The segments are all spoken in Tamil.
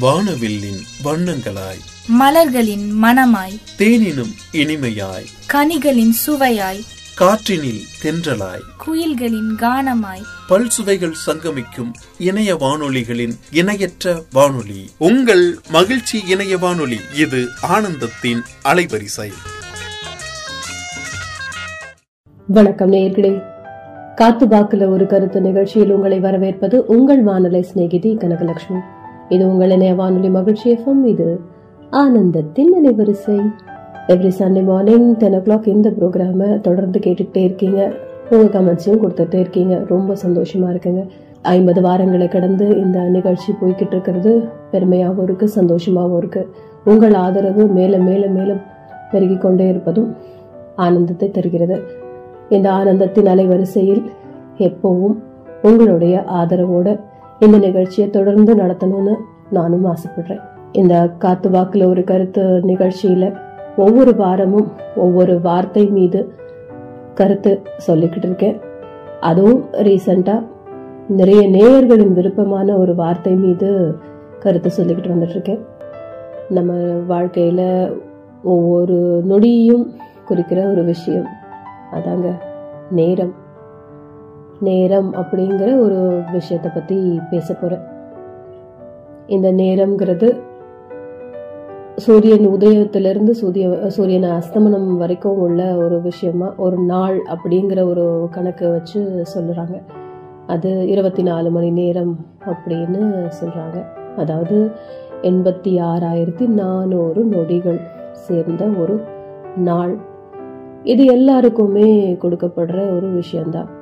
வானவில்லின் வண்ணங்களாய். மலர்களின் மணமாய் தேனினும் இனிமையாய். கனிகளின் சுவையாய். காற்றினில் தென்றலாய். குயில்களின் கானமாய். பல் சுவைகள் சங்கமிக்கும் இணைய வானொலிகளின் இணையற்ற வானொலி. உங்கள் மகிழ்ச்சி இணைய வானொலி இது ஆனந்தத்தின் அலைவரிசை. வணக்கம் நேயர்களே காத்து பாக்குல ஒரு கருத்து நிகழ்ச்சியில் உங்களை வரவேற்பது உங்கள் வானொலி சிநேகிதி கனகலட்சுமி. இது உங்கள் இணைய வானொலி மகிழ்ச்சி எஃப்எம் இது ஆனந்தத்தின் நினைவரிசை every Sunday morning ten o'clock இந்த ப்ரோக்ராமை தொடர்ந்து கேட்டுக்கிட்டே இருக்கீங்க. உங்கள் கமெண்ட்ஸையும் கொடுத்துட்டே இருக்கீங்க. ரொம்ப சந்தோஷமாக இருக்குங்க. ஐம்பது வாரங்களை கடந்து இந்த நிகழ்ச்சி போய்கிட்டு இருக்கிறது பெருமையாகவும் இருக்குது சந்தோஷமாகவும் இருக்குது உங்கள் ஆதரவு மேலே மேலும் மேலும் பெருகிக் கொண்டே இருப்பதும் ஆனந்தத்தை தருகிறது. இந்த ஆனந்தத்தின் அலைவரிசையில் எப்போவும் உங்களுடைய ஆதரவோடு இந்த நிகழ்ச்சியை தொடர்ந்து நடத்தணும்னு நானும் ஆசைப்படுறேன். இந்த காத்து வாக்கில் ஒரு கருத்து நிகழ்ச்சியில் ஒவ்வொரு வாரமும் ஒவ்வொரு வார்த்தை மீது கருத்து சொல்லிக்கிட்டு இருக்கேன். அதுவும் ரீசண்டாக நிறைய நேயர்களின் விருப்பமான ஒரு வார்த்தை மீது கருத்து சொல்லிக்கிட்டு வந்துட்டுருக்கேன் நம்ம வாழ்க்கையில் ஒவ்வொரு நொடியும் குறிக்கிற ஒரு விஷயம். அதாங்க நேரம். நேரம் அப்படிங்கிற ஒரு விஷயத்தை பற்றி பேச போகிறேன் இந்த நேரம்ங்கிறது சூரியன் உதயத்திலிருந்து சூரிய சூரியன் அஸ்தமனம் வரைக்கும் உள்ள ஒரு விஷயமா ஒரு நாள் அப்படிங்கிற ஒரு கணக்கு வச்சு சொல்லுறாங்க அது இருபத்தி நாலு மணி நேரம் அப்படின்னு சொல்றாங்க. அதாவது எண்பத்தி ஆறாயிரத்தி நானூறு நொடிகள் சேர்ந்த ஒரு நாள். இது எல்லாருக்குமே கொடுக்கப்படுற ஒரு விஷயம்தான்.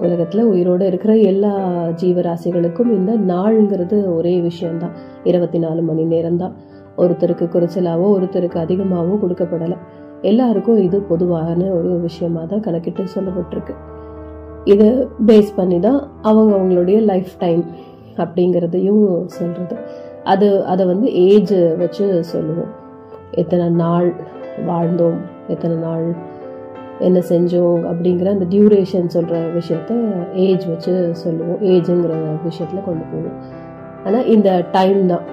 உலகத்தில் உயிரோடு இருக்கிற எல்லா ஜீவராசிகளுக்கும் இந்த நாள்ங்கிறது ஒரே விஷயம்தான். இருபத்தி நாலு மணி நேரம் தான் ஒருத்தருக்கு குறைச்சலாவோ ஒருத்தருக்கு அதிகமாகவோ கொடுக்கப்படலை. எல்லாருக்கும் இது பொதுவான ஒரு விஷயமாக தான் கணக்கிட்டு சொல்லப்பட்டிருக்கு. இதை பேஸ் பண்ணி தான் அவங்க அவங்களுடைய லைஃப் டைம் அப்படிங்கிறதையும் சொல்கிறது அது அதை வந்து ஏஜ் வச்சு சொல்லுவோம். எத்தனை நாள் வாழ்ந்தோம் எத்தனை நாள் என்ன செஞ்சோம் அப்படிங்கிற அந்த டியூரேஷன் சொல்கிற விஷயத்த ஏஜ் வச்சு சொல்லுவோம். ஏஜுங்கிற விஷயத்தில் கொண்டு போவோம். ஆனால் இந்த டைம் தான்.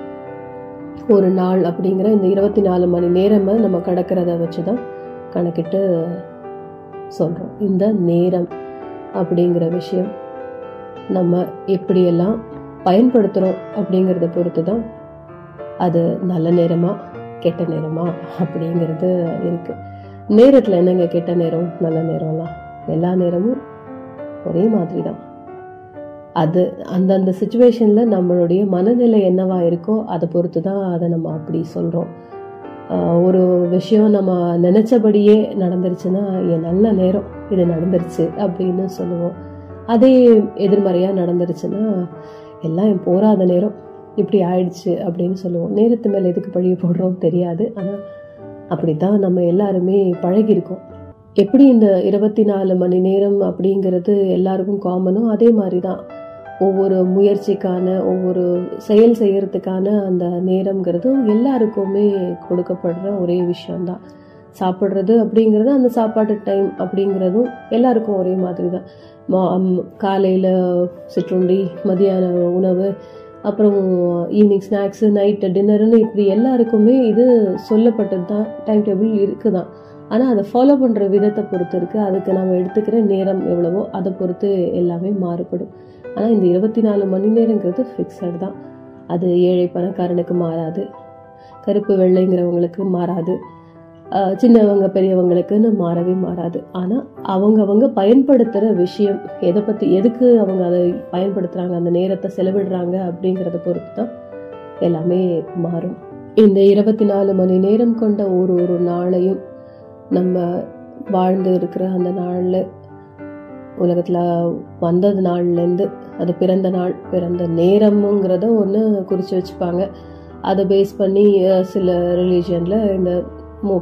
ஒரு நாள் அப்படிங்கிற இந்த இருபத்தி நாலு மணி நேரமாக நம்ம கடக்கிறத வச்சு தான் கணக்கிட்டு சொல்கிறோம் இந்த நேரம் அப்படிங்கிற விஷயம் நம்ம எப்படியெல்லாம் பயன்படுத்துகிறோம் அப்படிங்கிறத பொறுத்து தான் அது நல்ல நேரமாக கெட்ட நேரமா அப்படிங்கிறது இருக்குது நேரத்தில் என்னங்க கெட்ட நேரம்? நல்ல நேரம்லாம் எல்லா நேரமும் ஒரே மாதிரி தான் அது அந்தந்த சுச்சுவேஷனில் நம்மளுடைய மனநிலை என்னவா இருக்கோ அதை பொறுத்து தான் அதை நம்ம அப்படி சொல்கிறோம் ஒரு விஷயம் நம்ம நினச்சபடியே நடந்துருச்சுன்னா என் நல்ல நேரம். இது நடந்துருச்சு அப்படின்னு சொல்லுவோம். அதே எதிர்மறையாக நடந்துருச்சுன்னா எல்லாம் என் போராத நேரம். இப்படி ஆயிடுச்சு அப்படின்னு சொல்லுவோம். நேரத்து மேலே எதுக்கு பழிய போடுறோம் தெரியாது. ஆனால் அப்படித்தான் நம்ம எல்லாருமே பழகியிருக்கோம். எப்படி இந்த இருபத்தி நாலு மணி நேரம் அப்படிங்கிறது எல்லாருக்கும் காமனோ அதே மாதிரி தான் ஒவ்வொரு முயற்சிக்கான ஒவ்வொரு செயல் செய்கிறதுக்கான அந்த நேரம்ங்கிறதும் எல்லாருக்குமே கொடுக்கப்படுற ஒரே விஷயம்தான். சாப்பிட்றது அப்படிங்கிறது அந்த சாப்பாட்டு டைம் அப்படிங்கிறதும் எல்லாருக்கும் ஒரே மாதிரி தான் மா காலையில் சிற்றுண்டி மதியான உணவு அப்புறம் ஈவினிங் ஸ்நாக்ஸு நைட்டு டின்னருன்னு இப்படி எல்லாருக்குமே இது சொல்லப்பட்டது தான் டைம் டேபிள் இருக்குதான். ஆனால் அதை ஃபாலோ பண்ணுற விதத்தை பொறுத்து இருக்குது அதுக்கு நம்ம எடுத்துக்கிற நேரம் எவ்வளவோ அதை பொறுத்து எல்லாமே மாறுபடும். ஆனால் இந்த இருபத்தி நாலு மணி நேரங்கிறது ஃபிக்ஸட் தான். அது ஏழை பணக்காரனுக்கு மாறாது. கருப்பு வெள்ளைங்கிறவங்களுக்கு மாறாது. சின்னவங்க பெரியவங்களுக்குன்னு மாறவே மாறாது. ஆனால் அவங்க அவங்க பயன்படுத்துகிற விஷயம் எதை பற்றி எதுக்கு அவங்க அதை பயன்படுத்துகிறாங்க அந்த நேரத்தை செலவிடுறாங்க அப்படிங்கிறத பொறுத்து தான் எல்லாமே மாறும். இந்த இருபத்தி நாலு மணி நேரம் கொண்ட ஒரு ஒரு நாளையும் நம்ம வாழ்ந்து இருக்கிற அந்த நாளில் உலகத்தில் வந்தது நாள்லேருந்து அது பிறந்த நாள் பிறந்த நேரமுங்கிறத ஒன்று குறித்து வச்சுப்பாங்க. அதை பேஸ் பண்ணி சில ரிலீஜியனில் இந்த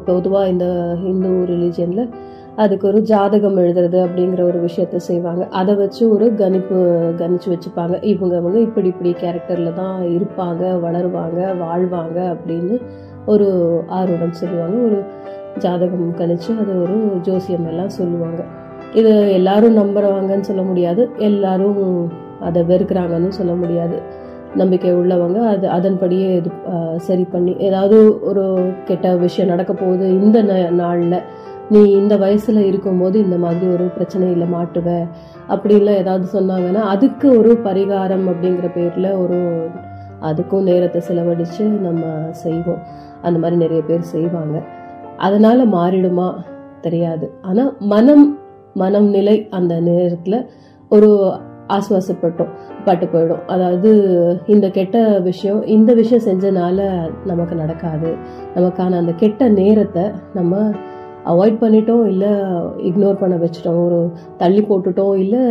பொதுவாக இந்த ஹிந்து ரிலீஜியனில் அதுக்கு ஒரு ஜாதகம் எழுதுறது அப்படிங்கிற ஒரு விஷயத்த செய்வாங்க. அதை வச்சு ஒரு கணிப்பு கணிச்சு வச்சுப்பாங்க. இவங்க அவங்க இப்படி இப்படி கேரக்டரில் தான் இருப்பாங்க வளருவாங்க வாழ்வாங்க அப்படின்னு ஒரு ஆர்வம் சொல்லுவாங்க. ஒரு ஜாதகம் கணிச்சு அது ஒரு ஜோசியம் எல்லாம் சொல்லுவாங்க. இது எல்லாரும் நம்புறவாங்கன்னு சொல்ல முடியாது. எல்லாரும் அதை வெறுக்கிறாங்கன்னு சொல்ல முடியாது. நம்பிக்கை உள்ளவங்க அது அதன்படியே இது சரி பண்ணி ஏதாவது ஒரு கெட்ட விஷயம் நடக்க போகுது இந்த ந- நீ இந்த வயசுல இருக்கும்போது இந்த மாதிரி ஒரு பிரச்சனையில மாட்டுவ அப்படின்லாம் ஏதாவது சொன்னாங்கன்னா அதுக்கு ஒரு பரிகாரம் அப்படிங்கிற பேர்ல ஒரு அதுக்கும் நேரத்தை செலவழித்து நம்ம செய்வோம். அந்த மாதிரி நிறைய பேர் செய்வாங்க. அதனால் மாறிடுமா? தெரியாது. ஆனால் மனம் மனம் நிலை அந்த நேரத்தில் ஒரு ஆஸ்வாசப்பட்டோம் பட்டு போயிடும். அதாவது இந்த கெட்ட விஷயம் இந்த விஷயம் செஞ்சனால நமக்கு நடக்காது. நமக்கான அந்த கெட்ட நேரத்தை நம்ம அவாய்ட் பண்ணிட்டோம் இல்லை இக்னோர் பண்ண வச்சிட்டோம். ஒரு தள்ளி போட்டுட்டோம் இல்லை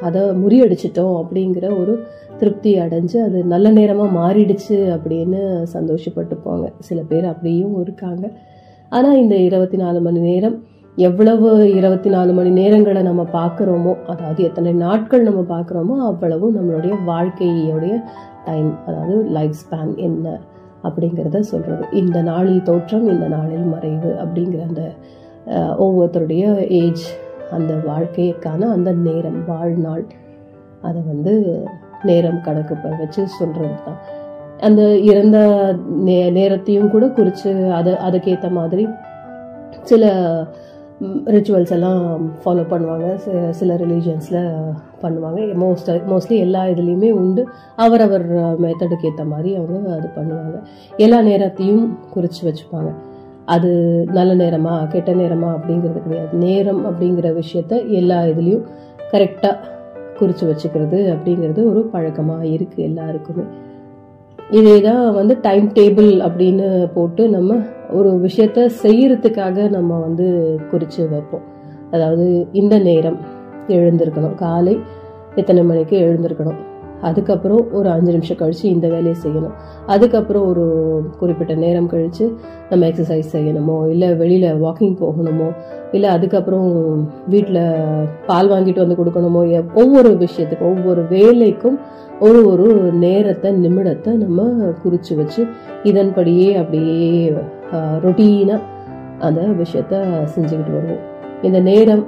அதை முறியடிச்சிட்டோம் அப்படிங்கிற ஒரு திருப்தி அடைஞ்சு அது நல்ல நேரமாக மாறிடுச்சு அப்படின்னு சந்தோஷப்பட்டுப்பாங்க. சில பேர் அப்படியும் இருக்காங்க. ஆனால் இந்த இருபத்தி நாலு மணி நேரம் எவ்வளவு இருபத்தி நாலு மணி நேரங்களை நம்ம பார்க்குறோமோ அதாவது எத்தனை நாட்கள் நம்ம பார்க்குறோமோ அவ்வளவும் நம்மளுடைய வாழ்க்கையுடைய டைம் அதாவது லைஃப் ஸ்பேன் என்ன அப்படிங்கிறத சொல்கிறது இந்த நாளில் தோற்றம் இந்த நாளில் மறைவு அப்படிங்கிற அந்த ஒவ்வொருத்தருடைய ஏஜ் அந்த வாழ்க்கைக்கான அந்த நேரம் வாழ்நாள் அதை வந்து நேரம் கணக்கு வச்சு சொல்கிறது தான் அந்த இறந்த நே நேரத்தையும் கூட குறித்து அதை அதுக்கேற்ற மாதிரி சில ரிச்சுவல்ஸ் எல்லாம் ஃபாலோ பண்ணுவாங்க. சில ரிலீஜியன்ஸில் பண்ணுவாங்க. மோஸ்ட் மோஸ்ட்லி எல்லா இதுலேயுமே உண்டு. அவரவர் மெத்தடுக்கு ஏற்ற மாதிரி அவங்க அது பண்ணுவாங்க. எல்லா நேரத்தையும் குறித்து வச்சுப்பாங்க. அது நல்ல நேரமா கெட்ட நேரமா அப்படிங்கிறது கிடையாது. நேரம் அப்படிங்கிற விஷயத்த எல்லா இதுலேயும் கரெக்டாக குறித்து வச்சுக்கிறது அப்படிங்கிறது ஒரு பழக்கமாக இருக்குது எல்லாருக்குமே. இதே தான் வந்து டைம் டேபிள் அப்படின்னு போட்டு நம்ம ஒரு விஷயத்த செய்யறதுக்காக நம்ம வந்து குறித்து வைப்போம். அதாவது இந்த நேரம் எழுந்திருக்கணும். காலை எத்தனை மணிக்கு எழுந்திருக்கணும்? அதுக்கப்புறம் ஒரு அஞ்சு நிமிஷம் கழித்து இந்த வேலையை செய்யணும். அதுக்கப்புறம் ஒரு குறிப்பிட்ட நேரம் கழித்து நம்ம எக்ஸசைஸ் செய்யணுமோ இல்லை வெளியில் வாக்கிங் போகணுமோ இல்லை அதுக்கப்புறம் வீட்டில் பால் வாங்கிட்டு வந்து கொடுக்கணுமோ ஒவ்வொரு விஷயத்துக்கும் ஒவ்வொரு வேலைக்கும் ஒரு ஒரு நேரத்தை நிமிடத்தை நம்ம குறித்து வச்சு இதன்படியே அப்படியே ரொட்டீனாக அந்த விஷயத்த செஞ்சுக்கிட்டு வருவோம். இந்த நேரம்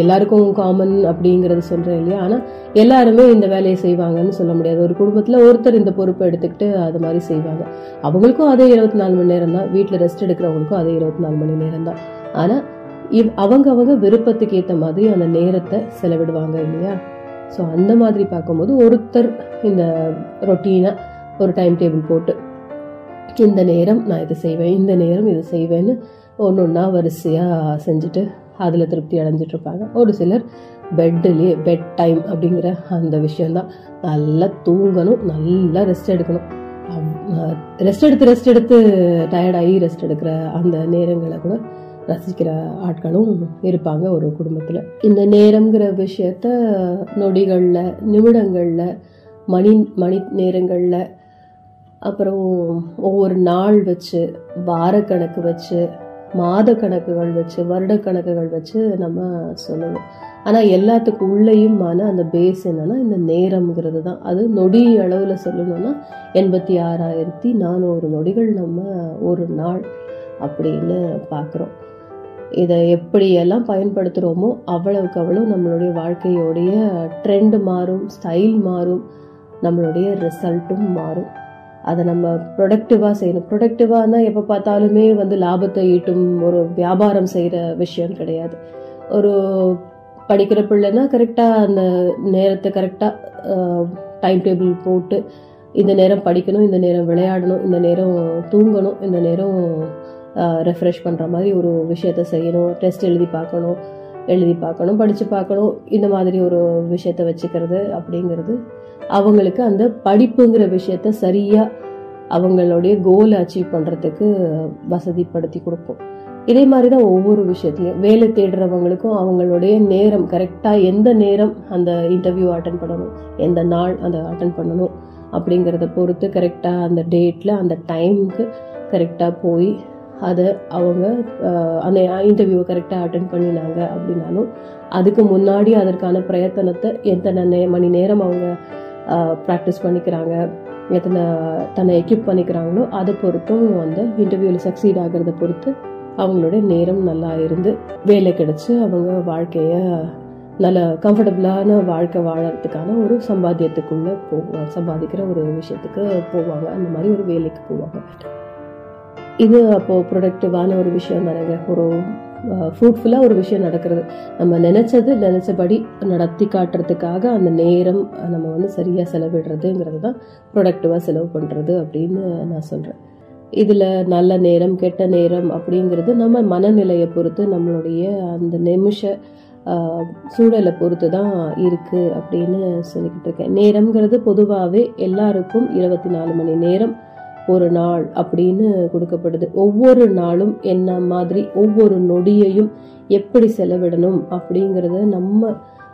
எல்லாருக்கும் காமன் அப்படிங்கிறது சொல்கிறேன் இல்லையா? ஆனால் எல்லாருமே இந்த வேலையை செய்வாங்கன்னு சொல்ல முடியாது. ஒரு குடும்பத்தில் ஒருத்தர் இந்த பொறுப்பை எடுத்துக்கிட்டு அது மாதிரி செய்வாங்க. அவங்களுக்கும் அதே இருபத்தி நாலு மணி நேரம் தான். வீட்டில் ரெஸ்ட் எடுக்கிறவங்களுக்கும் அதே இருபத்தி நாலு மணி நேரம் தான். ஆனால் இவ் அவங்க அவங்க விருப்பத்துக்கு ஏற்ற மாதிரி அந்த நேரத்தை செலவிடுவாங்க இல்லையா? ஸோ அந்த மாதிரி பார்க்கும்போது ஒருத்தர் இந்த ரொட்டீனை ஒரு டைம் டேபிள் போட்டு இந்த நேரம் நான் இது செய்வேன் இந்த நேரம் இது செய்வேன்னு ஒன்று ஒன்றா வரிசையாக செஞ்சுட்டு அதில் திருப்தி அடைஞ்சிட்டு இருப்பாங்க. ஒரு சிலர் பெட்லேயே பெட் டைம் அப்படிங்கிற அந்த விஷயந்தான் நல்லா தூங்கணும் நல்லா ரெஸ்ட் எடுக்கணும். ரெஸ்ட் எடுத்து ரெஸ்ட் எடுத்து டயர்டாகி ரெஸ்ட் எடுக்கிற அந்த நேரங்களை கூட ரசிக்கிற ஆட்களும் இருப்பாங்க ஒரு குடும்பத்தில். இந்த நேரம்ங்கிற விஷயத்த நொடிகளில் நிமிடங்களில் மணி மணி நேரங்களில் அப்புறம் ஒவ்வொரு நாள் வச்சு வாரக்கணக்கு வச்சு மாத கணக்குகள் வச்சு வருட கணக்குகள் வச்சு நம்ம சொல்லணும். ஆனால் எல்லாத்துக்கு உள்ளேயுமான அந்த பேஸ் என்னன்னா இந்த நேரம்ங்கிறது தான். அது நொடி அளவில் சொல்லணும்னா எண்பத்தி ஆறாயிரத்தி நானூறு நொடிகள் நம்ம ஒரு நாள் அப்படின்னு பார்க்குறோம் இதை எப்படியெல்லாம் பயன்படுத்துகிறோமோ அவ்வளவுக்கு அவ்வளோ நம்மளுடைய வாழ்க்கையோடைய ட்ரெண்ட் மாறும் ஸ்டைல் மாறும் நம்மளுடைய ரிசல்ட்டும் மாறும். அதை நம்ம ப்ரொடக்டிவாக செய்யணும். ப்ரொடக்டிவானா எப்போ பார்த்தாலுமே வந்து லாபத்தை ஈட்டும் ஒரு வியாபாரம் செய்கிற விஷயம் கிடையாது. ஒரு படிக்கிற பிள்ளைன்னா கரெக்டாக அந்த நேரத்தை கரெக்டாக டைம் டேபிள் போட்டு இந்த நேரம் படிக்கணும் இந்த நேரம் விளையாடணும் இந்த நேரம் தூங்கணும் இந்த நேரம் ரெஃப்ரெஷ் பண்ணுற மாதிரி ஒரு விஷயத்த செய்யணும். டெஸ்ட் எழுதி பார்க்கணும் எழுதி பார்க்கணும் படித்து பார்க்கணும். இந்த மாதிரி ஒரு விஷயத்த வச்சுக்கிறது அப்படிங்கிறது அவங்களுக்கு அந்த படிப்புங்கிற விஷயத்த சரியாக அவங்களுடைய கோலை அச்சீவ் பண்ணுறதுக்கு வசதிப்படுத்தி கொடுப்போம் இதே மாதிரி தான் ஒவ்வொரு விஷயத்துலையும் வேலை தேடுறவங்களுக்கும் அவங்களுடைய நேரம் கரெக்டாக எந்த நேரம் அந்த இன்டர்வியூ அட்டன் பண்ணணும் எந்த நாள் அந்த அட்டன் பண்ணணும் அப்படிங்கிறத பொறுத்து கரெக்டாக அந்த டேட்டில் அந்த டைமுக்கு கரெக்டாக போய் அதை அவங்க அந்த இன்டர்வியூவை கரெக்டாக அட்டன் பண்ணினாங்க அப்படின்னாலும் அதுக்கு முன்னாடி அதற்கான பிரயத்தனத்தை எத்தனை நே மணி நேரம் அவங்க ப்ராக்டிஸ் பண்ணிக்கிறாங்க எத்தனை தன்னை எக்யூப் பண்ணிக்கிறாங்களோ அதை பொறுத்தும் வந்து இன்டர்வியூவில் சக்சீட் ஆகிறத பொறுத்து அவங்களோட நேரம் நல்லா இருந்து வேலை கிடச்சி அவங்க வாழ்க்கையை நல்ல கம்ஃபர்டபுளான வாழ்க்கை வாழறதுக்கான ஒரு சம்பாத்தியத்துக்குள்ளே போவாங்க சம்பாதிக்கிற ஒரு விஷயத்துக்கு போவாங்க. அந்த மாதிரி ஒரு வேலைக்கு போவாங்க. இது அப்போது ப்ரொடக்டிவான ஒரு விஷயம் தானேங்க. ஒரு ஃப்ரூட்ஃபுல்லாக ஒரு விஷயம் நடக்கிறது. நம்ம நினச்சது நினச்சபடி நடத்தி காட்டுறதுக்காக அந்த நேரம் நம்ம வந்து சரியாக செலவிடுறதுங்கிறது தான் ப்ரொடக்டிவாக செலவு பண்ணுறது அப்படின்னு நான் சொல்கிறேன் இதில் நல்ல நேரம் கெட்ட நேரம் அப்படிங்கிறது நம்ம மனநிலையை பொறுத்து நம்மளுடைய அந்த நிமிஷ சூழலை பொறுத்து தான் இருக்குது அப்படின்னு சொல்லிக்கிட்டு இருக்கேன். நேரம்ங்கிறது பொதுவாகவே எல்லாருக்கும் இருபத்தி நாலு மணி நேரம் ஒரு நாள் அப்படின்னு கொடுக்கப்படுது. ஒவ்வொரு நாளும் என்ன மாதிரி ஒவ்வொரு நொடியையும் எப்படி செலவிடணும் அப்படிங்கிறத நம்ம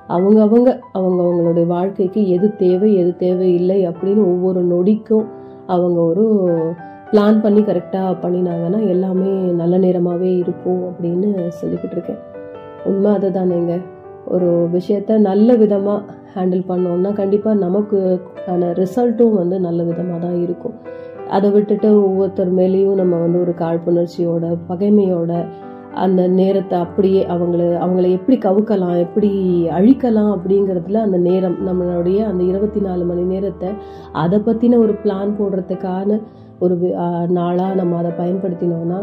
அவங்கவங்க அவங்க அவங்களுடைய வாழ்க்கைக்கு எது தேவை எது தேவையில்லை அப்படின்னு ஒவ்வொரு நொடிக்கும் அவங்க ஒரு பிளான் பண்ணி கரெக்டாக பண்ணினாங்கன்னா எல்லாமே நல்ல நேரமாகவே இருக்கும் அப்படின்னு சொல்லிக்கிட்டு இருக்கேன். உண்மை அதுதானேங்க. ஒரு விஷயத்த நல்ல விதமாக ஹேண்டில் பண்ணோம்னா கண்டிப்பாக நமக்கு ஆன ரிசல்ட்டும் வந்து நல்ல விதமாக தான் இருக்கும். அதை விட்டுட்டு ஒவ்வொருத்தர் மேலேயும் நம்ம வந்து ஒரு காழ்ப்புணர்ச்சியோட பகைமையோட அந்த நேரத்தை அப்படியே அவங்கள அவங்கள எப்படி கவுக்கலாம் எப்படி அழிக்கலாம் அப்படிங்கிறதுல அந்த நேரம் நம்மளுடைய அந்த இருபத்தி நாலு மணி நேரத்தை அதை பற்றின ஒரு பிளான் போடுறதுக்கான ஒரு நாளாக நம்ம அதை பயன்படுத்தினோம்னா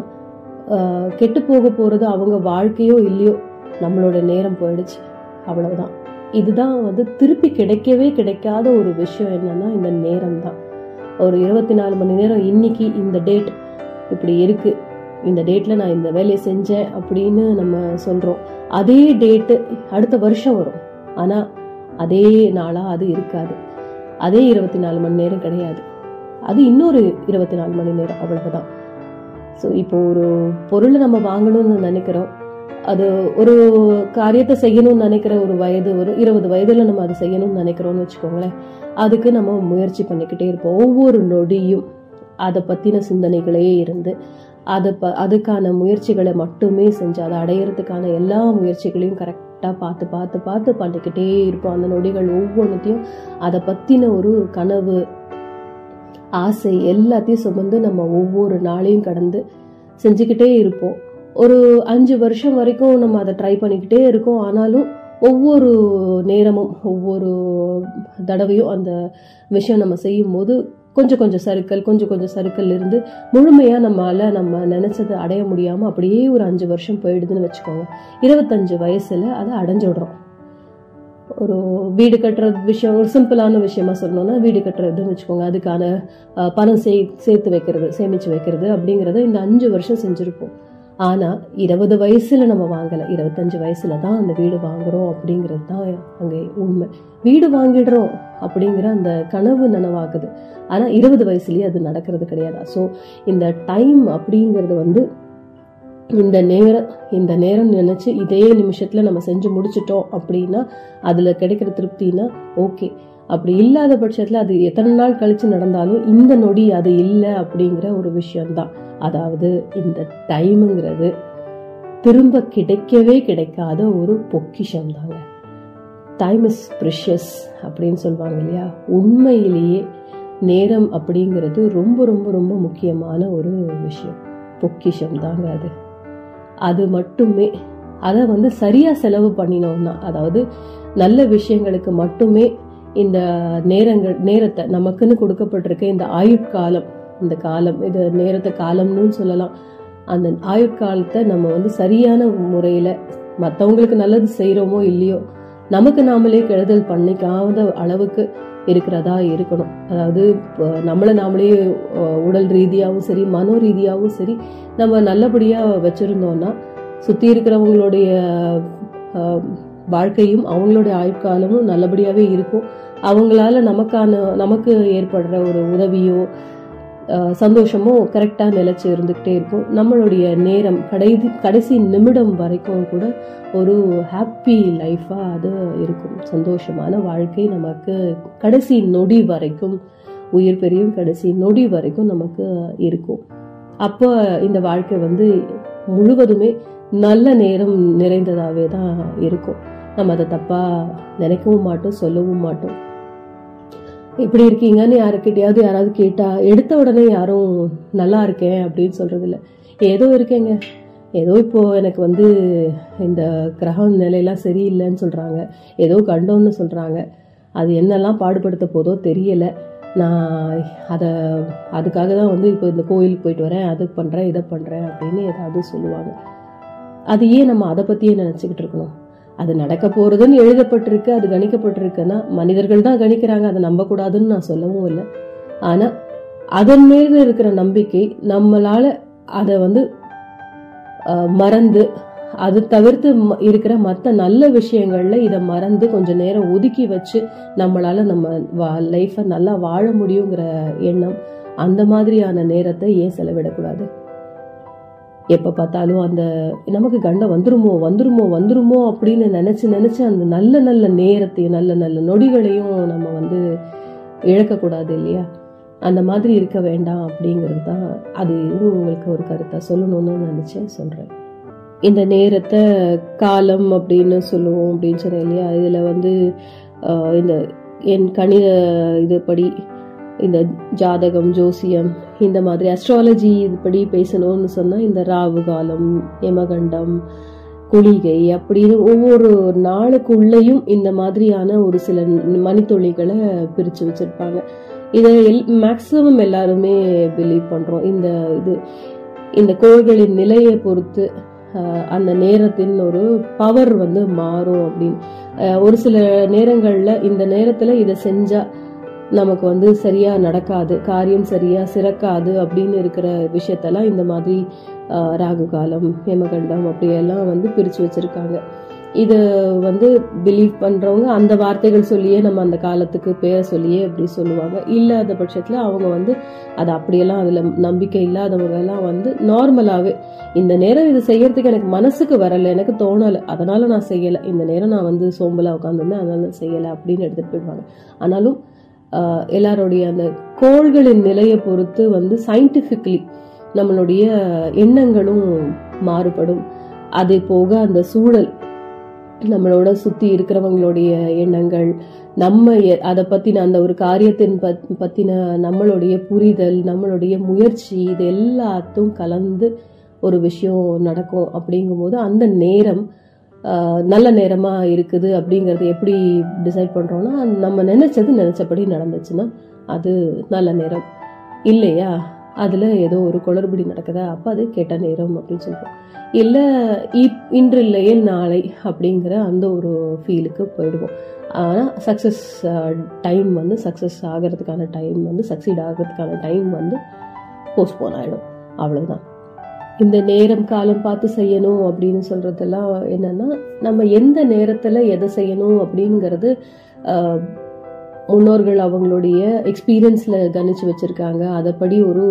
கெட்டு போக போகிறது அவங்க வாழ்க்கையோ இல்லையோ நம்மளோட நேரம் போயிடுச்சு. அவ்வளவுதான். இதுதான் வந்து திருப்பி கிடைக்கவே கிடைக்காத ஒரு விஷயம் என்னன்னா இந்த நேரம் தான் ஒரு இருபத்தி நாலு மணி நேரம் இன்னைக்கு இந்த டேட் இப்படி இருக்கு. இந்த டேட்ல நான் இந்த வேலையை செஞ்சேன் அப்படின்னு நம்ம சொல்றோம். அதே டேட்டு அடுத்த வருஷம் வரும். ஆனா அதே நாளா அது இருக்காது. அதே இருபத்தி நாலு மணி நேரம் கிடையாது. அது இன்னொரு இருபத்தி நாலு மணி நேரம் அவ்வளவுதான். ஸோ இப்போ ஒரு பொருளை நம்ம வாங்கணும்னு நினைக்கிறோம். அது ஒரு காரியத்தை செய்யணும்னு நினைக்கிற ஒரு வயது ஒரு இருபது வயதில் நம்ம அதை செய்யணும்னு நினைக்கிறோம்னு வச்சுக்கோங்களேன். அதுக்கு நம்ம முயற்சி பண்ணிக்கிட்டே இருப்போம். ஒவ்வொரு நொடியும் அதை பற்றின சிந்தனைகளே இருந்து அதை ப அதுக்கான முயற்சிகளை மட்டுமே செஞ்சு அதை அடையிறதுக்கான எல்லா முயற்சிகளையும் கரெக்டாக பார்த்து பார்த்து பார்த்து பண்ணிக்கிட்டே இருப்போம். அந்த நொடிகள் ஒவ்வொன்றுத்தையும் அதை பற்றின ஒரு கனவு ஆசை எல்லாத்தையும் சுமந்து நம்ம ஒவ்வொரு நாளையும் கடந்து செஞ்சுக்கிட்டே இருப்போம். ஒரு அஞ்சு வருஷம் வரைக்கும் நம்ம அதை ட்ரை பண்ணிக்கிட்டே இருக்கோம். ஆனாலும் ஒவ்வொரு நேரமும் ஒவ்வொரு தடவையும் அந்த விஷயம் நம்ம செய்யும்போது கொஞ்சம் கொஞ்சம் சறுக்கல் கொஞ்சம் கொஞ்சம் சருக்கள் இருந்து முழுமையாக நம்மளால் நம்ம நினச்சதை அடைய முடியாமல் அப்படியே ஒரு அஞ்சு வருஷம் போயிடுதுன்னு வச்சுக்கோங்க. இருபத்தஞ்சு வயசில் அதை அடைஞ்சிடுறோம். ஒரு வீடு கட்டுற விஷயம் ஒரு சிம்பிளான விஷயமா சொல்லணும்னா வீடு கட்டுறதுன்னு வச்சுக்கோங்க. அதுக்கான பணம் சே சேர்த்து வைக்கிறது சேமித்து வைக்கிறது அப்படிங்கிறத இந்த அஞ்சு வருஷம் செஞ்சுருப்போம். ஆனால் இருபது வயசில் நம்ம வாங்கலை. இருபத்தஞ்சு வயசில் தான் அந்த வீடு வாங்குறோம் அப்படிங்கிறது தான் அங்கே உண்மை. வீடு வாங்கிடுறோம் அப்படிங்கிற அந்த கனவு நனவாகுது. ஆனால் இருபது வயசுலேயே அது நடக்கிறது கிடையாது. ஸோ இந்த டைம் அப்படிங்கிறது வந்து இந்த நேரம் இந்த நேரம் நினச்சி இதே நிமிஷத்தில் நம்ம செஞ்சு முடிச்சிட்டோம் அப்படின்னா அதில் கிடைக்கிற திருப்தினா ஓகே அப்படி இல்லாத பட்சத்தில் அது எத்தனை நாள் கழித்து நடந்தாலும் இந்த நொடி அது இல்லை அப்படிங்கிற ஒரு விஷயம்தான். அதாவது இந்த டைமுங்கிறது திரும்ப கிடைக்கவே கிடைக்காத ஒரு பொக்கிஷம் தாங்க டைம் இஸ் ப்ரிஷியஸ் அப்படின்னு சொல்லுவாங்க இல்லையா? உண்மையிலேயே நேரம் அப்படிங்கிறது ரொம்ப ரொம்ப ரொம்ப முக்கியமான ஒரு விஷயம். பொக்கிஷம் தாங்க அது. அது மட்டுமே அதை வந்து சரியாக செலவு பண்ணினோம்னா அதாவது நல்ல விஷயங்களுக்கு மட்டுமே இந்த நேரங்கள் நேரத்தை நமக்குன்னு கொடுக்கப்பட்டிருக்க இந்த ஆயுட்காலம் இந்த காலம் இது நேரத்தை காலம்னு சொல்லலாம். அந்த ஆயுட்காலத்தை நம்ம வந்து சரியான முறையில் மற்றவங்களுக்கு நல்லது செய்கிறோமோ இல்லையோ நமக்கு நாமளே கெடுதல் பண்ணிக்காத அளவுக்கு இருக்கிறதா இருக்கணும். அதாவது இப்போ நம்மளை நாமளே உடல் ரீதியாகவும் சரி மனோ ரீதியாகவும் சரி நம்ம நல்லபடியாக வச்சுருந்தோம்னா சுற்றி இருக்கிறவங்களுடைய வாழ்க்கையும் அவங்களுடைய ஆயுட்காலமும் நல்லபடியாகவே இருக்கும். அவங்களால நமக்கான நமக்கு ஏற்படுற ஒரு உதவியோ சந்தோஷமோ கரெக்டாக நிலச்சி இருந்துக்கிட்டே இருக்கும். நம்மளுடைய நேரம் கடைசி கடைசி நிமிடம் வரைக்கும் கூட ஒரு ஹாப்பி லைஃபாக அது இருக்கும். சந்தோஷமான வாழ்க்கை நமக்கு கடைசி நொடி வரைக்கும் உயிர் பெரியும் கடைசி நொடி வரைக்கும் நமக்கு இருக்கும். அப்போ இந்த வாழ்க்கை வந்து முழுவதுமே நல்ல நேரம் நிறைந்ததாகவே தான் இருக்கும். நம்ம அதை தப்பாக நினைக்கவும் மாட்டோம் சொல்லவும் மாட்டோம். எப்படி இருக்கீங்கன்னு யாருக்கிட்டையாவது யாராவது கேட்டா எடுத்த உடனே யாரும் நல்லா இருக்கேன் அப்படின்னு சொல்றது இல்லை ஏதோ இருக்கேங்க. ஏதோ இப்போ எனக்கு வந்து இந்த கிரகம் நிலையெல்லாம் சரியில்லைன்னு சொல்கிறாங்க ஏதோ கண்டோன்னு சொல்கிறாங்க அது என்னெல்லாம் பாடுபடுத்த போதோ தெரியலை. நான் அதை அதுக்காக தான் வந்து இப்போ இந்த கோயிலுக்கு போயிட்டு வரேன். அது பண்ணுறேன் இதை பண்ணுறேன் அப்படின்னு ஏதாவது சொல்லுவாங்க. அது ஏன் நம்ம அதை பற்றியே நினச்சிக்கிட்டு இருக்கணும்? அது நடக்க போகிறதுன்னு எழுதப்பட்டிருக்கு அது கணிக்கப்பட்டிருக்குன்னா மனிதர்கள் தான் கணிக்கிறாங்க. அதை நம்பக்கூடாதுன்னு நான் சொல்லவும் இல்லை. ஆனால் அதன் மீது இருக்கிற நம்பிக்கை நம்மளால அதை வந்து மறந்து அது தவிர்த்து ம- இருக்கிற மற்ற நல்ல விஷயங்கள்ல இதை மறந்து கொஞ்ச நேரம் ஒதுக்கி வச்சு நம்மளால நம்ம லைஃப்பை நல்லா வாழ முடியுங்கிற எண்ணம் அந்த மாதிரியான நேரத்தை ஏன் செலவிடக்கூடாது? எப்போ பார்த்தாலும் அந்த நமக்கு கண்டம் வந்துருமோ வந்துருமோ வந்துருமோ அப்படின்னு நினச்சி நினச்சி அந்த நல்ல நல்ல நேரத்தையும் நல்ல நல்ல நொடிகளையும் நம்ம வந்து இழக்கக்கூடாது இல்லையா? அந்த மாதிரி இருக்க வேண்டாம் அப்படிங்கிறது தான் அது உங்களுக்கு ஒரு கருத்தை சொல்லணும்னு நினச்சேன் சொல்கிறேன் இந்த நேரத்தை காலம் அப்படின்னு சொல்லுவோம் அப்படின்னு சொன்னேன் இல்லையா? இதில் வந்து இந்த என் கணித இதுபடி இந்த ஜாதகம் ஜோசியம் இந்த மாதிரி அஸ்ட்ராலஜி இதுபடி பேசணும்னு சொன்னால் இந்த ராவு காலம் யமகண்டம் குளிகை அப்படின்னு ஒவ்வொரு நாளுக்குள்ளேயும் இந்த மாதிரியான ஒரு சில மணித்துளிகளை பிரித்து வச்சுருப்பாங்க. இதை எல் மேக்ஸிமம் எல்லாருமே பிலீவ் பண்ணுறோம் இந்த இது இந்த கோள்களின் நிலையை பொறுத்து அந்த நேரத்தின் ஒரு பவர் வந்து மாறும் அப்படின்னு. ஒரு சில நேரங்களில் இந்த நேரத்தில் இதை செஞ்சால் நமக்கு வந்து சரியா நடக்காது காரியம் சரியா சிறக்காது அப்படின்னு இருக்கிற விஷயத்தெல்லாம் இந்த மாதிரி ராகு காலம் ஹேமகண்டம் அப்படியெல்லாம் வந்து பிரிச்சு வச்சிருக்காங்க. இது வந்து பிலீவ் பண்றவங்க அந்த வார்த்தைகள் சொல்லியே நம்ம அந்த காலத்துக்கு பேரை சொல்லியே அப்படி சொல்லுவாங்க. இல்லாத பட்சத்துல அவங்க வந்து அது அப்படியெல்லாம் அதுல நம்பிக்கை இல்லாதவங்க எல்லாம் வந்து நார்மலாவே இந்த நேரம் இது செய்யறதுக்கு எனக்கு மனசுக்கு வரல எனக்கு தோணல அதனால நான் செய்யல இந்த நேரம் நான் வந்து சோம்பலா உட்காந்துருந்தேன் அதனால செய்யலை செய்யல அப்படின்னு எடுத்துட்டு போயிடுவாங்க. ஆனாலும் எல்லாருடைய அந்த கோள்களின் நிலையை பொறுத்து வந்து சயின்டிஃபிக்லி நம்மளுடைய எண்ணங்களும் மாறுபடும். அதே போக அந்த சூழல் நம்மளோட சுற்றி இருக்கிறவங்களுடைய எண்ணங்கள் நம்ம எ- அதை பற்றின அந்த ஒரு காரியத்தின் பத்- பற்றின நம்மளுடைய புரிதல் நம்மளுடைய முயற்சி இது எல்லாத்தும் கலந்து ஒரு விஷயம் நடக்கும். அப்படிங்கும்போது அந்த நேரம் நல்ல நேரமாக இருக்குது அப்படிங்கிறது எப்படி டிசைட் பண்ணுறோன்னா நம்ம நினச்சது நினச்சபடி நடந்துச்சுன்னா அது நல்ல நேரம். இல்லையா? அதில் ஏதோ ஒரு குளறுபடி நடக்குதா? அப்போ அது கெட்ட நேரம் அப்படின்னு சொல்லுவோம் இல்லை இப் இன்று இல்லையே நாளை அப்படிங்கிற அந்த ஒரு ஃபீலுக்கு போயிடுவோம். ஆனால் சக்ஸஸ் டைம் வந்து சக்ஸஸ் ஆகிறதுக்கான டைம் வந்து சக்சீட் ஆகிறதுக்கான டைம் வந்து போஸ்ட்போன் ஆகிடும் அவ்வளோதான் இந்த நேரம் காலம் பார்த்து செய்யணும் அப்படின்னு சொல்றதெல்லாம் என்னன்னா நம்ம எந்த நேரத்துல எதை செய்யணும் அப்படிங்கிறது முன்னோர்கள் அவங்களுடைய எக்ஸ்பீரியன்ஸில் கணிச்சு வச்சுருக்காங்க. அதைப்படி ஒரு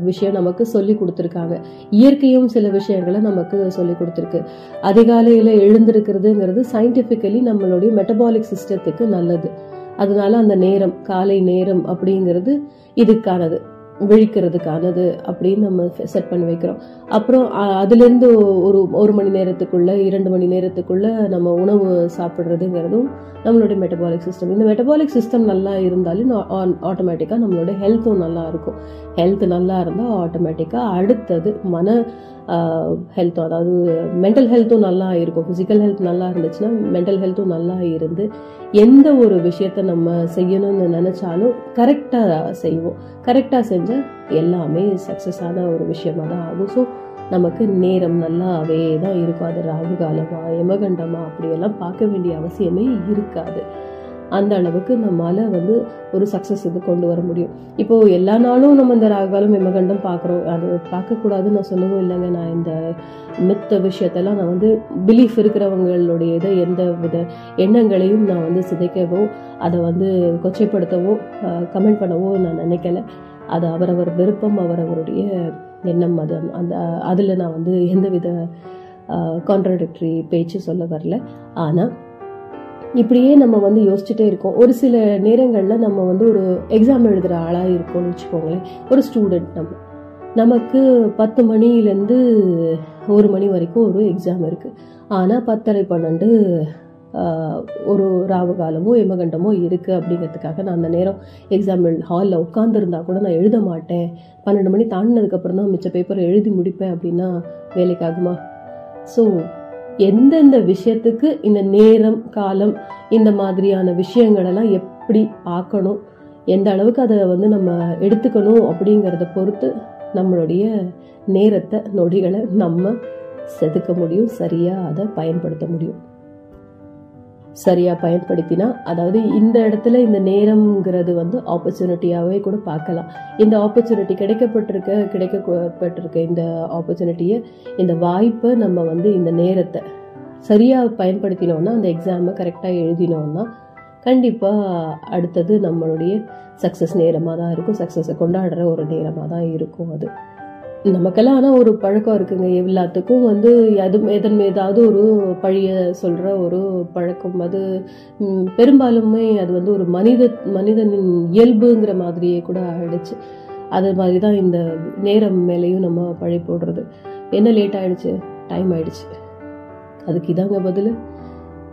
விஷயம் நமக்கு சொல்லி கொடுத்துருக்காங்க. இயற்கையும் சில விஷயங்களை நமக்கு சொல்லி கொடுத்துருக்கு. அதிகாலையில் எழுந்திருக்கிறதுங்கிறது சயின்டிஃபிக்கலி நம்மளுடைய மெட்டபாலிக் சிஸ்டத்துக்கு நல்லது. அதனால அந்த நேரம் காலை நேரம் அப்படிங்கிறது இதுக்கானது. விழிக்கிறதுக்கானது அப்படின்னு நம்ம செட் பண்ணி வைக்கிறோம். அப்புறம் அதுலேருந்து ஒரு ஒரு மணி நேரத்துக்குள்ள இரண்டு மணி நேரத்துக்குள்ள நம்ம உணவு சாப்பிட்றதுங்கிறதும் நம்மளுடைய மெட்டபாலிக் சிஸ்டம் இந்த மெட்டபாலிக் சிஸ்டம் நல்லா இருந்தாலும் ஆட்டோமேட்டிக்காக நம்மளோட ஹெல்த்தும் நல்லா இருக்கும். ஹெல்த் நல்லா இருந்தால் ஆட்டோமேட்டிக்காக அடுத்தது மன ஹெல்த்தும் அதாவது மென்டல் ஹெல்த்தும் நல்லா இருக்கும். ஃபிசிக்கல் ஹெல்த் நல்லா இருந்துச்சுன்னா மென்டல் ஹெல்த்தும் நல்லா இருந்து எந்த ஒரு விஷயத்த நம்ம செய்யணும்னு நினச்சாலும் கரெக்டாக செய்வோம். கரெக்டாக செஞ்சால் எல்லாமே சக்ஸஸான ஒரு விஷயமா தான் ஆகும். ஸோ நமக்கு நேரம் நல்லாவே தான் இருக்கும். அது ராகு காலமா யமகண்டமா அப்படியெல்லாம் பார்க்க வேண்டிய அவசியமே இருக்காது. அந்த அளவுக்கு நம்மால் வந்து ஒரு சக்ஸஸ் இது கொண்டு வர முடியும். இப்போ எல்லா நாளும் நம்ம இந்த ராகாலம் யமகண்டம் பார்க்குறோம் அது பார்க்கக்கூடாதுன்னு நான் சொல்லவும் இல்லைங்க. நான் இந்த மித்த விஷயத்தெல்லாம் நான் வந்து பிலீஃப் இருக்கிறவங்களுடைய இதை எந்த வித எண்ணங்களையும் நான் வந்து சிதைக்கவோ அதை வந்து கொச்சைப்படுத்தவோ கமெண்ட் பண்ணவோ நான் நினைக்கல. அது அவரவர் விருப்பம் அவரவருடைய எண்ணம். அது அந்த அதில் நான் வந்து எந்தவித கான்ட்ரடிக்டரி பேச்சு சொல்ல வரல. ஆனால் இப்படியே நம்ம வந்து யோசிச்சுட்டே இருக்கோம். ஒரு சில நேரங்களில் நம்ம வந்து ஒரு எக்ஸாம் எழுதுகிற ஆளாக இருக்கோம்னு வச்சுக்கோங்களேன். ஒரு ஸ்டூடெண்ட் நம்ம. நமக்கு பத்து மணிலேருந்து ஒரு மணி வரைக்கும் ஒரு எக்ஸாம் இருக்குது ஆனால் பத்தரை பன்னெண்டு ஒரு ராவு காலமோ எமகண்டமோ இருக்குது அப்படிங்கிறதுக்காக நான் அந்த நேரம் எக்ஸாம் ஹாலில் உட்காந்துருந்தா கூட நான் எழுத மாட்டேன். பன்னெண்டு மணி தாண்டினதுக்கப்புறம் தான் மிச்ச பேப்பரை எழுதி முடிப்பேன் அப்படின்னா வேலைக்காகுமா? ஸோ எந்தெந்த விஷயத்துக்கு இந்த நேரம் காலம் இந்த மாதிரியான விஷயங்களெல்லாம் எப்படி பார்க்கணும் எந்த அளவுக்கு அதை வந்து நம்ம எடுத்துக்கணும் அப்படிங்கிறத பொறுத்து நம்மளுடைய நேரத்தை நொடிகளை நம்ம செதுக்க முடியும் சரியாக அதை பயன்படுத்த முடியும். சரியாக பயன்படுத்தினா அதாவது இந்த இடத்துல இந்த நேரம்ங்கிறது வந்து ஆப்பர்ச்சுனிட்டியாகவே கூட பார்க்கலாம். இந்த ஆப்பர்ச்சுனிட்டி கிடைக்கப்பட்டிருக்க கிடைக்கப்பட்டிருக்க இந்த ஆப்பர்ச்சுனிட்டியை இந்த வாய்ப்பை நம்ம வந்து இந்த நேரத்தை சரியாக பயன்படுத்தினோம்னா அந்த எக்ஸாமை கரெக்டாக எழுதினோம்னா கண்டிப்பாக அடுத்தது நம்மளுடைய சக்ஸஸ் நேரமாக தான் இருக்கும். சக்ஸஸை கொண்டாடுற ஒரு நேரமாக தான் இருக்கும் அது. நமக்கெல்லாம் ஆனால் ஒரு பழக்கம் இருக்குங்க. எல்லாத்துக்கும் வந்து எது எதன் மீதாவது ஒரு பழிய சொல்கிற ஒரு பழக்கம். அது பெரும்பாலுமே அது வந்து ஒரு மனித மனிதனின் இயல்புங்கிற மாதிரியே கூட ஆயிடுச்சு. அது மாதிரி தான் இந்த நேரம் மேலேயும் நம்ம பழி போடுறது. என்ன லேட் ஆயிடுச்சு? டைம் ஆயிடுச்சு. அதுக்கு இதாங்க பதில்.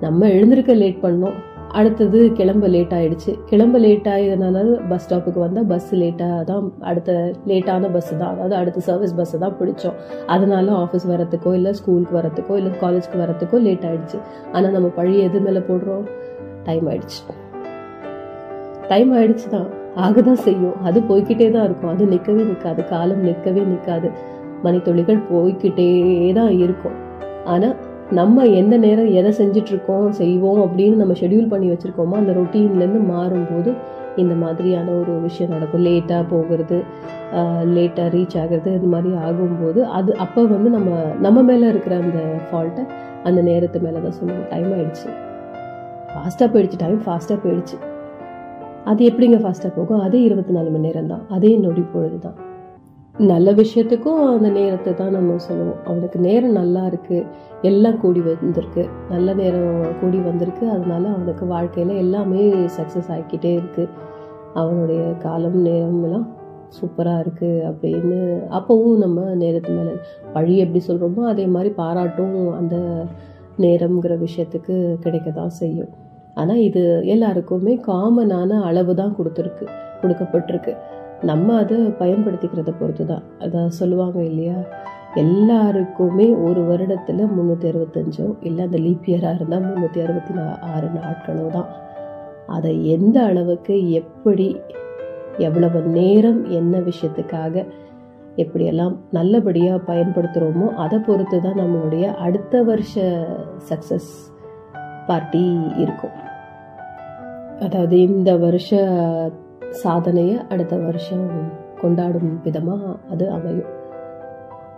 நம்ம எழுந்திருக்க லேட் பண்ணோம். அடுத்தது கிளம்ப லேட் ஆயிடுச்சு. கிளம்ப லேட் ஆகியதுனால பஸ் ஸ்டாப்புக்கு வந்தால் பஸ் லேட்டாக தான் அடுத்த லேட்டான பஸ் தான் அதாவது அடுத்த சர்வீஸ் பஸ்ஸை தான் பிடிச்சோம். அதனால ஆஃபீஸ் வரத்துக்கோ இல்லை ஸ்கூலுக்கு வரத்துக்கோ இல்லை காலேஜ்க்கு வரத்துக்கோ லேட் ஆயிடுச்சு. ஆனால் நம்ம பழைய எது மேலே போடுறோம்? டைம் ஆயிடுச்சு. டைம் ஆயிடுச்சு தான். ஆகதான் செய்யும். அது போய்கிட்டே தான் இருக்கும். அது நிற்கவே நிற்காது காலம் நிற்கவே நிற்காது மணித்துளிகள் போய்க்கிட்டே தான் இருக்கும். ஆனால் நம்ம எந்த நேரம் எதை செஞ்சிட்ருக்கோம் செய்வோம் அப்படின்னு நம்ம ஷெட்யூல் பண்ணி வச்சுருக்கோமோ அந்த ரொட்டீன்லேருந்து மாறும்போது இந்த மாதிரியான ஒரு விஷயம் நடக்கும். லேட்டாக போகிறது லேட்டாக ரீச் ஆகிறது இது மாதிரி ஆகும்போது அது அப்போ வந்து நம்ம நம்ம மேலே இருக்கிற அந்த ஃபால்ட்டை அந்த நேரத்து மேலே தான் சொல்லுவோம் டைம் ஆகிடுச்சு ஃபாஸ்ட்டாக போயிடுச்சு டைம் ஃபாஸ்ட்டாக போயிடுச்சு. அது எப்படிங்க ஃபாஸ்ட்டாக போகும்? அதே இருபத்தி நாலு மணி நேரம் தான் அதே நொடி பொழுது தான் நல்ல விஷயத்துக்கும் அந்த நேரத்தை தான் நம்ம சொல்லுவோம். அவனுக்கு நேரம் நல்லா இருக்கு. எல்லாம் கூடி வந்திருக்கு. நல்ல நேரம் கூடி வந்திருக்கு. அதனால அவனுக்கு வாழ்க்கையில் எல்லாமே சக்ஸஸ் ஆகிக்கிட்டே இருக்கு. அவனுடைய காலம் நேரம் எல்லாம் சூப்பராக இருக்குது அப்படின்னு அப்போவும் நம்ம நேரத்து மேலே பழி எப்படி சொல்கிறோமோ அதே மாதிரி பாராட்டும் அந்த நேரம்ங்கிற விஷயத்துக்கு கிடைக்க தான் செய்யும். ஆனால் இது எல்லாருக்குமே காமனான அளவு தான் கொடுத்துருக்கு கொடுக்கப்பட்டிருக்கு. நம்ம அதை பயன்படுத்திக்கிறத பொறுத்து தான் அதை சொல்லுவாங்க இல்லையா? எல்லாருக்குமே ஒரு வருடத்தில் முந்நூற்றி அறுபத்தஞ்சோ இல்லை அந்த லீப் இயராக இருந்தால் முந்நூற்றி அறுபத்தி நா ஆறு நாட்களோ தான். அதை எந்த அளவுக்கு எப்படி எவ்வளவு நேரம் என்ன விஷயத்துக்காக எப்படியெல்லாம் நல்லபடியாக பயன்படுத்துகிறோமோ அதை பொறுத்து தான் நம்மளுடைய அடுத்த வருஷ சக்ஸஸ் பார்ட்டி இருக்கும். அதாவது இந்த வருஷ சாதனையை அடுத்த வருஷம் கொண்டாடும் விதமாக அது அமையும்.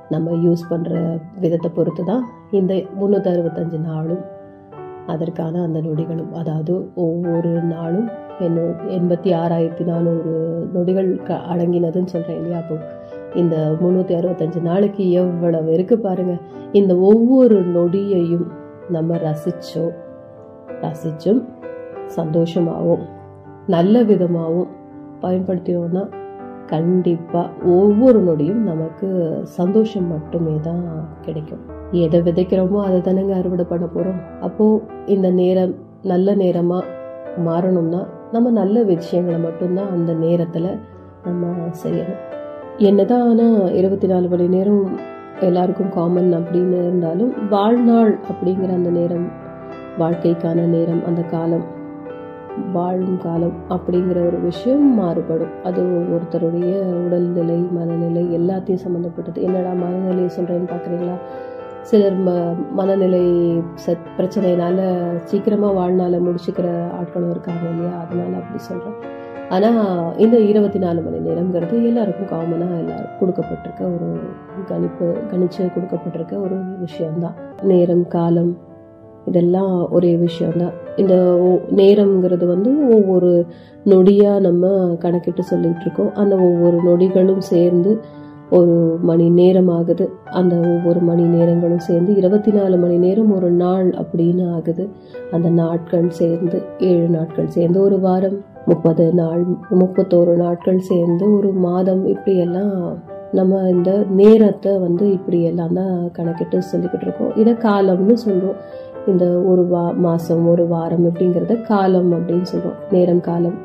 நம்ம யூஸ் பண்ணுற விதத்தை பொறுத்து தான் இந்த முந்நூற்றி அறுபத்தஞ்சு நாளும் அதற்கான அந்த நொடிகளும். அதாவது ஒவ்வொரு நாளும் என்ன எண்பத்தி ஆறாயிரத்தி நானூறு நொடிகள் க அடங்கினதுன்னு சொல்கிறேன் இல்லையா? அப்போ இந்த முந்நூற்றி அறுபத்தஞ்சு நாளைக்கு எவ்வளவு இருக்குது பாருங்க. இந்த ஒவ்வொரு நொடியையும் நம்ம ரசித்தோம் ரசித்தும் சந்தோஷமாகவும் நல்ல விதமாகவும் பயன்படுத்தினோம்னா கண்டிப்பாக ஒவ்வொரு நொடியும் நமக்கு சந்தோஷம் மட்டுமே தான் கிடைக்கும். எதை விதைக்கிறோமோ அதை தானேங்க அறுவடை பண்ண போகிறோம் அப்போது இந்த நேரம் நல்ல நேரமாக மாறணும்னா நம்ம நல்ல விஷயங்களை மட்டும்தான் அந்த நேரத்தில் நம்ம செய்யணும். என்னதான் ஆனால் இருபத்தி நாலு மணி நேரம் எல்லாருக்கும் காமன் அப்படின்னு இருந்தாலும் வாழ்நாள் அப்படிங்கிற அந்த நேரம் வாழ்க்கைக்கான நேரம் அந்த காலம் வாழும் காலம் அப்படிங்கிற ஒரு விஷயம் மாறுபடும். அது ஒவ்வொருத்தருடைய உடல்நிலை மனநிலை எல்லாத்தையும் சம்மந்தப்பட்டது என்னடா மனநிலையை சொல்கிறேன்னு பார்க்குறீங்களா சிலர் ம மனநிலை சத் பிரச்சனையினால் சீக்கிரமாக வாழ்நாளை முடிச்சுக்கிற ஆட்களும் இருக்காங்க இல்லையா? அதனால அப்படி சொல்கிறேன் ஆனால் இந்த இருபத்தி நாலு மணி நேரங்கிறது எல்லாருக்கும் காமனாக எல்லாரும் கொடுக்கப்பட்டிருக்க ஒரு கணிப்பு கணிச்சு கொடுக்கப்பட்டிருக்க ஒரு விஷயம்தான். நேரம் காலம் இதெல்லாம் ஒரே விஷயம்தான். இந்த நேரம்ங்கிறது வந்து ஒவ்வொரு நொடியாக நம்ம கணக்கிட்டு சொல்லிகிட்டு இருக்கோம். அந்த ஒவ்வொரு நொடிகளும் சேர்ந்து ஒரு மணி நேரம் ஆகுது அந்த ஒவ்வொரு மணி நேரங்களும் சேர்ந்து இருபத்தி நாலு மணி நேரம் ஒரு நாள் அப்படின்னு ஆகுது. அந்த நாட்கள் சேர்ந்து ஏழு நாட்கள் சேர்ந்து ஒரு வாரம் முப்பது நாள் முப்பத்தோரு நாட்கள் சேர்ந்து ஒரு மாதம் இப்படியெல்லாம் நம்ம இந்த நேரத்தை வந்து இப்படி எல்லாம் தான் கணக்கிட்டு சொல்லிக்கிட்டு இருக்கோம். இதை காலம்னு சொல்லுவோம் இந்த ஒரு வா மாதம் ஒரு வாரம் அப்படிங்கிறத காலம் அப்படின்னு சொல்கிறோம் நேரம் காலம்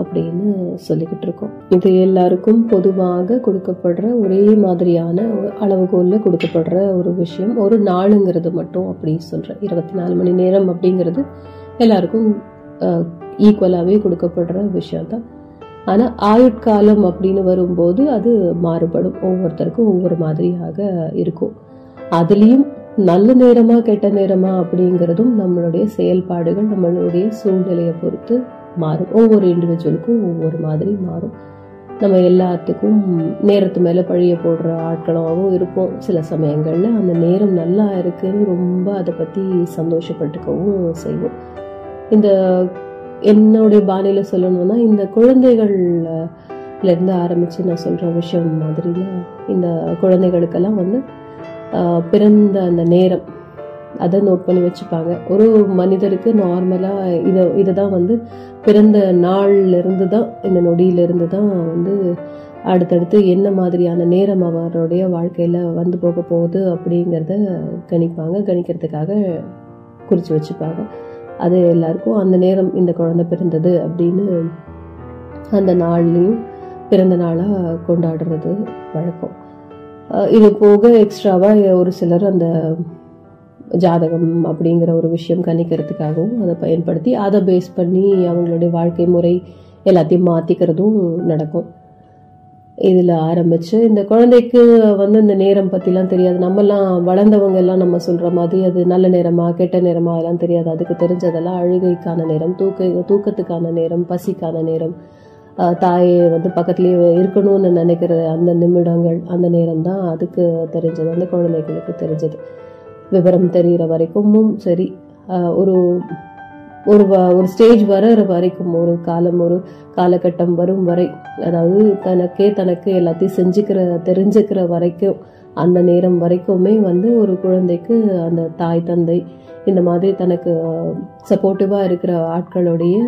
அப்படின்னு சொல்லிக்கிட்டு இருக்கோம். இது எல்லாருக்கும் பொதுவாக கொடுக்கப்படுற ஒரே மாதிரியான அளவுகோலில் கொடுக்கப்படுற ஒரு விஷயம். ஒரு நாளுங்கிறது மட்டும் அப்படின்னு சொல்கிறேன் இருபத்தி நாலு மணி நேரம் அப்படிங்கிறது எல்லாருக்கும் ஈக்குவலாகவே கொடுக்கப்படுற விஷயம்தான். ஆனால் ஆயுட்காலம் அப்படின்னு வரும்போது அது மாறுபடும். ஒவ்வொருத்தருக்கும் ஒவ்வொரு மாதிரியாக இருக்கும். அதுலேயும் நல்ல நேரமா கெட்ட நேரமா அப்படிங்கிறதும் நம்மளுடைய செயல்பாடுகள் நம்மளுடைய சூழ்நிலையை பொறுத்து மாறும். ஒவ்வொரு இண்டிவிஜுவலுக்கும் ஒவ்வொரு மாதிரி மாறும். நம்ம எல்லாத்துக்கும் நேரத்து மேலே பழிய போடுற ஆட்களாகவும் இருப்போம். சில சமயங்களில் அந்த நேரம் நல்லா இருக்குன்னு ரொம்ப அதை பற்றி சந்தோஷப்பட்டுக்கவும் செய்வோம். இந்த என்னுடைய பாணியில் சொல்லணும்னா இந்த குழந்தைகள்லேருந்து ஆரம்பித்து நான் சொல்கிற விஷயம் மாதிரினா இந்த குழந்தைகளுக்கெல்லாம் வந்து பிறந்த அந்த நேரம். அதை நோட் பண்ணி வச்சுப்பாங்க. ஒரு மனிதருக்கு நார்மலாக இதை இதை தான் வந்து பிறந்த நாள்லேருந்து தான் இந்த நொடியிலிருந்து தான் வந்து அடுத்தடுத்து என்ன மாதிரியான நேரம் அவருடைய வாழ்க்கையில் வந்து போக போகுது அப்படிங்கிறத கணிப்பாங்க. கணிக்கிறதுக்காக குறித்து வச்சுப்பாங்க. அது எல்லாருக்கும் அந்த நேரம் இந்த குழந்தை பிறந்தது அப்படின்னு அந்த நாள்லேயும் பிறந்த நாளாக கொண்டாடுறது வழக்கம். இது போக எக்ஸ்ட்ராவாக ஒரு சிலர் அந்த ஜாதகம் அப்படிங்கிற ஒரு விஷயம் கணிக்கிறதுக்காகவும் அதை பயன்படுத்தி அதை பேஸ் பண்ணி அவங்களுடைய வாழ்க்கை முறை எல்லாத்தையும் மாற்றிக்கிறதும் நடக்கும். இதில் ஆரம்பித்து இந்த குழந்தைக்கு வந்து இந்த நேரம் பற்றிலாம் தெரியாது. நம்மலாம் வளர்ந்தவங்க எல்லாம் நம்ம சொல்கிற மாதிரி அது நல்ல நேரமா கெட்ட நேரமா அதெல்லாம் தெரியாது. அதுக்கு தெரிஞ்சதெல்லாம் அழுகைக்கான நேரம் தூக்க தூக்கத்துக்கான நேரம் பசிக்கான நேரம் தாயை வந்து பக்கத்துலேயே இருக்கணும்னு நினைக்கிற அந்த நிமிடங்கள் அந்த நேரம் தான் அதுக்கு தெரிஞ்சது அந்த குழந்தைகளுக்கு தெரிஞ்சது. விவரம் தெரிகிற வரைக்கும் சரி ஒரு ஒரு ஒரு ஸ்டேஜ் வர்ற வரைக்கும் ஒரு காலம் ஒரு காலகட்டம் வரும் வரை அதாவது தனக்கே தனக்கு எல்லாத்தையும் செஞ்சுக்கிற தெரிஞ்சுக்கிற வரைக்கும் அந்த நேரம் வரைக்குமே வந்து ஒரு குழந்தைக்கு அந்த தாய் தந்தை இந்த மாதிரி தனக்கு சப்போர்ட்டிவாக இருக்கிற ஆட்களுடைய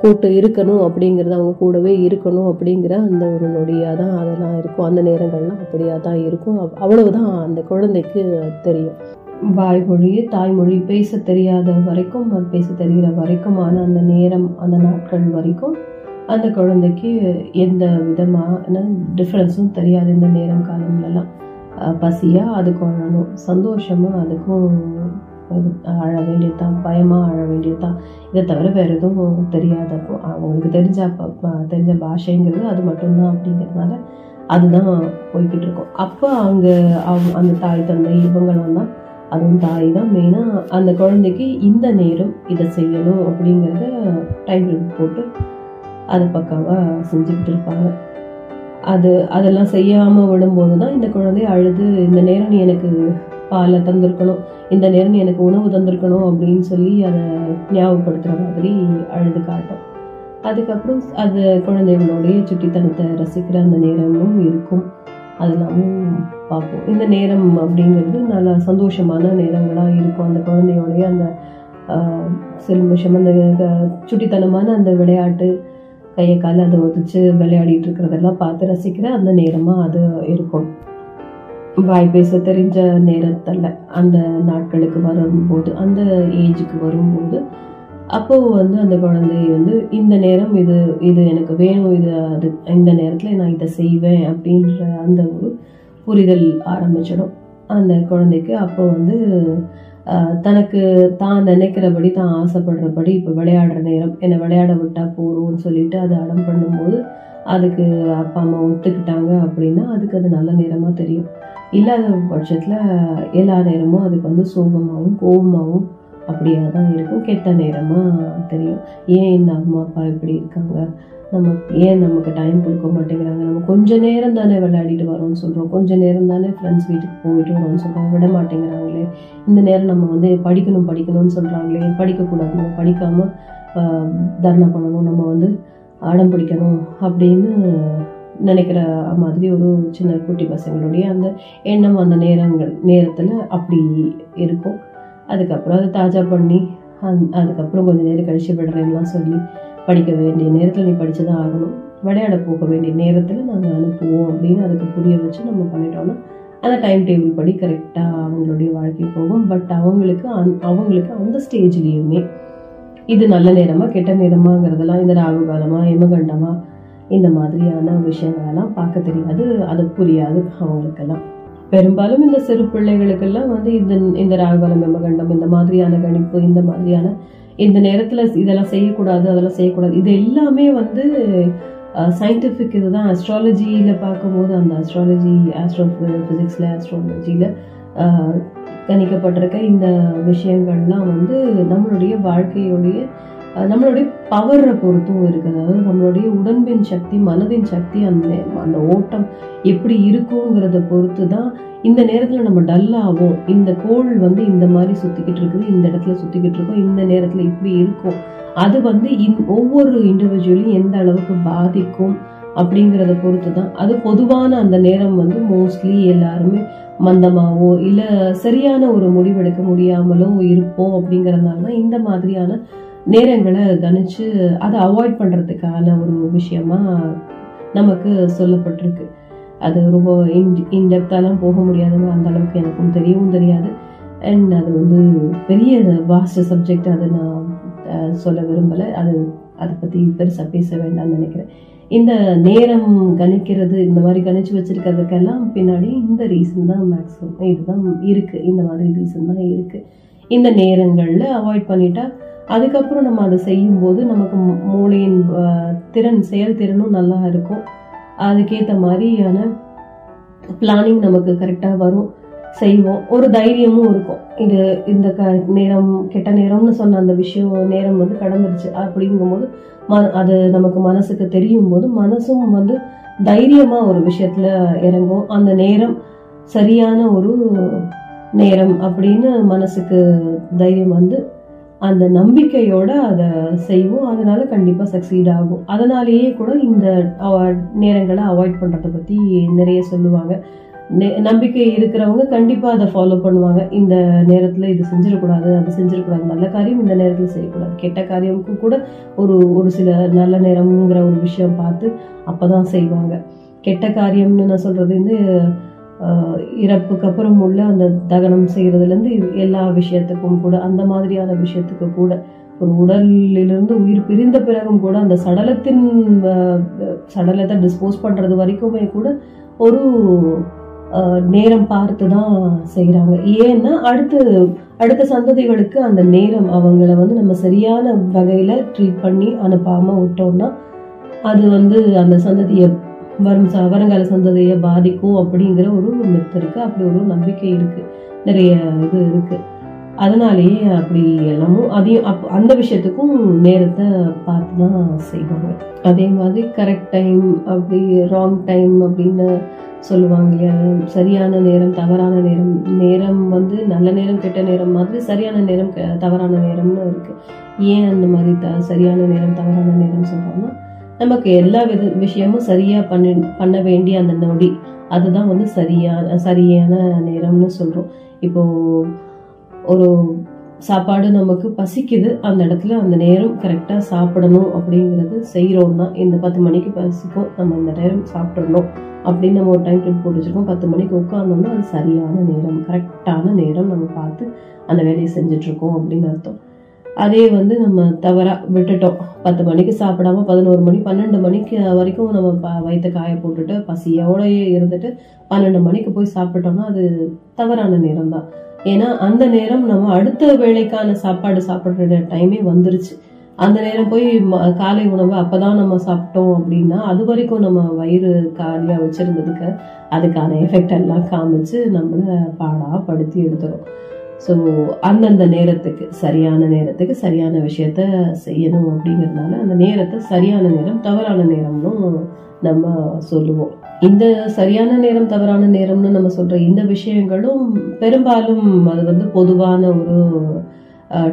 கூட்டம் இருக்கணும் அப்படிங்கிறது அவங்க கூடவே இருக்கணும் அப்படிங்கிற அந்த ஒரு நொடியாக தான் அதெல்லாம் இருக்கும். அந்த நேரங்கள்லாம் அப்படியாக தான் இருக்கும் அவ்வளவுதான் அந்த குழந்தைக்கு தெரியும். வாய்மொழி தாய்மொழி பேச தெரியாத வரைக்கும் அது பேச தெரிகிற வரைக்குமான அந்த நேரம் அந்த நாட்கள் வரைக்கும் அந்த குழந்தைக்கு எந்த விதமான டிஃப்ரென்ஸும் தெரியாது இந்த நேரம் காலம்லலாம் பசியாக அதுக்கு அழணும் சந்தோஷமாக அதுக்கும் அழ வேண்டியதுதான் பயமாக அழ வேண்டியதுதான். இதை தவிர வேறு எதுவும் தெரியாதப்போ அவங்களுக்கு தெரிஞ்ச தெரிஞ்ச பாஷைங்கிறது அது மட்டும்தான் அப்படிங்கிறதுனால அதுதான் போய்கிட்டு இருக்கோம் அப்போ அங்கே அவங்க அந்த தாய் தந்தை இவங்களும் தான் அதுவும் தாய் தான் மெயினாக அந்த குழந்தைக்கு இந்த நேரம் இதை செய்யணும் அப்படிங்கிறத டைம் போட்டு அதை பக்காவாக செஞ்சுக்கிட்டு இருப்பாங்க அது அதெல்லாம் செய்யாமல் விடும்போது தான் இந்த குழந்தை அழுது இந்த நேரம் நீ எனக்கு பாலை தந்திருக்கணும். இந்த நேரம் எனக்கு உணவு தந்திருக்கணும் அப்படின்னு சொல்லி அதை ஞாபகப்படுத்துகிற மாதிரி அழுது காட்டும். அதுக்கப்புறம் அது குழந்தைகளுடைய சுட்டித்தனத்தை ரசிக்கிற அந்த நேரமும் இருக்கும். அதெல்லாமும் பார்ப்போம். இந்த நேரம் அப்படிங்கிறது நல்ல சந்தோஷமான நேரங்களாக இருக்கும். அந்த குழந்தையோடைய அந்த சிலுமிஷம் அந்த சுட்டித்தனமான அந்த விளையாட்டு கையை காலை அதை ஒதிச்சு விளையாடிட்டு இருக்கிறதெல்லாம் பார்த்து ரசிக்கிற அந்த நேரமாக அது இருக்கும். வாய் பேச தெரிஞ்ச நேரத்தில் அந்த நாட்களுக்கு வரும்போது அந்த ஏஜுக்கு வரும்போது அப்போ வந்து அந்த குழந்தை வந்து இந்த நேரம் இது இது எனக்கு வேணும் இது அது இந்த நேரத்தில் நான் இதை செய்வேன் அப்படின்ற அந்த ஒரு புரிதல் ஆரம்பிச்சிடும். அந்த குழந்தைக்கு அப்போ வந்து தனக்கு தான் நினைக்கிறபடி தான் ஆசைப்படுறபடி இப்போ விளையாடுற நேரம் என்னை விளையாட விட்டால் போகிறோம்னு சொல்லிட்டு அதை அடம் பண்ணும்போது அதுக்கு அப்பா அம்மா ஒத்துக்கிட்டாங்க அப்படின்னா அதுக்கு அது நல்ல நேரமாக தெரியும். இல்லாத பட்சத்தில் எல்லா நேரமும் அதுக்கு வந்து சோகமாகவும் கோபமாகவும் அப்படியே தான் இருக்கும். கெட்ட நேரமாக தெரியும். ஏன் இந்த அம்மா அப்பா இப்படி இருக்காங்க? நம்ம ஏன் நமக்கு டைம் கொடுக்க மாட்டேங்கிறாங்க? நம்ம கொஞ்ச நேரம் தானே விளையாடிட்டு வரோம்னு சொல்கிறோம் கொஞ்ச நேரம் தானே ஃப்ரெண்ட்ஸ் வீட்டுக்கு போயிட்டு வரோம்னு சொல்கிறோம் விட மாட்டேங்கிறாங்களே. இந்த நேரம் நம்ம வந்து படிக்கணும் படிக்கணும்னு சொல்கிறாங்களே படிக்கக்கூடாது. நம்ம படிக்காமல் தர்ணா பண்ணணும். நம்ம வந்து ஆடம் பிடிக்கணும் அப்படின்னு நினைக்கிற மாதிரி ஒரு சின்ன குட்டி பசங்களுடைய அந்த எண்ணம் அந்த நேரங்கள் நேரத்தில் அப்படி இருக்கும். அதுக்கப்புறம் அதை தாஜா பண்ணி அந் அதுக்கப்புறம் கொஞ்சம் நேரம் கழிச்சு விடுறேன்லாம் சொல்லி படிக்க வேண்டிய நேரத்தில் நீ படித்து தான் ஆகணும். விளையாட போக வேண்டிய நேரத்தில் நாங்கள் அனுப்புவோம் அப்படின்னு அதுக்கு புரிய வச்சு நம்ம பண்ணிட்டோம்னா அந்த டைம் டேபிள் படி கரெக்டாக அவங்களுடைய வாழ்க்கை போகும். பட் அவங்களுக்கு அந்- அவங்களுக்கு அந்த ஸ்டேஜ்லேயுமே இது நல்ல நேரமா கெட்ட நேரமாங்கிறதெல்லாம் இந்த ராகு காலமா யமகண்டமா இந்த மாதிரியான விஷயங்களெல்லாம் பார்க்க தெரியாது. அது புரியாது அவங்களுக்கெல்லாம். பெரும்பாலும் இந்த சிறு பிள்ளைகளுக்கெல்லாம் வந்து இந்த இந்த ராகுகாலம் எமகண்டம் இந்த மாதிரியான கணிப்பு இந்த மாதிரியான இந்த நேரத்தில் இதெல்லாம் செய்யக்கூடாது அதெல்லாம் செய்யக்கூடாது. இது எல்லாமே வந்து சயின்டிஃபிக் இதுதான். அஸ்ட்ராலஜியில் பார்க்கும்போது அந்த அஸ்ட்ராலஜி ஆஸ்ட்ரோ ஃபிசிக்ஸில் ஆஸ்ட்ராலஜியில் கணிக்கப்பட்டிருக்க இந்த விஷயங்கள்லாம் வந்து நம்மளுடைய வாழ்க்கையுடைய நம்மளுடைய பவரை பொறுத்தும் இருக்குது. அதாவது நம்மளுடைய உடம்பின் சக்தி மனதின் சக்தி அந்த அந்த ஓட்டம் எப்படி இருக்குங்கிறத பொறுத்து தான் இந்த நேரத்தில் நம்ம டல்லாகும் இந்த கோள் வந்து இந்த மாதிரி சுற்றிக்கிட்டு இருக்குது இந்த இடத்துல சுற்றிக்கிட்டு இருக்கோம் இந்த நேரத்தில் இப்படி இருக்கும். அது வந்து இந் ஒவ்வொரு இண்டிவிஜுவலையும் எந்த அளவுக்கு பாதிக்கும் அப்படிங்கிறத பொறுத்து தான் அது பொதுவான அந்த நேரம் வந்து மோஸ்ட்லி எல்லாருமே மந்தமாவோ இல்லை சரியான ஒரு முடிவெடுக்க முடியாமலோ இருப்போம் அப்படிங்கிறதுனால தான் இந்த மாதிரியான நேரங்களை கணிச்சு அதை அவாய்ட் பண்ணுறதுக்கான ஒரு விஷயமா நமக்கு சொல்லப்பட்டிருக்கு. அது ரொம்ப இன் இன்டெப்தாலாம் போக முடியாதுன்னு அந்த அளவுக்கு எனக்கும் தெரியவும் தெரியாது. அண்ட் அது வந்து பெரிய வாஸ்ட் சப்ஜெக்ட் அதை நான் சொல்ல விரும்பலை. அது அதை பற்றி பெருசாக பேச வேண்டாம்னு நினைக்கிறேன். இந்த நேரம் கணிக்கிறது இந்த மாதிரி கணிச்சு வச்சிருக்கிறதுக்கெல்லாம் பின்னாடி இந்த ரீசன் தான் மேக்ஸிமம் இதுதான் இருக்கு. இந்த மாதிரி ரீசன் தான் இருக்கு. இந்த நேரங்களில் அவாய்ட் பண்ணிட்டா அதுக்கப்புறம் நம்ம அதை செய்யும்போது நமக்கு மூளையின் திறன் செயல்திறனும் நல்லா இருக்கும். அதுக்கேற்ற மாதிரியான பிளானிங் நமக்கு கரெக்டாக வரும். செய்வோம். ஒரு தைரியமும் இருக்கும். இது இந்த க நேரம் கெட்ட நேரம்னு சொன்ன அந்த விஷயம் நேரம் வந்து கடந்துருச்சு. அப்படிங்கும்போது அது நமக்கு மனசுக்கு தெரியும் போது மனசும் வந்து தைரியமா ஒரு விஷயத்துல இறங்கும். அந்த நேரம் சரியான ஒரு நேரம் அப்படின்னு மனசுக்கு தைரியம் வந்து அந்த நம்பிக்கையோட அதை செய்வோம். அதனால கண்டிப்பா சக்சீட் ஆகும். அதனாலேயே கூட இந்த நேரங்களை அவாய்ட் பண்றதை பத்தி நிறைய சொல்லுவாங்க. நம்பிக்கை இருக்கிறவங்க கண்டிப்பா அதை ஃபாலோ பண்ணுவாங்க. இந்த நேரத்துல இது செஞ்சிடக்கூடாது அது செஞ்சிடக்கூடாது நல்ல காரியம் இந்த நேரத்துல செய்யக்கூடாது. கெட்ட காரியமுக்கு கூட ஒரு ஒரு சில நல்ல நேரம்ங்கிற ஒரு விஷயம் பார்த்து அப்பதான் செய்வாங்க. கெட்ட காரியம்னு நான் சொல்றது வந்து இறப்புக்கு அப்புறம் உள்ள அந்த தகனம் செய்கிறதுலேருந்து எல்லா விஷயத்துக்கும் கூட அந்த மாதிரியான விஷயத்துக்கு கூட ஒரு உடலிலிருந்து உயிர் பிரிந்த பிறகும் கூட அந்த சடலத்தின் சடலத்தை டிஸ்போஸ் பண்றது வரைக்குமே கூட ஒரு நேரம் பார்த்து தான் செய்கிறாங்க ஏன்னா அடுத்து அடுத்த சந்ததிகளுக்கு அந்த நேரம் அவங்கள வந்து நம்ம சரியான வகையில் ட்ரீட் பண்ணி அனுப்பாம விட்டோம்னா அது வந்து அந்த சந்ததியை வரும் ச- வருங்கால சந்ததியை பாதிக்கும் அப்படிங்கிற ஒரு மித்து இருக்குது அப்படி ஒரு நம்பிக்கை இருக்குது நிறைய இது இருக்குது அதனாலேயே அப்படி எல்லாமும் அதையும் அப் அந்த விஷயத்துக்கும் நேரத்தை பார்த்து தான் செய்வாங்க. அதே மாதிரி கரெக்ட் டைம் அப்படி ராங் டைம் அப்படின்னு சொல்லுவாங்க இல்லையா? சரியான நேரம் தவறான நேரம் நேரம் வந்து நல்ல நேரம் கெட்ட நேரம் மாதிரி சரியான நேரம் தவறான நேரம்னு இருக்குது ஏன் அந்த மாதிரி த சரியான நேரம் தவறான நேரம் சொல்றோம்னா நமக்கு எல்லா வித விஷயமும் சரியாக பண்ண பண்ண வேண்டிய அந்த நொடி. அதுதான் வந்து சரியான சரியான நேரம்னு சொல்கிறோம் இப்போது ஒரு சாப்பாடு நமக்கு பசிக்குது. அந்த இடத்துல அந்த நேரம் கரெக்டாக சாப்பிடணும் அப்படிங்கிறது செய்கிறோம்னா இந்த பத்து மணிக்கு பசிக்கும். நம்ம இந்த நேரம் சாப்பிட்றணும் அப்படின்னு நம்ம ஒரு டைம் டேபிள் போட்டு வச்சுருக்கோம் பத்து மணிக்கு உட்காந்தோம்னா அது சரியான நேரம் கரெக்டான நேரம் நம்ம பார்த்து அந்த வேலையை செஞ்சிட்ருக்கோம் அப்படின்னு அர்த்தம். அதே வந்து நம்ம தவறாக விட்டுட்டோம். பத்து மணிக்கு சாப்பிடாம பதினோரு மணி பன்னெண்டு மணிக்கு வரைக்கும் நம்ம ப- வயிற்று காய போட்டுட்டு பசியோடயே இருந்துட்டு பன்னெண்டு மணிக்கு போய் சாப்பிட்டோம்னா அது தவறான நேரம் தான் ஏன்னா அந்த நேரம் நம்ம அடுத்த வேளைக்கான சாப்பாடு சாப்பிட்ற டைமே வந்துருச்சு. அந்த நேரம் போய் ம- காலை உணவு அப்பதான் நம்ம சாப்பிட்டோம் அப்படின்னா அது வரைக்கும் நம்ம வயிறு காலியா வச்சிருந்ததுக்கு அதுக்கான எஃபெக்ட் எல்லாம் காமிச்சு நம்மள பாடா படுத்தி எடுத்துரும். ஸோ அந்தந்த நேரத்துக்கு சரியான நேரத்துக்கு சரியான விஷயத்த செய்யணும் அப்படிங்கிறதுனால அந்த நேரத்தை சரியான நேரம் தவறான நேரம்னும் நம்ம சொல்லுவோம். இந்த சரியான நேரம் தவறான நேரம்னு நம்ம சொல்ற இந்த விஷயங்களும் பெரும்பாலும் அது வந்து பொதுவான ஒரு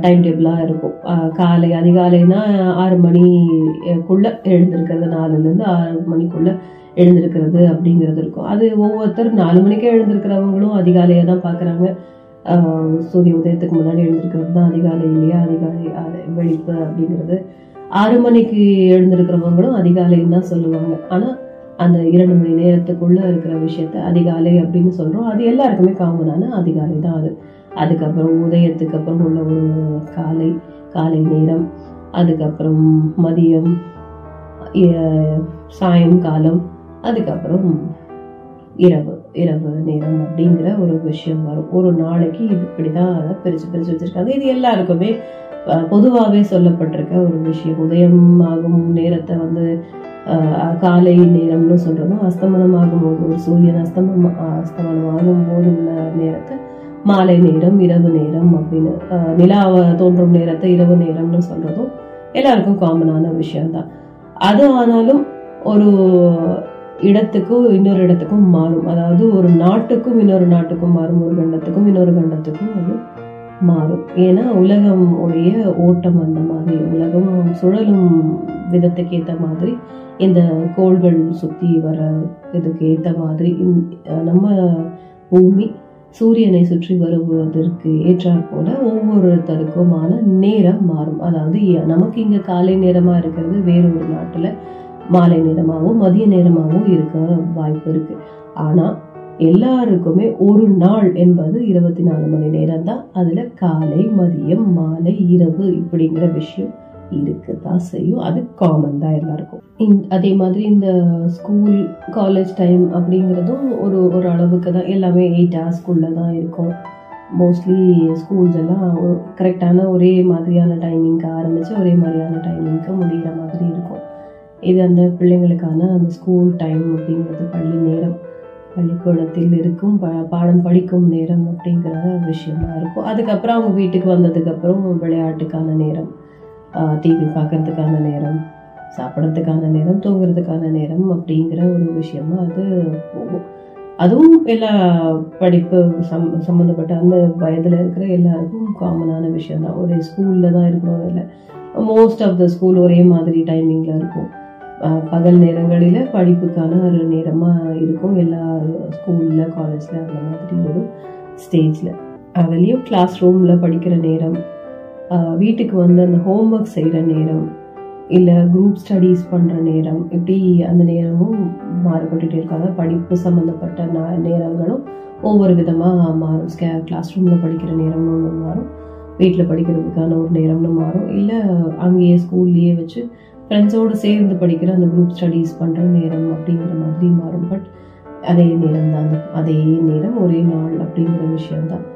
டைம் டேபிளாக இருக்கும். காலை அதிகாலைனா ஆறு மணிக்குள்ள எழுந்திருக்கிறது நாலுலேருந்து ஆறு மணிக்குள்ள எழுந்திருக்கிறது அப்படிங்கிறது இருக்கும். அது ஒவ்வொருத்தர் நாலு மணிக்கே எழுந்திருக்கிறவங்களும் அதிகாலையை தான் பார்க்குறாங்க சூரிய உதயத்துக்கு முன்னாடி எழுந்திருக்கிறது தான் அதிகாலை இல்லையா? அதிகாலை ஆறு- வெடிப்பு அப்படிங்கிறது. ஆறு மணிக்கு எழுந்திருக்கிறவங்களும் அதிகாலைன்னு தான் சொல்லுவாங்க. ஆனால் அந்த இரண்டு மணி நேரத்துக்குள்ளே இருக்கிற விஷயத்த அதிகாலை அப்படின்னு சொல்கிறோம் அது எல்லாருக்குமே காமனான அதிகாலை தான் அது. அதுக்கப்புறம் உதயத்துக்கு அப்புறம் உள்ள ஒரு காலை காலை நேரம் அதுக்கப்புறம் மதியம் சாயங்காலம் அதுக்கப்புறம் இரவு இரவு நேரம் அப்படிங்கிற ஒரு விஷயம் வரும். ஒரு நாளைக்கு இது இப்படிதான் அதை பிரிச்சு பிரிச்சு வச்சிருக்காங்க. இது எல்லாருக்குமே பொதுவாகவே சொல்லப்பட்டிருக்க ஒரு விஷயம். உதயம் ஆகும் நேரத்தை வந்து காலை நேரம்னு சொல்கிறோமோ அஸ்தமனம் ஆகும்போது ஒரு சூரியன் அஸ்தமனம் அஸ்தமனம் ஆகும் போது உள்ள நேரத்தை மாலை நேரம் இரவு நேரம் அப்படின்னு அஹ், நிலாவை தோன்றும் நேரத்தை இரவு நேரம்னு சொல்கிறதும் எல்லாருக்கும் காமனான விஷயம்தான். அது ஆனாலும் ஒரு இடத்துக்கும் இன்னொரு இடத்துக்கும் மாறும். அதாவது ஒரு நாட்டுக்கும் இன்னொரு நாட்டுக்கும் மாறும் ஒரு கண்டத்துக்கும் இன்னொரு கண்டத்துக்கும் அது மாறும். ஏன்னா உலகம் உடைய ஓட்டம் அந்த மாதிரி உலகம் சுழலும் விதத்துக்கு ஏற்ற மாதிரி இந்த கோள்கள் சுற்றி வர இதுக்கு ஏற்ற மாதிரி நம்ம பூமி சூரியனை சுற்றி வருவதற்கு ஏற்றாற் போல ஒவ்வொருத்தருக்குமான நேரம் மாறும். அதாவது நமக்கு இங்கே காலை நேரமாக இருக்கிறது வேறொரு ஒரு மாலை நேரமாகவும் மதிய நேரமாகவும் இருக்க வாய்ப்பு இருக்குது ஆனால் எல்லாருக்குமே ஒரு நாள் என்பது இருபத்தி நாலு மணி நேரம் தான் அதுல காலை மதியம் மாலை இரவு இப்படிங்கிற விஷயம் இருக்குதான் செய்யும். அது காமன் தான் எல்லாருக்கும். அதே மாதிரி இந்த ஸ்கூல் காலேஜ் டைம் அப்படிங்கிறதும் ஒரு ஒரு அளவுக்கு தான். எல்லாமே எயிட் ஹவர்ஸ்க்குள்ள தான் இருக்கும். மோஸ்ட்லி ஸ்கூல்ஸ் எல்லாம் கரெக்டான ஒரே மாதிரியான டைமிங்க்கு ஆரம்பித்து ஒரே மாதிரியான டைமிங்க்கு முடிகிற மாதிரி இருக்கும். இது அந்த பிள்ளைங்களுக்கான அந்த ஸ்கூல் டைம் அப்படிங்கிறது பள்ளி நேரம். பள்ளிக்கூடத்தில் இருக்கும் ப பாடம் படிக்கும் நேரம் அப்படிங்கிற விஷயமா இருக்கும். அதுக்கப்புறம் அவங்க வீட்டுக்கு வந்ததுக்கப்புறம் விளையாட்டுக்கான நேரம் டிவி பார்க்கறதுக்கான நேரம் சாப்பிட்றதுக்கான நேரம் தூங்குறதுக்கான நேரம் அப்படிங்கிற ஒரு விஷயமா அது போகும். அதுவும் எல்லா படிப்பு சம் சம்மந்தப்பட்ட அந்த வயதில் இருக்கிற எல்லாருக்கும் காமனான விஷயம் தான் ஒரே ஸ்கூலில் தான் இருக்கணும் இல்லை மோஸ்ட் ஆஃப் த ஸ்கூல் ஒரே மாதிரி டைமிங்கில் இருக்கும். பகல் நேரங்களில் படிப்புக்கான ஒரு நேரமாக இருக்கும். எல்லா ஸ்கூலில் காலேஜில் அந்த மாதிரி ஒரு ஸ்டேஜில் அதுலேயும் கிளாஸ் ரூமில் படிக்கிற நேரம் வீட்டுக்கு வந்து அந்த ஹோம்ஒர்க் செய்கிற நேரம் இல்லை குரூப் ஸ்டடீஸ் பண்ணுற நேரம் இப்படி அந்த நேரமும் மாறுபட்டுட்டே இருக்காங்க படிப்பு சம்மந்தப்பட்ட ந நேரங்களும் ஒவ்வொரு விதமாக மாறும். கிளாஸ் ரூமில் படிக்கிற நேரம்னு ஒன்று மாறும். வீட்டில் படிக்கிறதுக்கான ஒரு நேரம்னு மாறும். இல்லை அங்கேயே ஸ்கூல்லையே வச்சு ஃப்ரெண்ட்ஸோடு சேர்ந்து படிக்கிற அந்த குரூப் ஸ்டடீஸ் பண்ணுற நேரம் அப்படிங்கிற மாதிரி மாறும். பட் அதே நேரம் தான். அந்த அதே நேரம் ஒரே நாள் அப்படிங்கிற விஷயம்தான்.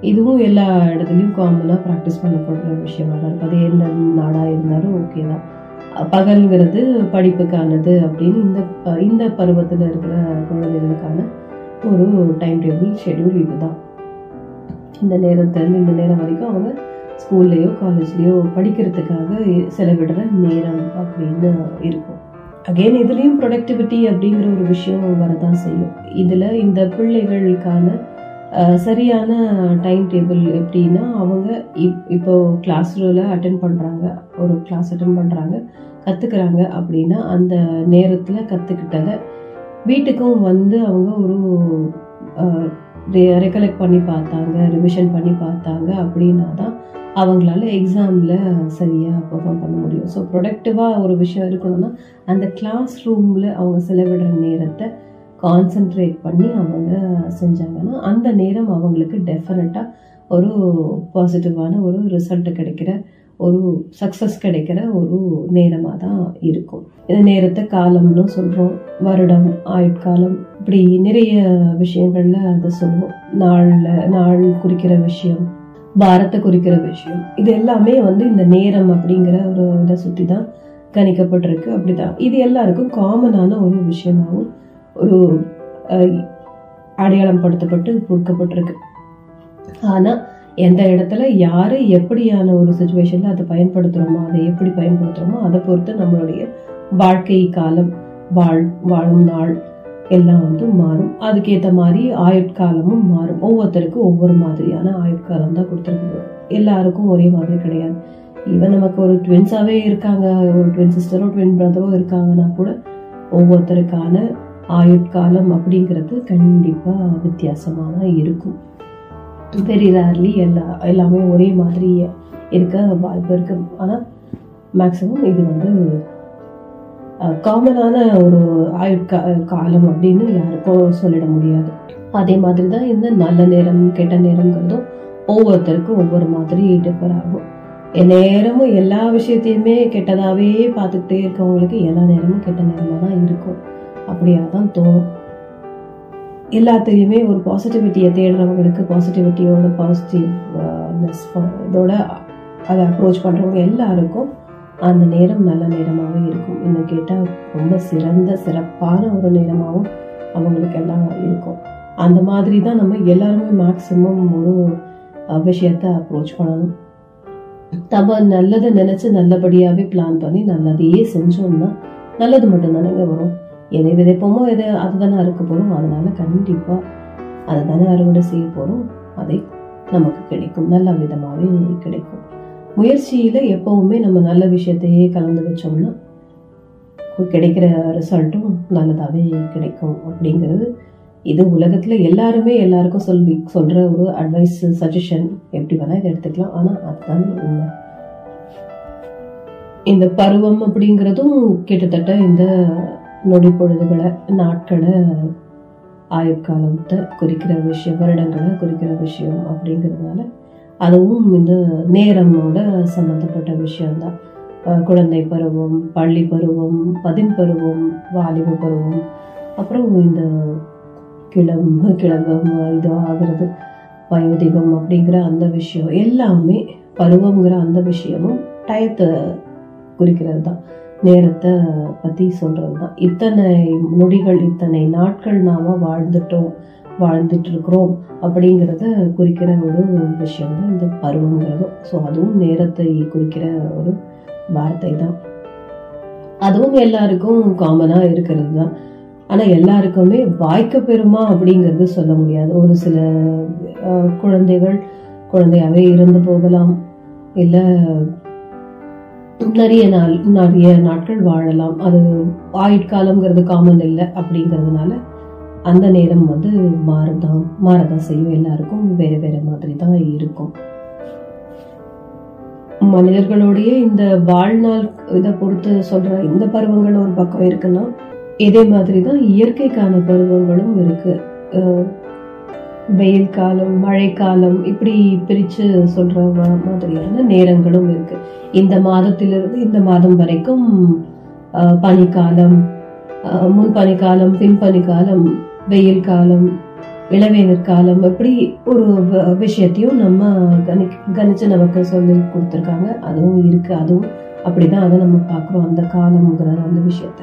இதுவும் எல்லா இடத்துலையும் காமனாக ப்ராக்டிஸ் பண்ணப்படுற விஷயமா தான் இருக்குது அது எந்த நாடாக இருந்தாலும் ஓகே தான். பகல்ங்கிறது படிப்புக்கானது அப்படின்னு இந்த ப- இந்த பருவத்தில் இருக்கிற குழந்தைகளுக்கான ஒரு டைம் டேபிள் ஷெட்யூல் இதுதான். இந்த நேரத்துலேருந்து இந்த நேரம் வரைக்கும் அவங்க ஸ்கூல்லையோ காலேஜ்லேயோ படிக்கிறதுக்காக செலவிடுற நேரம் அப்படின்னு இருக்கும். அகைன் இதுலேயும் ப்ரொடக்டிவிட்டி அப்படிங்கிற ஒரு விஷயம் வரதான் செய்யும். இதில் இந்த பிள்ளைகளுக்கான சரியான டைம் டேபிள் எப்படின்னா அவங்க இப் இப்போ கிளாஸ் அட்டன் பண்ணுறாங்க ஒரு கிளாஸ் அட்டன் பண்ணுறாங்க கற்றுக்குறாங்க அப்படின்னா அந்த நேரத்தில் கற்றுக்கிட்டதை வீட்டுக்கும் வந்து அவங்க ஒரு ரெக்கலெக்ட் பண்ணி பார்த்தாங்க ரிவிஷன் பண்ணி பார்த்தாங்க அப்படின்னா தான் அவங்களால எக்ஸாமில் சரியாக பெர்ஃபார்ம் பண்ண முடியும். ஸோ ப்ரொடக்டிவாக ஒரு விஷயம் இருக்கணும்னா அந்த கிளாஸ் ரூமில் அவங்க செலவிடுற நேரத்தை கான்சென்ட்ரேட் பண்ணி அவங்க செஞ்சாங்கன்னா அந்த நேரம் அவங்களுக்கு டெஃபினட்டாக ஒரு பாசிட்டிவான ஒரு ரிசல்ட் கிடைக்கிற ஒரு சக்ஸஸ் கிடைக்கிற ஒரு நேரமாக தான் இருக்கும். இந்த நேரத்தை காலம்னு சொல்கிறோம் வருடம் ஆயுட்காலம் இப்படி நிறைய விஷயங்களில் அதை சொல்லுவோம் நாளில் நாள் குறிக்கிற விஷயம் பாரத்தை குறிக்கிற விஷயம். இது எல்லாமே வந்து இந்த நேரம் அப்படிங்கிற ஒரு இதை சுற்றி தான் கணிக்கப்பட்டிருக்கு. அப்படிதான். இது எல்லாருக்கும் காமனான ஒரு விஷயமாகவும் ஒரு அடையாளம் படுத்தப்பட்டு கொடுக்கப்பட்டிருக்கு. ஆனால் எந்த இடத்துல யார் எப்படியான ஒரு சுச்சுவேஷனில் அதை பயன்படுத்துகிறோமோ அதை எப்படி பயன்படுத்துகிறோமோ அதை பொறுத்து நம்மளுடைய வாழ்க்கை காலம் வாழ் வாழும் நாள் எல்லாம் வந்து மாறும். அதுக்கேற்ற மாதிரி ஆயுட்காலமும் மாறும். ஒவ்வொருத்தருக்கும் ஒவ்வொரு மாதிரியான ஆயுட்காலம் தான் கொடுத்துருக்கு எல்லாருக்கும் ஒரே மாதிரி கிடையாது. ஈவன் நமக்கு ஒரு ட்வின்ஸாகவே இருக்காங்க. ஒரு ட்வின் சிஸ்டரோ ட்வின் பிரதரோ இருக்காங்கன்னா கூட ஒவ்வொருத்தருக்கான ஆயுட்காலம் அப்படிங்கிறது கண்டிப்பாக வித்தியாசமாக தான் இருக்கும். வெரி ரேர்லி எல்லா எல்லாமே ஒரே மாதிரி இருக்க வாய்ப்பு இருக்கு. ஆனால் மேக்ஸிமம் இது வந்து காமனான ஒரு ஆயுட்கா காலம் அப்படின்னு யாருக்கும் சொல்லிட முடியாது. அதே மாதிரி தான் இந்த நல்ல நேரம் கெட்ட நேரங்கிறதும் ஒவ்வொருத்தருக்கும் ஒவ்வொரு மாதிரி டிஃபர் ஆகும். நேரமும் எல்லா விஷயத்தையுமே கெட்டதாகவே பார்த்துக்கிட்டே இருக்கவங்களுக்கு எல்லா நேரமும் கெட்ட நேரமாக தான் இருக்கும். அப்படியா தான் தோணும். எல்லாத்துலேயுமே ஒரு பாசிட்டிவிட்டியை தேடுறவங்களுக்கு பாசிட்டிவிட்டியோட பாசிட்டிவ்னஸ் இதோட அதை அப்ரோச் பண்ணுறவங்க எல்லாருக்கும் அந்த நேரம் நல்ல நேரமாகவே இருக்கும். இன்னும் கேட்டால் ரொம்ப சிறந்த சிறப்பான ஒரு நேரமாகவும் அவங்களுக்கு எல்லாம் இருக்கும். அந்த மாதிரி தான் நம்ம எல்லாருமே மேக்சிமம் ஒரு விஷயத்தை அப்ரோச் பண்ணணும். நம்ம நல்லதை நினச்சி நல்லபடியாகவே பிளான் பண்ணி நல்லதையே செஞ்சோம்னா நல்லது மட்டும்தானேங்க வரும். எதை விதைப்போமோ எதை அதுதானே அறுக்க போகிறோம் அதனால கண்டிப்பாக அதை தானே அறுவடை செய்ய போகிறோம் அதை நமக்கு கிடைக்கும். நல்ல விதமாகவே கிடைக்கும். முயற்சியில் எப்போவுமே நம்ம நல்ல விஷயத்தையே கலந்து வச்சோம்னா கிடைக்கிற ரிசல்ட்டும் நல்லதாகவே கிடைக்கும் அப்படிங்கிறது. இது உலகத்தில் எல்லாருமே எல்லாருக்கும் சொல்லி சொல்கிற ஒரு அட்வைஸ் சஜஷன் எப்படி வேணால் இதை எடுத்துக்கலாம். ஆனால் அதுதான் உண்மை. இந்த பருவம் அப்படிங்கிறதும் கிட்டத்தட்ட இந்த நொடி பொழுதுகளை நாட்களை ஆயுட்காலத்தை குறிக்கிற விஷயம் வருடங்களை குறிக்கிற விஷயம் அப்படிங்கிறதுனால அதுவும் இந்த நேரமோட சம்மந்தப்பட்ட விஷயம்தான். குழந்தை பருவம் பள்ளி பருவம் பதின் பருவம் வாலிப பருவம் அப்புறம் இந்த கிளம் கிழகம் இது ஆகிறது வயோதிகம் அப்படிங்கிற அந்த விஷயம் எல்லாமே பருவங்கிற அந்த விஷயமும் டயத்தை குறிக்கிறது தான் நேரத்தை பற்றி சொல்கிறது தான் இத்தனை நொடிகள் இத்தனை நாட்கள் நாம் வாழ்ந்துட்டோம். வாழ்ந்துட்டு இருக்கிறோம் அப்படிங்கிறத குறிக்கிற ஒரு விஷயம் தான் இந்த பருவங்கிறதும் ஸோ அதுவும் நேரத்தை குறிக்கிற ஒரு வார்த்தை தான். அதுவும் எல்லாருக்கும் காமனாக இருக்கிறது தான். ஆனால் எல்லாருக்குமே வாய்க்க பெறுமா அப்படிங்கிறது சொல்ல முடியாது. ஒரு சில குழந்தைகள் குழந்தையாவே இருந்து போகலாம். இல்லை நிறைய நாள் நிறைய நாட்கள் வாழலாம். அது ஆயுட்காலம்ங்கிறது காமன் இல்லை அப்படிங்கிறதுனால அந்த நேரம் வந்து மாறதான் மாறதான் செய்யும். எல்லாருக்கும் வேற வேற மாதிரி தான் இருக்கும். மனிதர்களுடைய இந்த வாழ்நாள் இதை பொறுத்து சொல்ற இந்த பருவங்கள் ஒரு பக்கம் இருக்குன்னா இதே மாதிரி தான் இயற்கைக்கான பருவங்களும் இருக்கு. வெயில் காலம் மழைக்காலம் இப்படி பிரிச்சு சொல்ற மாதிரியான நேரங்களும் இருக்கு. இந்த மாதத்திலிருந்து இந்த மாதம் வரைக்கும் பனிக்காலம் முன் பனிக்காலம் பின் பனிக்காலம் வெயில் காலம் இளவேநீர் காலம் அப்படி ஒரு விஷயத்தையும் நம்ம கணி கணிச்சு நமக்கு சொல்லி கொடுத்துருக்காங்க. அதுவும் இருக்கு அதுவும் அப்படிதான் அதை நம்ம பார்க்குறோம். அந்த காலம்ங்கிற அந்த விஷயத்த.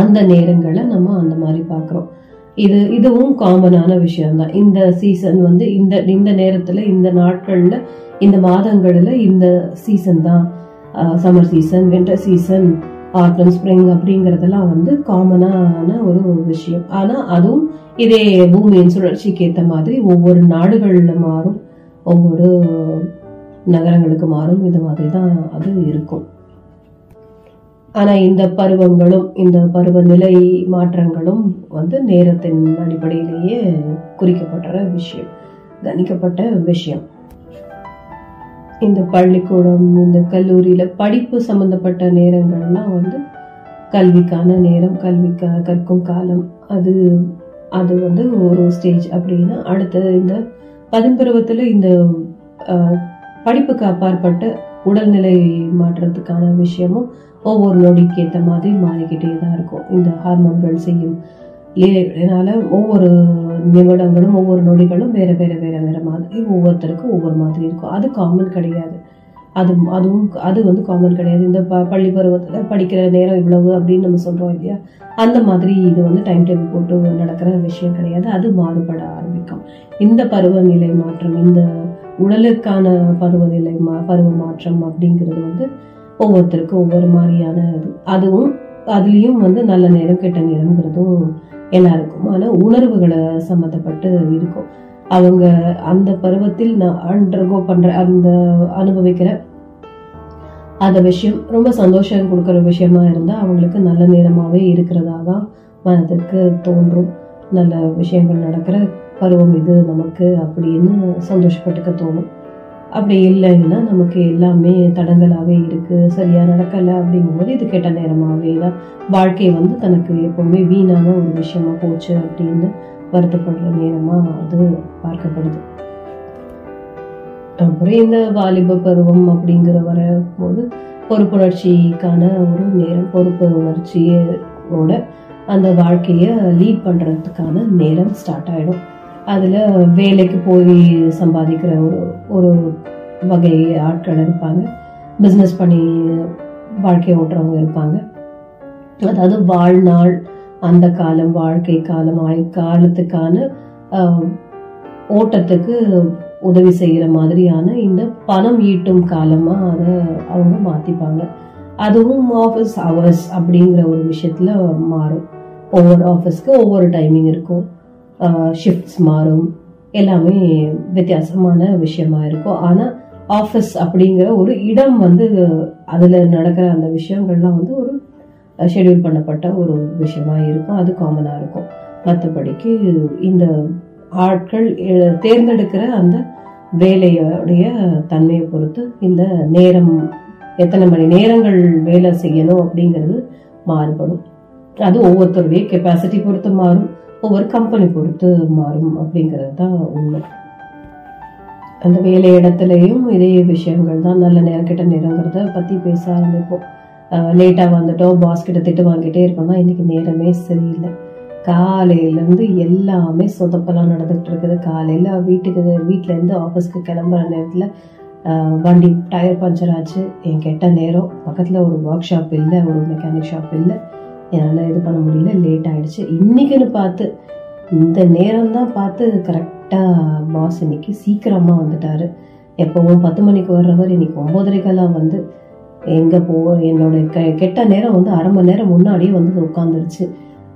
அந்த நேரங்களை நம்ம அந்த மாதிரி பார்க்குறோம். இது இதுவும் காமனான விஷயம்தான். இந்த சீசன் வந்து இந்த இந்த நேரத்துல இந்த நாட்கள்ல இந்த மாதங்கள்ல இந்த சீசன் தான். Summer season winter season autumn spring அப்படிங்கறதெல்லாம் வந்து காமனான ஒரு விஷயம். ஆனா அதுவும் இதே பூமியின் சுழற்சிக்கு ஏற்ற மாதிரி ஒவ்வொரு நாடுகள்ல மாறும் ஒவ்வொரு நகரங்களுக்கு மாறும் இது மாதிரி தான் அது இருக்கும். ஆனா இந்த பருவங்களும் இந்த பருவநிலை மாற்றங்களும் வந்து நேரத்தின் அடிப்படையிலேயே குறிக்கப்பட்ட விஷயம் கணிக்கப்பட்ட விஷயம். இந்த பள்ளிக்கூடம் இந்த கல்லூரியில் படிப்பு சம்மந்தப்பட்ட நேரங்கள்லாம் வந்து கல்விக்கான நேரம் கல்விக்கா கற்கும் காலம். அது அது வந்து ஒரு ஸ்டேஜ் அப்படின்னா அடுத்த இந்த பதம்பருவத்தில் இந்த படிப்புக்கு அப்பாற்பட்ட உடல்நிலை மாற்றத்துக்கான விஷயமும் ஒவ்வொரு நொடிக்கு ஏற்ற மாதிரி மாறிக்கிட்டே தான் இருக்கும். இந்த ஹார்மோன்கள் செய்யும் லீலைகளினால ஒவ்வொரு நிமிடங்களும் ஒவ்வொரு நொடிகளும் வேறு வேறு வேறு வேறு மாதிரி ஒவ்வொருத்தருக்கும் ஒவ்வொரு மாதிரி இருக்கும். அது காமன் கிடையாது. அது அதுவும் அது வந்து காமன் கிடையாது. இந்த ப பள்ளி பருவத்தில் படிக்கிற நேரம் இவ்வளவு அப்படின்னு நம்ம சொல்கிறோம் இல்லையா? அந்த மாதிரி இது வந்து டைம் டேபிள் போட்டு நடக்கிற விஷயம் கிடையாது. அது மாறுபட ஆரம்பிக்கும். இந்த பருவநிலை மாற்றம் இந்த உடலுக்கான பருவநிலை மா பருவ மாற்றம் அப்படிங்கிறது வந்து ஒவ்வொருத்தருக்கும் ஒவ்வொரு மாதிரியான இது. அதுவும் அதுலேயும் வந்து நல்ல நேரம் கெட்ட நேரங்கிறதும் எல்லாருக்கும். ஆனால் உணர்வுகளை சம்மந்தப்பட்டு இருக்கும். அவங்க அந்த பருவத்தில் நான் அண்டர்கோ பண்ற அந்த அனுபவிக்கிற அந்த விஷயம் ரொம்ப சந்தோஷம் கொடுக்குற விஷயமா இருந்தா அவங்களுக்கு நல்ல நேரமாவே இருக்கிறதா தான் மனதுக்கு தோன்றும். நல்ல விஷயங்கள் நடக்கிற பருவம் இது நமக்கு அப்படின்னு சந்தோஷப்பட்டுக்க தோணும். அப்படி இல்லைன்னா நமக்கு எல்லாமே தடங்கலாகவே இருக்கு சரியா நடக்கலை அப்படிங்கும்போது இது கெட்ட நேரமாகவே தான் வாழ்க்கை வந்து தனக்கு எப்போவுமே வீணான ஒரு விஷயமா போச்சு அப்படின்னு வருத்தப்படுற நேரமா அது பார்க்கப்படுது. அப்புறம் இந்த வாலிப பருவம் அப்படிங்கிற வர போது பொறுப்புணர்ச்சிக்கான ஒரு நேரம் பொறுப்பு உணர்ச்சியோட அந்த வாழ்க்கையை லீட் பண்றதுக்கான நேரம் ஸ்டார்ட் ஆயிடும். அதில் வேலைக்கு போய் சம்பாதிக்கிற ஒரு ஒரு வகை ஆட்கள் இருப்பாங்க. பிஸ்னஸ் பண்ணி வாழ்க்கை ஓட்டுறவங்க இருப்பாங்க. அதாவது வாழ்நாள் அந்த காலம் வாழ்க்கை காலம் ஆயு காலத்துக்கான ஓட்டத்துக்கு உதவி செய்கிற மாதிரியான இந்த பணம் ஈட்டும் காலமாக அதை அவங்க மாற்றிப்பாங்க அதுவும் ஆஃபீஸ் ஹவர்ஸ் அப்படிங்கிற ஒரு விஷயத்தில் மாறும். ஒவ்வொரு ஆஃபீஸ்க்கு ஒவ்வொரு டைமிங் இருக்கும். ஷிஃப்ட்ஸ் மாறும். எல்லாமே வித்தியாசமான விஷயமா இருக்கும். ஆனால் ஆஃபீஸ் அப்படிங்கிற ஒரு இடம் வந்து அதில் நடக்கிற அந்த விஷயங்கள்லாம் வந்து ஒரு ஷெட்யூல் பண்ணப்பட்ட ஒரு விஷயமா இருக்கும். அது காமனாக இருக்கும். மற்றபடிக்கு இந்த ஆட்கள் தேர்ந்தெடுக்கிற அந்த வேலையுடைய தன்மையை பொறுத்து இந்த நேரம் எத்தனை மணி நேரங்கள் வேலை செய்யணும் அப்படிங்கிறது மாறுபடும். அது ஒவ்வொருத்தருடைய கெப்பாசிட்டி பொறுத்து மாறும். ஒவ்வொரு கம்பெனி பொறுத்து மாறும் அப்படிங்கிறது தான் உண்மை. அந்த வேலை இடத்துலையும் இதே விஷயங்கள் தான் நல்ல நேரம் கிட்ட நேரங்கிறத பற்றி பேச ஆரம்பிப்போம் லேட்டாக வந்துட்டோம் பாஸ் கிட்ட திட்டு வாங்கிட்டே இருக்கோம்னா இன்னைக்கு நேரமே சரியில்லை. காலையிலேருந்து எல்லாமே சொதப்பெல்லாம் நடந்துகிட்டு இருக்குது. காலையில் வீட்டுக்கு வீட்டிலேருந்து ஆஃபீஸ்க்கு கிளம்புற நேரத்தில் வண்டி டயர் பஞ்சர் ஆச்சு. என் கெட்ட நேரம். பக்கத்தில் ஒரு ஒர்க் ஷாப் இல்லை ஒரு மெக்கானிக் ஷாப் இல்லை. என்னால் இது பண்ண முடியல லேட் ஆகிடுச்சு இன்றைக்குன்னு பார்த்து இந்த நேரம் தான் பார்த்து கரெக்டாக பாஸ் இன்னைக்கு சீக்கிரமாக வந்துட்டாரு. எப்போவும் பத்து மணிக்கு வர்றவர் இன்னைக்கு ஒன்பதரைக்கெல்லாம் வந்து எங்கே போ என்னோட கெ- கெட்ட நேரம் வந்து அரை மணி நேரம் முன்னாடியே வந்து உட்காந்துருச்சு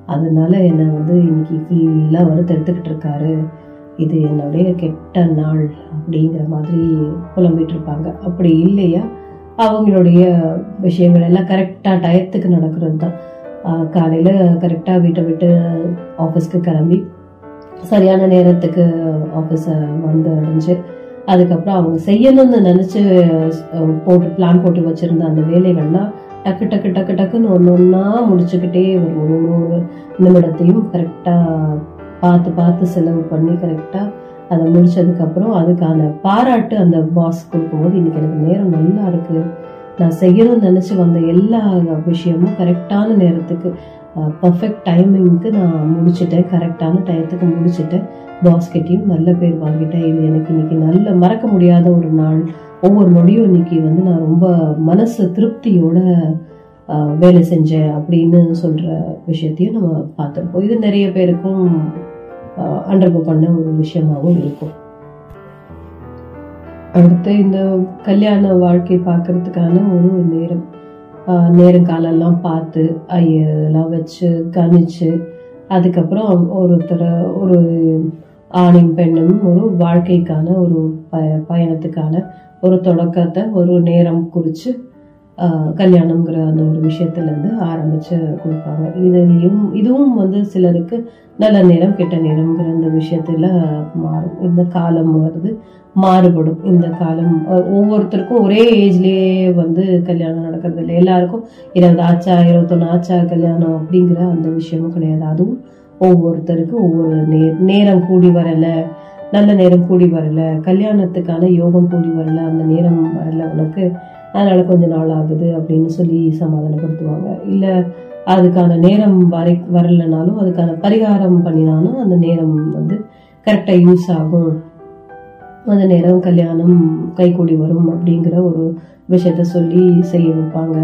அதனால என்னை வந்து இன்னைக்கு ஃபுல்லாக வருத்தெடுத்துக்கிட்டு இருக்காரு. இது என்னுடைய கெட்ட நாள் அப்படிங்கிற மாதிரி புலம்பிகிட்டு இருப்பாங்க அப்படி இல்லையா? அவங்களுடைய விஷயங்கள் எல்லாம் கரெக்டாக டயத்துக்கு நடக்கிறது தான் காலையில் கரெக்டாக வீட்டை விட்டு ஆஃபீஸ்க்கு கிளம்பி சரியான நேரத்துக்கு ஆஃபீஸை வந்து அடைஞ்சு அதுக்கப்புறம் அவங்க செய்யணும்னு நினச்சி போட்டு பிளான் போட்டு வச்சுருந்த அந்த வேலைகள்லாம் டக்கு டக்கு டக்கு டக்குன்னு ஒன்று ஒன்றா முடிச்சுக்கிட்டே ஒரு ஒரு ஒரு நிமிடத்தையும் கரெக்டாக பார்த்து பார்த்து செலவு பண்ணி கரெக்டாக அதை முடிச்சதுக்கப்புறம் அதுக்கான பாராட்டு அந்த பாஸ் கொடுக்கும்போது இன்றைக்கி எனக்கு நேரம் நல்லா இருக்குது நான் செய்யணும்னு நினச்சி வந்த எல்லா விஷயமும் கரெக்டான நேரத்துக்கு பர்ஃபெக்ட் டைமிங்க்கு நான் முடிச்சிட்டேன். கரெக்டான டயத்துக்கு முடிச்சிட்டேன். பாஸ்கெட்டையும் நல்ல பேர் வாங்கிட்டேன். இது எனக்கு இன்னைக்கு நல்ல மறக்க முடியாத ஒரு நாள். ஒவ்வொரு நொடியும் இன்னைக்கு வந்து நான் ரொம்ப மனசு திருப்தியோட வேலை செஞ்சேன் அப்படின்னு சொல்கிற விஷயத்தையும் நம்ம பார்த்துருப்போம். இது நிறைய பேருக்கும் அண்டர்கோ பண்ண ஒரு விஷயமாகவும் இருக்கும். அடுத்து இந்த கல்யாண வாழ்க்கை பார்க்கறதுக்கான ஒரு நேரம். நேரங்காலெல்லாம் பார்த்து ஐயெல்லாம் வச்சு கணிச்சு அதுக்கப்புறம் ஒருத்தர் ஒரு ஆணும் பெண்ணும் ஒரு வாழ்க்கைக்கான ஒரு ப பயணத்துக்கான ஒரு தொடக்கத்தை ஒரு நேரம் குறித்து கல்யாணங்கிற அந்த ஒரு விஷயத்துலேருந்து ஆரம்பித்து கொடுப்பாங்க. இதுலேயும் இதுவும் வந்து சிலருக்கு நல்ல நேரம் கெட்ட நேரம்ங்கிற அந்த விஷயத்தில் மாறும். இந்த காலம் வருது. மாறுபடும் இந்த காலம். ஒவ்வொருத்தருக்கும் ஒரே ஏஜ்லயே வந்து கல்யாணம் நடக்கிறது இல்லை. எல்லாருக்கும் இருபது ஆச்சா இருபத்தொன்னு ஆச்சா கல்யாணம் அப்படிங்கிற அந்த விஷயமும் கிடையாது. அதுவும் ஒவ்வொருத்தருக்கு ஒவ்வொரு நே நேரம் கூடி வரல நல்ல நேரம் கூடி வரல கல்யாணத்துக்கான யோகம் கூடி வரல அந்த நேரம் வரல உனக்கு. அதனால கொஞ்ச நாள் ஆகுது அப்படின்னு சொல்லி சமாதானப்படுத்துவாங்க. இல்லை அதுக்கான நேரம் வரை வரலனாலும் அதுக்கான பரிகாரம் பண்ணினாலும் அந்த நேரம் வந்து கரெக்டாக யூஸ் ஆகும். அந்த நேரம் கல்யாணம் கைகூடி வரும் அப்படிங்கிற ஒரு விஷயத்த சொல்லி செய்ய வைப்பாங்க.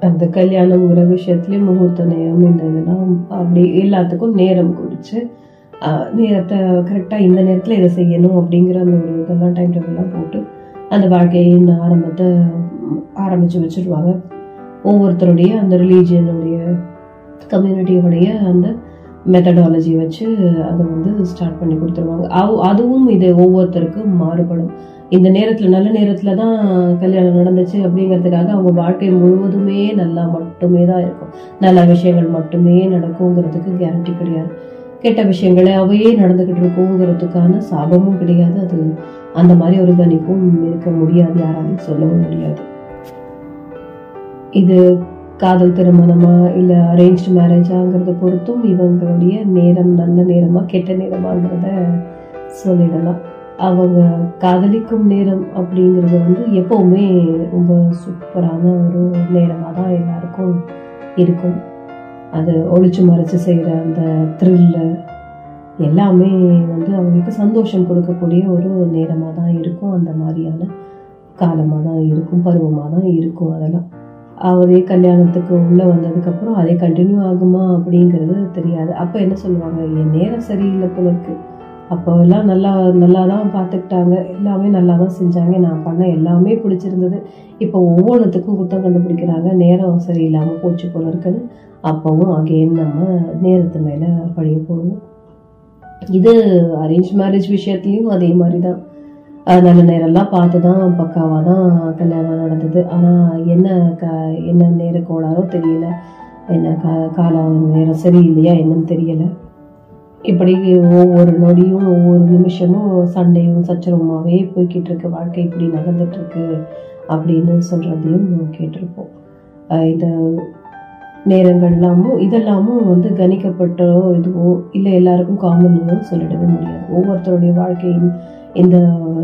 அந்த கல்யாணம்ங்கிற விஷயத்துலேயே முகூர்த்த நேரம் இந்த இதெல்லாம் அப்படி எல்லாத்துக்கும் நேரம் குறித்து நேரத்தை கரெக்டாக இந்த நேரத்தில் இதை செய்யணும் அப்படிங்கிற அந்த ஒரு இதெல்லாம் டைம் டேபிள்லாம் போட்டு அந்த வாழ்க்கையின் ஆரம்பத்தை ஆரம்பித்து வச்சுருவாங்க. ஒவ்வொருத்தருடைய அந்த ரிலீஜியனுடைய கம்யூனிட்டியோடைய அந்த மெத்தடாலஜி வச்சு அதை வந்து ஸ்டார்ட் பண்ணி கொடுத்துருவாங்க. அதுவும் இது ஒவ்வொருத்தருக்கும் மாறுபடும். இந்த நேரத்தில் நல்ல நேரத்தில் தான் கல்யாணம் நடந்துச்சு அப்படிங்கிறதுக்காக அவங்க வாழ்க்கை முழுவதுமே நல்லா மட்டுமே தான் இருக்கும். நல்ல விஷயங்கள் மட்டுமே நடக்குங்கிறதுக்கு கேரண்டி கிடையாது. கெட்ட விஷயங்களே அவையே நடந்துக்கிட்டு இருக்குங்கிறதுக்கான சாபமும் கிடையாது. அது அந்த மாதிரி ஒரு கணிப்பும் இருக்க முடியாது. யாராலையும் சொல்லவும் முடியாது. இது காதல் திருமணமா இல்லை அரேஞ்ச் மேரேஜாங்கிறத பொறுத்தும் இவங்களுடைய நேரம் நல்ல நேரமா கெட்ட நேரமாங்கிறத சொல்லிடலாம். அவங்க காதலிக்கும் நேரம் அப்படிங்கிறது வந்து எப்போவுமே ரொம்ப சூப்பரான ஒரு நேரமாக தான் எல்லாருக்கும் இருக்கும். அது ஒழிச்சு மறைச்சு செய்கிற அந்த த்ரில்லு எல்லாமே வந்து அவங்களுக்கு சந்தோஷம் கொடுக்கக்கூடிய ஒரு நேரமாக தான் இருக்கும். அந்த மாதிரியான காலமாக தான் இருக்கும் பருவமாக தான் இருக்கும் அதெல்லாம். அதே கல்யாணத்துக்கு உள்ளே வந்ததுக்கப்புறம் அதே கண்டினியூ ஆகுமா அப்படிங்கிறது தெரியாது. அப்போ என்ன சொல்லுவாங்க? என் நேரம் சரியில்லை போல இருக்கு. அப்போ எல்லாம் நல்லா நல்லா தான் பார்த்துக்கிட்டாங்க. எல்லாமே நல்லா தான் செஞ்சாங்க. நான் பண்ண எல்லாமே பிடிச்சிருந்தது. இப்போ ஒவ்வொன்றுத்துக்கும் குத்தம் கண்டுபிடிக்கிறாங்க. நேரம் சரியில்லாமல் போச்சு போல இருக்குன்னு அப்போவும் அகெயின் நம்ம நேரத்து மேலே பழைய போடுவோம் இது அரேஞ்ச் மேரேஜ் விஷயத்துலையும் அதே மாதிரி தான் நல்ல நேரம்லாம் பார்த்து தான் பக்காவாக தான் கல்யாணம் நடந்தது. ஆனால் என்ன க என்ன நேர கோளாரோ தெரியல. என்ன கா காலம் நேரம் சரியில்லையா என்னன்னு தெரியல. இப்படி ஒவ்வொரு நொடியும் ஒவ்வொரு நிமிஷமும் சண்டையும் சச்சரவுமாகவே போய்கிட்டு இருக்கு வாழ்க்கை இப்படி நடந்துட்டுருக்கு அப்படின்னு சொல்கிறதையும் கேட்டிருப்போம். இதை இந்த நேரங்கள்லாமும் இதெல்லாமும் வந்து கணிக்கப்பட்டோ இதுவோ இல்லை எல்லாருக்கும் காமன்னு சொல்லிடவே முடியாது. ஒவ்வொருத்தருடைய வாழ்க்கையின் இந்த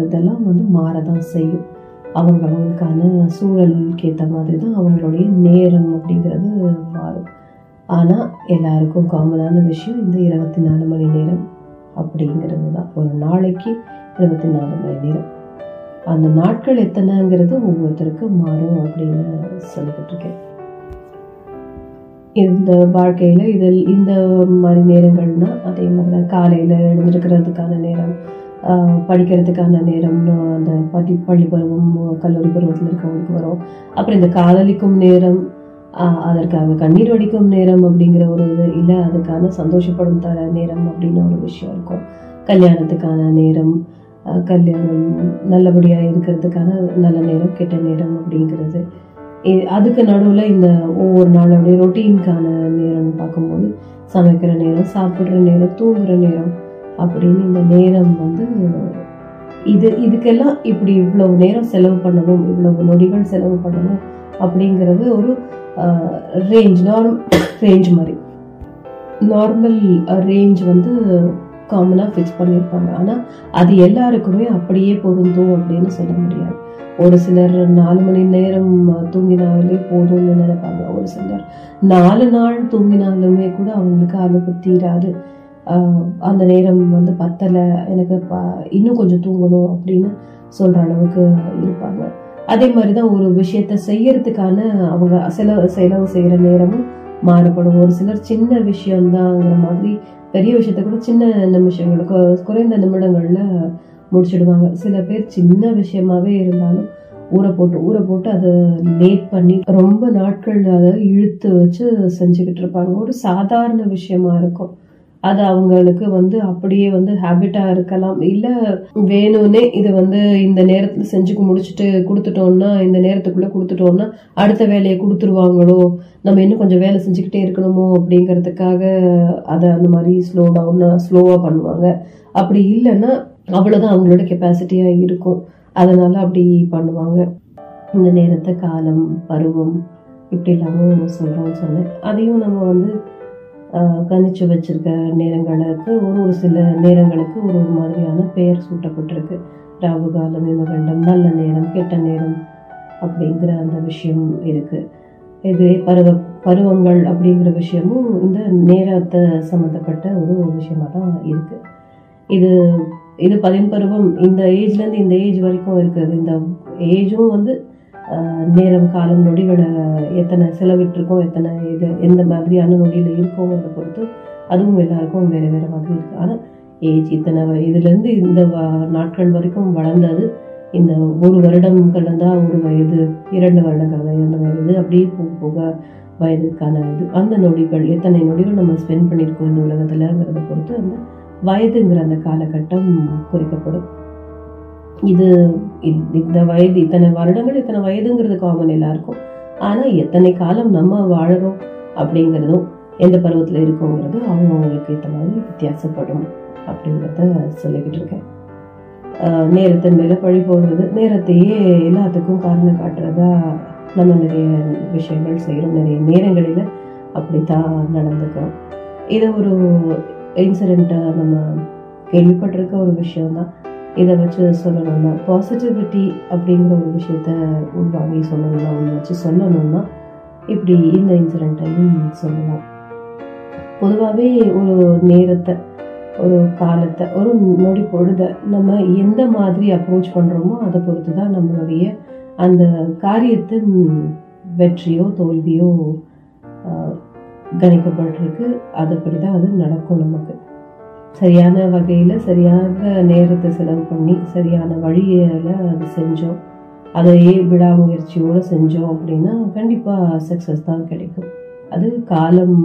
இதெல்லாம் வந்து மாறதான் செய்யும். அவங்களுக்கான சூழலுக்கு ஏற்ற மாதிரி தான் அவங்களுடைய நேரம் அப்படிங்கிறது மாறும். ஆனால் எல்லாருக்கும் காமனான விஷயம் இந்த இருபத்தி நாலு மணி நேரம் அப்படிங்கிறது தான் ஒரு நாளைக்கு இருபத்தி நாலு மணி நேரம். அந்த நாட்கள் எத்தனைங்கிறது ஒவ்வொருத்தருக்கும் மாறும் அப்படின்னு சொல்லிக்கிட்டு இருக்கேன் இந்த வாழ்க்கையில் இதில் இந்த மாதிரி நேரங்கள்னா அதே மாதிரி தான் காலையில் எழுந்திருக்கிறதுக்கான நேரம் படிக்கிறதுக்கான நேரம்னு அந்த பதி பள்ளி பருவம் கல்லூரி பருவத்தில் இருக்கவங்களுக்கு வரும். அப்புறம் இந்த காதலிக்கும் நேரம் அதற்காக கண்ணீர் வடிக்கும் நேரம் அப்படிங்கிற ஒரு இது இல்லை அதுக்கான சந்தோஷப்படும் தர நேரம் அப்படின்னு ஒரு விஷயம் இருக்கும். கல்யாணத்துக்கான நேரம் கல்யாணம் நல்லபடியாக இருக்கிறதுக்கான நல்ல நேரம் கெட்ட நேரம் அப்படிங்கிறது. அதுக்கு நடுவில் இந்த ஒவ்வொரு நாளுடைய ரொட்டீனுக்கான நேரம்னு பார்க்கும்போது சமைக்கிற நேரம் சாப்பிட்ற நேரம் தூங்குற நேரம் அப்படின்னு இந்த நேரம் வந்து இது இதுக்கெல்லாம் இப்படி இவ்வளவு நேரம் செலவு பண்ணணும் இவ்வளவு நொடிகள் செலவு பண்ணணும் அப்படிங்கிறது ஒரு ரேஞ்ச் நார்ம் ரேஞ்ச் மாதிரி. நார்மல் ரேஞ்ச் வந்து காமனாக ஃபிக்ஸ் பண்ணியிருப்பாங்க ஆனால் அது எல்லாருக்குமே அப்படியே பொருந்தும் அப்படின்னு சொல்ல முடியாது. ஒரு சிலர் நாலு மணி நேரம் தூங்கினாலே போதும்னு நினைப்பாங்க. ஒரு சிலர் நாலு நாள் தூங்கினாலுமே கூட அவங்களுக்கு அது தீராது. அந்த நேரம் வந்து பத்தலை எனக்கு இன்னும் கொஞ்சம் தூங்கணும் அப்படின்னு சொல்கிற அளவுக்கு இருப்பாங்க. அதே மாதிரி தான் ஒரு விஷயத்த செய்யறதுக்கான அவங்க செலவு செலவு செய்கிற நேரமும் மாறுபடும். ஒரு சிலர் சின்ன விஷயம்தாங்கிற மாதிரி பெரிய விஷயத்த கூட சின்ன நிமிஷங்களுக்கு குறைந்த நிமிடங்களில் முடிச்சிடுவாங்க. சில பேர் சின்ன விஷயமாவே இருந்தாலும் ஊற போட்டு ஊற போட்டு அதை லேட் பண்ணி ரொம்ப நாட்கள் அதை இழுத்து வச்சு செஞ்சுக்கிட்டு இருப்பாங்க. ஒரு சாதாரண விஷயமா இருக்கும். அது அவங்களுக்கு வந்து அப்படியே வந்து ஹேபிட்டா இருக்கலாம். இல்ல வேணும்னே இது வந்து இந்த நேரத்துல செஞ்சு முடிச்சுட்டு கொடுத்துட்டோம்னா இந்த நேரத்துக்குள்ள கொடுத்துட்டோம்னா அடுத்த வேலையை கொடுத்துருவாங்களோ? நம்ம இன்னும் கொஞ்சம் வேலை செஞ்சுக்கிட்டே இருக்கணுமோ? அப்படிங்கிறதுக்காக அதை அந்த மாதிரி ஸ்லோ டவுன் ஸ்லோவா பண்ணுவாங்க. அப்படி இல்லைன்னா அவ்வளவுதான் அவங்களோட கெப்பாசிட்டியா இருக்கும். அதனால அப்படி பண்ணுவாங்க. இந்த நேரத்தை காலம் பருவம் இப்படி இல்லாமல் சொல்றோம்னு சொன்னேன். அதையும் நம்ம வந்து கணிச்சு வச்சிருக்க நேரங்களுக்கு ஒரு ஒரு சில நேரங்களுக்கு ஒரு ஒரு மாதிரியான பெயர் சூட்டப்பட்டிருக்கு. ராகு காலம் இமகண்டம் நல்ல நேரம் கெட்ட நேரம் அப்படிங்கிற அந்த விஷயம் இருக்குது இது பருவ பருவங்கள் அப்படிங்கிற விஷயமும் இந்த நேரத்தை சம்மந்தப்பட்ட ஒரு விஷயமாக தான் இருக்குது இது இது பதின்பருவம் இந்த ஏஜ்லேருந்து இந்த ஏஜ் வரைக்கும் இருக்குது இந்த ஏஜும் வந்து நேரம் காலம் நொடிகளை எத்தனை செலவிட்டிருக்கோம் எத்தனை இது எந்த மாதிரியான நொடியில் இருக்கோங்கிறத பொறுத்து அதுவும் எல்லாருக்கும் வேறு வேறு மாதிரி இருக்குது ஆனால் ஏஜ் இத்தனை இதுலேருந்து இந்த நாட்கள் வரைக்கும் வளர்ந்தது இந்த ஒரு வருடம் கடந்தா ஒரு வயது இரண்டு வருடம் கடந்தா இரண்டு வயது அப்படியே போக போக வயதுக்கான இது. அந்த நொடிகள் எத்தனை நொடிகள் நம்ம ஸ்பெண்ட் பண்ணியிருக்கோம் இந்த உலகத்துலங்கிறத பொறுத்து அந்த வயதுங்கிற அந்த காலகட்டம் குறிக்கப்படும். இது இ- இந்த வயது இத்தனை வருடங்கள் இத்தனை வயதுங்கிறது காமன் எல்லாருக்கும். ஆனா எத்தனை காலம் நம்ம வாழறோம் அப்படிங்கிறதும் எந்த பருவத்துல இருக்கோங்கிறது அவங்கவுங்களுக்கு ஏற்ற மாதிரி வித்தியாசப்படும் அப்படிங்கிறத சொல்லிக்கிட்டு இருக்கேன். ஆஹ், நேரத்தின் மேல பழி போடுறது நேரத்தையே எல்லாத்துக்கும் காரணம் காட்டுறதா நம்ம நிறைய விஷயங்கள் செய்கிறோம் நிறைய நேரங்களில் அப்படித்தான் நடந்துக்கிறோம். இதை ஒரு இன்சிடெண்ட்டாக நம்ம கேள்விப்பட்டிருக்க ஒரு விஷயம்தான். இதை வச்சு சொல்லணும்னா பாசிட்டிவிட்டி அப்படிங்கிற ஒரு விஷயத்த உள்வாங்கி சொல்லணும்னா ஒன்று வச்சு சொல்லணும்னா இப்படி இந்த இன்சிடெண்ட்டையும் சொல்லலாம். பொதுவாகவே ஒரு நேரத்தை ஒரு காலத்தை ஒரு நொடி பொழுத நம்ம எந்த மாதிரி அப்ரோச் பண்ணுறோமோ அதை பொறுத்து தான் நம்மளுடைய அந்த காரியத்தின் வெற்றியோ தோல்வியோ கணிக்கப்பட்டிருக்கு. அதுபடி தான் அது நடக்கும் நமக்கு. சரியான வகையில் சரியான நேரத்தை செலவு பண்ணி சரியான வழியில் அது செஞ்சோம். அதையே விடாமுயற்சியோடு செஞ்சோம் அப்படின்னா கண்டிப்பாக சக்ஸஸ் தான் கிடைக்கும். அது காலம்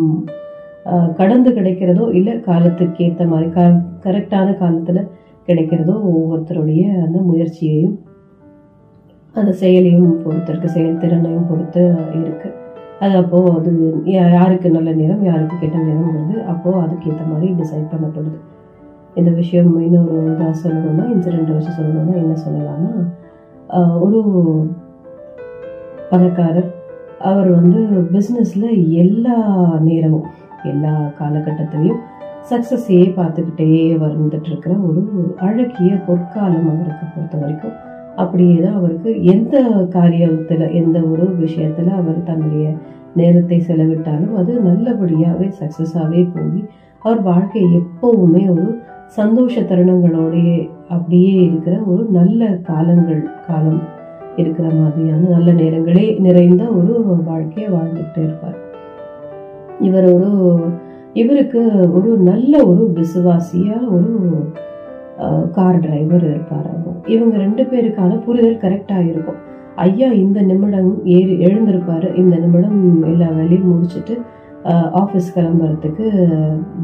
கடந்து கிடைக்கிறதோ இல்லை காலத்துக்கு ஏற்ற மாதிரி க கரெக்டான காலத்தில் கிடைக்கிறதோ ஒவ்வொருத்தருடைய அந்த முயற்சியையும் அந்த செயலையும் பொறுத்திருக்கு செயல்திறனையும் பொறுத்து இருக்குது அது அப்போது அது யா- யாருக்கு நல்ல நேரம் யாருக்கு கெட்ட நேரம்ங்கிறது அப்போது அதுக்கேற்ற மாதிரி டிசைட் பண்ணப்படுது. இந்த விஷயம் இன்னொரு இதாக சொல்லணும்னா இன்சிடென்ட் வச்சு சொல்லணும்னா என்ன சொல்லலாம்னா ஒரு பணக்காரர் அவர் வந்து பிஸ்னஸில் எல்லா நேரமும் எல்லா காலகட்டத்திலையும் சக்ஸஸையே பார்த்துக்கிட்டே வந்துட்டு இருக்கிற ஒரு அழகிய பொற்காலம் அவருக்கு பொறுத்த வரைக்கும். அப்படியே தான் அவருக்கு எந்த காரியத்தில் எந்த ஒரு விஷயத்தில் அவர் தன்னுடைய நேரத்தை செலவிட்டாலும் அது நல்லபடியாகவே சக்ஸஸாகவே போய் அவர் வாழ்க்கை எப்பவுமே ஒரு சந்தோஷ தருணங்களோடயே அப்படியே இருக்கிற ஒரு நல்ல காலங்கள் காலம் இருக்கிற மாதிரியான நல்ல நேரங்களே நிறைந்த ஒரு வாழ்க்கையை வாழ்ந்துகிட்டே இருப்பார். இவர் ஒரு இவருக்கு ஒரு நல்ல ஒரு விசுவாசியா ஒரு கார் டிரைவர் இருப்பார் அவங்க இவங்க ரெண்டு பேருக்கான புரிதல் கரெக்டாக இருக்கும். ஐயா இந்த நிமிடம் ஏறி எழுந்திருப்பாரு. இந்த நிமிடம் எல்லா வேலையும் முடிச்சுட்டு ஆஃபீஸ் கிளம்புறதுக்கு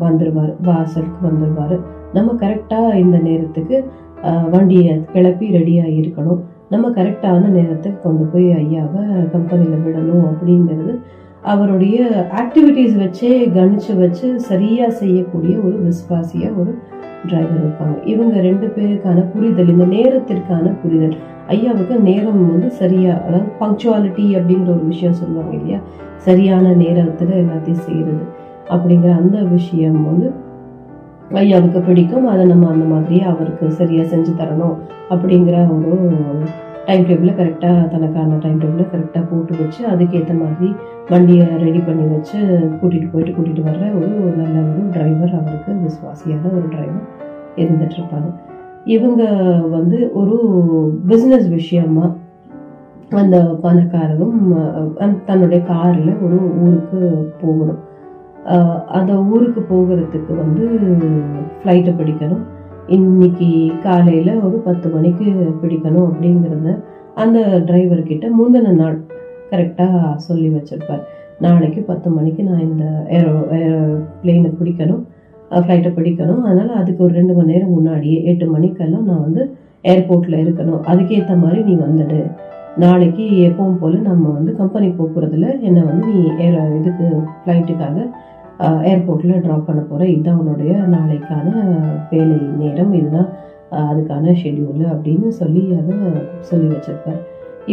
வந்துடுவார் வாசலுக்கு வந்துடுவார் நம்ம கரெக்டாக இந்த நேரத்துக்கு வண்டியை கிளப்பி ரெடியாக இருக்கணும். நம்ம கரெக்டான நேரத்துக்கு கொண்டு போய் ஐயாவை கம்பெனியில் விடணும் அப்படிங்கிறது அவருடைய ஆக்டிவிட்டீஸ் வச்சே கணிச்சு வச்சு சரியாக செய்யக்கூடிய ஒரு விசுவாசியாக ஒரு டிரைவர் இருப்பாங்க. இவங்க ரெண்டு பேருக்கான புரிதல் இந்த நேரத்திற்கான புரிதல். ஐயாவுக்கு நேரம் வந்து சரியா அதாவது பங்க்சுவாலிட்டி அப்படிங்கிற ஒரு விஷயம் சொல்லுவாங்க இல்லையா? சரியான நேரத்துல எல்லாத்தையும் செய்யறது. அப்படிங்கிற அந்த விஷயம் வந்து ஐயாவுக்கு பிடிக்கும். அதை நம்ம அந்த மாதிரியே அவருக்கு சரியா செஞ்சு தரணும் அப்படிங்கிற ஒரு டைம் டேபிளில் கரெக்டாக தனக்கான டைம் டேபிளில் கரெக்டாக போட்டு வச்சு அதுக்கேற்ற மாதிரி வண்டியை ரெடி பண்ணி வச்சு கூட்டிகிட்டு போயிட்டு கூட்டிகிட்டு வர்ற ஒரு நல்ல ஒரு டிரைவர் அவருக்கு விசுவாசியான ஒரு டிரைவர் இருந்துட்டுருப்பாங்க இவங்க வந்து ஒரு பிஸ்னஸ் விஷயமா அந்த பணக்காரரும் தன்னுடைய காரில் ஒரு ஊருக்கு போகணும். அந்த ஊருக்கு போகிறதுக்கு வந்து ஃப்ளைட்டை பிடிக்கணும். இன்னைக்கு காலையில் ஒரு பத்து மணிக்கு பிடிக்கணும் அப்படிங்கிறத அந்த டிரைவர்கிட்ட முந்தின நாள் கரெக்டாக சொல்லி வச்சுருப்பார். நாளைக்கு பத்து மணிக்கு நான் இந்த ஏரோ பிளெயினை பிடிக்கணும் ஃப்ளைட்டை பிடிக்கணும். அதனால் அதுக்கு ஒரு ரெண்டு மணி நேரம் முன்னாடியே எட்டு மணிக்கெல்லாம் நான் வந்து ஏர்போர்ட்டில் இருக்கணும். அதுக்கேற்ற மாதிரி நீ வந்துடு. நாளைக்கு எப்பவும் போல் நம்ம வந்து கம்பெனி போக்குறதுல என்னை வந்து நீ ஏர் இதுக்கு ஃப்ளைட்டுக்காக ஏர்போர்ட்டில் ட்ராப் பண்ண போகிற இதுதான் உன்னுடைய நாளைக்கான வேலை நேரம். இதுதான் அதுக்கான ஷெட்யூலு அப்படின்னு சொல்லி அதை சொல்லி வச்சிருப்பார்.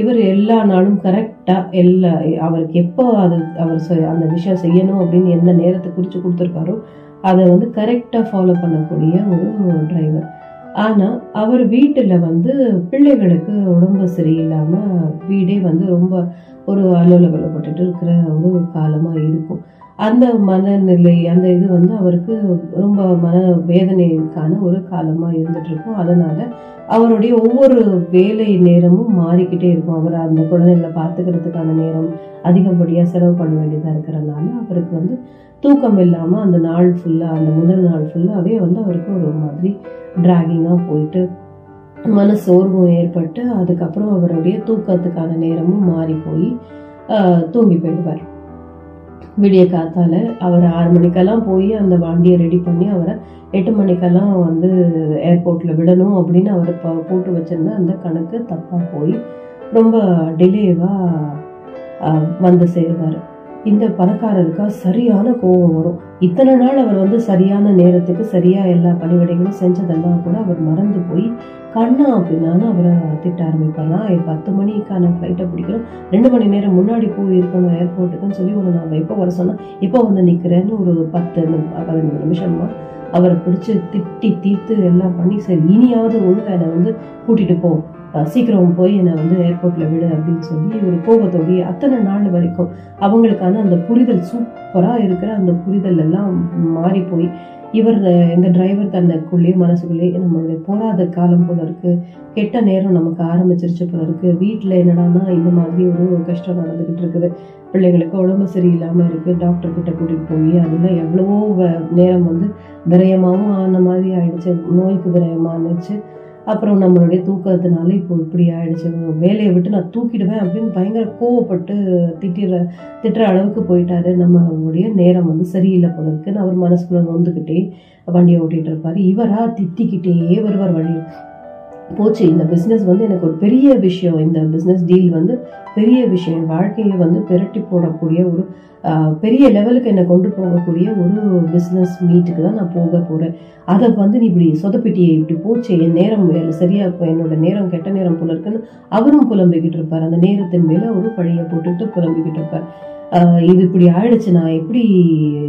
இவர் எல்லா நாளும் கரெக்டாக எல்லா அவருக்கு எப்போ அது அவர் அந்த விஷயம் செய்யணும் அப்படின்னு எந்த நேரத்தை குறித்து கொடுத்துருக்காரோ அதை வந்து கரெக்டாக ஃபாலோ பண்ணக்கூடிய ஒரு டிரைவர் ஆனால் அவர் வீட்டில் வந்து பிள்ளைகளுக்கு உடம்பு சரியில்லாமல் வீடே வந்து ரொம்ப ஒரு அலுவலகப்பட்டுட்டு இருக்கிற ஒரு காலமாக இருக்கும். அந்த மனநிலை அந்த இது வந்து அவருக்கு ரொம்ப மன வேதனைக்கான ஒரு காலமாக இருந்துட்டு இருக்கும் அதனால அவருடைய ஒவ்வொரு வேலை நேரமும் மாறிக்கிட்டே இருக்கும். அவர் அந்த குழந்தைகளை பார்த்துக்கிறதுக்கான நேரம் அதிகப்படியாக செலவு பண்ண வேண்டியதாக இருக்கிறனால அவருக்கு வந்து தூக்கம் இல்லாமல் அந்த நாள் ஃபுல்லாக அந்த முதல் நாள் ஃபுல்லாகவே வந்து அவருக்கு ஒரு மாதிரி ட்ராகிங்காக போயிட்டு மன சோர்வும் ஏற்பட்டு அதுக்கப்புறம் அவருடைய தூக்கத்துக்கான நேரமும் மாறி போய் தூங்கி போயிடுவார். விடிய காத்தால அவர் ஆறு மணிக்கெல்லாம் போய் அந்த வண்டியை ரெடி பண்ணி அவரை எட்டு மணிக்கெல்லாம் வந்து ஏர்போர்ட்ல விடணும் அப்படின்னு அவர் ப- போட்டு வச்சிருந்த அந்த கணக்கு தப்பா போய் ரொம்ப டிலேவா வந்து சேருவார் இந்த பணக்காரருக்கா சரியான கோபம் வரும். இத்தனை நாள் அவர் வந்து சரியான நேரத்துக்கு சரியா எல்லா பணிவிடைகளும் செஞ்சதெல்லாம் கூட அவர் மறந்து போய் கண்ணா அப்படின்னாலும் அவரை திட்ட ஆரம்பிப்பார் பத்து மணிக்கான ஃப்ளைட்டை பிடிக்கணும். ரெண்டு மணி நேரம் முன்னாடி போய் இருக்கணும் ஏர்போர்ட்டுக்குன்னு சொல்லி ஒரு நான் எப்போ வர சொன்னால் எப்போ வந்து நிற்கிறேன்னு ஒரு பத்து பதினஞ்சு நிமிஷமா அவரை பிடிச்சி திட்டி தீர்த்து எல்லாம் பண்ணி சரி இனியாவது ஒழுங்கா என்னை வந்து கூட்டிகிட்டு போ. சீக்கிரம் போய் என்னை வந்து ஏர்போர்ட்ல விடு அப்படின்னு சொல்லி ஒரு கோபத்தோடி அத்தனை நாள் வரைக்கும் அவங்களுக்கான அந்த புரிதல் சூப்பரா இருக்கிற அந்த புரிதல் எல்லாம் மாறி போய் இவர் அஹ், டிரைவர் தன்னைக்குள்ளேயே மனசுக்குள்ளேயே நம்மளுடைய போராத காலம் போல இருக்கு. கெட்ட நேரம் நமக்கு ஆரம்பிச்சிருச்சு போல இருக்கு. வீட்டுல என்னடான்னா இந்த மாதிரி ஒரு கஷ்டம் நடந்துகிட்டு இருக்குது. பிள்ளைங்களுக்கு உடம்பு சரியில்லாம இருக்கு. டாக்டர் கிட்ட கூட்டிட்டு போய் அதெல்லாம் எவ்வளவோ வ- நேரம் வந்து விரயமாவும் ஆன மாதிரி ஆயிடுச்சு. நோய்க்கு விரயமானுச்சு. அப்புறம் நம்மளுடைய தூக்கத்தினால இப்போ இப்படி ஆயிடுச்சு. வேலையை விட்டு நான் தூக்கிடுவேன் அப்படின்னு பயங்கர கோவப்பட்டு திட்டிற திட்டுற அளவுக்கு போயிட்டாரு. நம்ம அவருடைய நேரம் வந்து சரியில்லை போல இருக்குன்னு அவர் மனசுக்குள்ள நொந்துக்கிட்டே வண்டியை ஓட்டிட்டு இருப்பாரு. இவரா திட்டிக்கிட்டே வருவார் வழியில். போச்சு. இந்த பிஸ்னஸ் வந்து எனக்கு ஒரு பெரிய விஷயம். இந்த பிஸ்னஸ் டீல் வந்து பெரிய விஷயம். என் வாழ்க்கையை வந்து பெரட்டி போடக்கூடிய ஒரு பெரிய லெவலுக்கு என்னை கொண்டு போகக்கூடிய ஒரு பிஸ்னஸ் மீட்டுக்கு தான் நான் போக போறேன். அதை வந்து நீ இப்படி சொதப்பிட்டியே இப்படி போச்சு. என் நேரம் சரியா இப்போ என்னோட நேரம் கெட்ட நேரம் போல இருக்குன்னு அவரும் புலம்பிக்கிட்டு இருப்பார். அந்த நேரத்தின் மேலே ஒரு பழைய போட்டுட்டு புலம்பிக்கிட்டு இருப்பார். இது இப்படி ஆயிடுச்சு. நான் எப்படி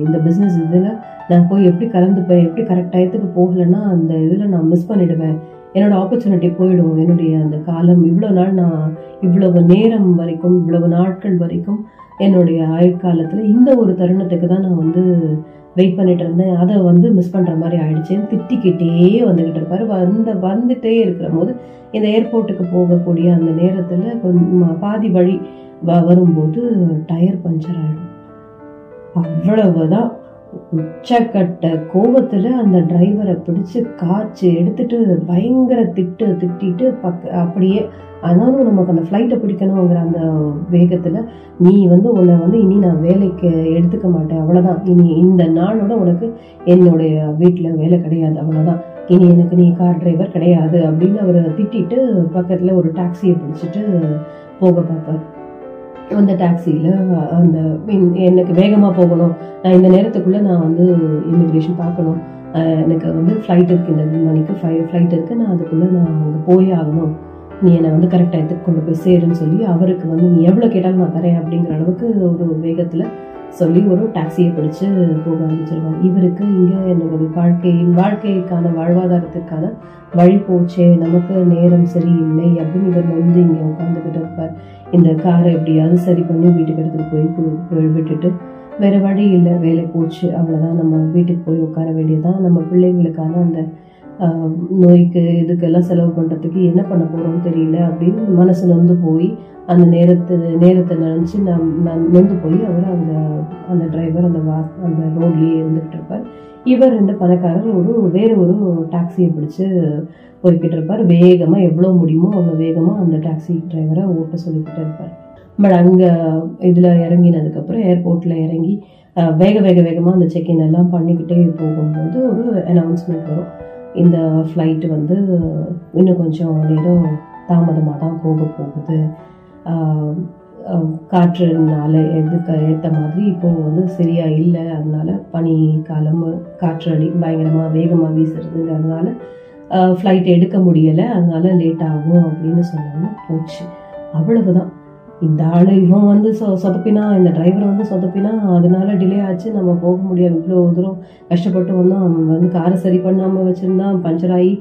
இந்த பிஸ்னஸ் இதில் நான் போய் எப்படி கலந்துப்பேன்? எப்படி கரெக்ட் டயத்துக்கு போகலைன்னா அந்த இதில் நான் மிஸ் பண்ணிடுவேன். என்னோட ஆப்பர்ச்சுனிட்டி போயிடும். என்னுடைய அந்த காலம் இவ்வளோ நாள் நான் இவ்வளவு நேரம் வரைக்கும் இவ்வளவு நாட்கள் வரைக்கும் என்னுடைய ஆயுட்காலத்தில் இந்த ஒரு தருணத்துக்கு தான் நான் வந்து வெயிட் பண்ணிட்டு இருந்தேன். அதை வந்து மிஸ் பண்ணுற மாதிரி ஆயிடுச்சேன்னு திட்டிக்கிட்டே வந்துக்கிட்டு இருப்பாரு. வந்த வந்துட்டே இருக்கிற போது இந்த ஏர்போர்ட்டுக்கு போகக்கூடிய அந்த நேரத்தில் கொஞ்சம் பாதி வழி வ- வரும்போது டயர் பஞ்சர் ஆகிடும் அவ்வளவுதான். உச்சக்கட்ட கோபத்துல அந்த டிரைவரை பிடிச்சு காய்ச்சி எடுத்துட்டு பயங்கர திட்டு திட்டிட்டு பக்க அப்படியே ஆனாலும் நமக்கு அந்த ஃப்ளைட்டை பிடிக்கணுங்கிற அந்த வேகத்துல நீ வந்து உன்னை வந்து இனி நான் வேலைக்கு எடுத்துக்க மாட்டேன் அவ்வளோதான் இனி இந்த நாளோட உனக்கு என்னுடைய வீட்டில் வேலை கிடையாது அவ்வளோதான் இனி எனக்கு நீ கார் டிரைவர் கிடையாது. அப்படின்னு அவர் திட்டிட்டு பக்கத்துல ஒரு டாக்ஸியை பிடிச்சிட்டு போக பார்ப்பார். அந்த டாக்ஸியில் அந்த மீன் எனக்கு வேகமாக போகணும். நான் இந்த நேரத்துக்குள்ளே நான் வந்து இமிக்ரேஷன் பார்க்கணும். எனக்கு வந்து ஃப்ளைட் இருக்குது இந்த மணிக்கு ஃப்ளை ஃப்ளைட் இருக்குது நான் அதுக்குள்ளே நான் அங்கே போயே ஆகணும். நீ என்னை வந்து கரெக்டாக எடுத்து கொண்டு போய் சேருன்னு சொல்லி அவருக்கு வந்து நீ எவ்வளோ கேட்டாலும் நான் தரேன் அப்படிங்கிற அளவுக்கு ஒரு வேகத்தில் சொல்லி ஒரு டாக்ஸியை பிடிச்சு போக ஆரம்பிச்சிருவார் இவருக்கு இங்கே என்னோட வாழ்க்கையின் வாழ்க்கைக்கான வாழ்வாதாரத்திற்கான வழி போச்சே நமக்கு நேரம் சரியில்லை அப்படின்னு இவர் வந்து இங்கே உட்காந்துக்கிட்டு இருப்பார். இந்த காரை எப்படியாவது சரி பண்ணி வீட்டுக்கு எடுத்துகிட்டு போய் விட்டுட்டு வேறு வழி இல்லை வேலை போச்சு அவ்வளோதான் நம்ம வீட்டுக்கு போய் உட்கார வேண்டியதுதான். நம்ம பிள்ளைங்களுக்கான அந்த நோய்க்கு இதுக்கெல்லாம் செலவு பண்ணுறதுக்கு என்ன பண்ண போகிறோம்னு தெரியல அப்படின்னு மனசு நொந்து போய் அந்த நேரத்தை நேரத்தை நினச்சி நான் நான் நொந்து போய் அவர் அங்கே அந்த டிரைவர் அந்த வா அந்த ரோட்லேயே இருந்துகிட்டு இருப்பார். இவர் இந்த பணக்காரர் ஒரு வேறு ஒரு டாக்ஸியை பிடிச்சு போய்கிட்டு இருப்பார். வேகமாக எவ்வளோ முடியுமோ அவ்வளோ வேகமாக அந்த டாக்ஸி டிரைவரை ஓட்ட சொல்லிக்கிட்டு இருப்பார். பட் அங்கே இதில் இறங்கினதுக்கப்புறம் ஏர்போர்ட்டில் இறங்கி வேக வேக வேகமாக அந்த செக்இன் எல்லாம் பண்ணிக்கிட்டே போகும்போது ஒரு அனௌன்ஸ்மெண்ட் வரும். இந்த ஃப்ளைட்டு வந்து இன்னும் கொஞ்சம் நேரம் தாமதமாக தான் போக போகுது. காற்றுனால எதுக்கு ஏற்ற மாதிரி இப்போ வந்து சரியாக இல்லை. அதனால பனி காலம் காற்றடி பயங்கரமாக வேகமாக வீசுறதுங்கிறதுனால ஃப்ளைட் எடுக்க முடியலை. அதனால் லேட் ஆகும் அப்படின்னு சொன்னாங்க போச்சு. அவ்வளவுதான். இந்த ஆள் இவன் வந்து சொ சொதப்பினா இந்த டிரைவர் வந்து சொதப்பினா அதனால டிலே ஆச்சு. நம்ம போக முடியாது. இவ்வளோ தூரம் கஷ்டப்பட்டு வந்தோம். அவன் வந்து காரை சரி பண்ணாமல் வச்சுருந்தான். பஞ்சர் ஆகி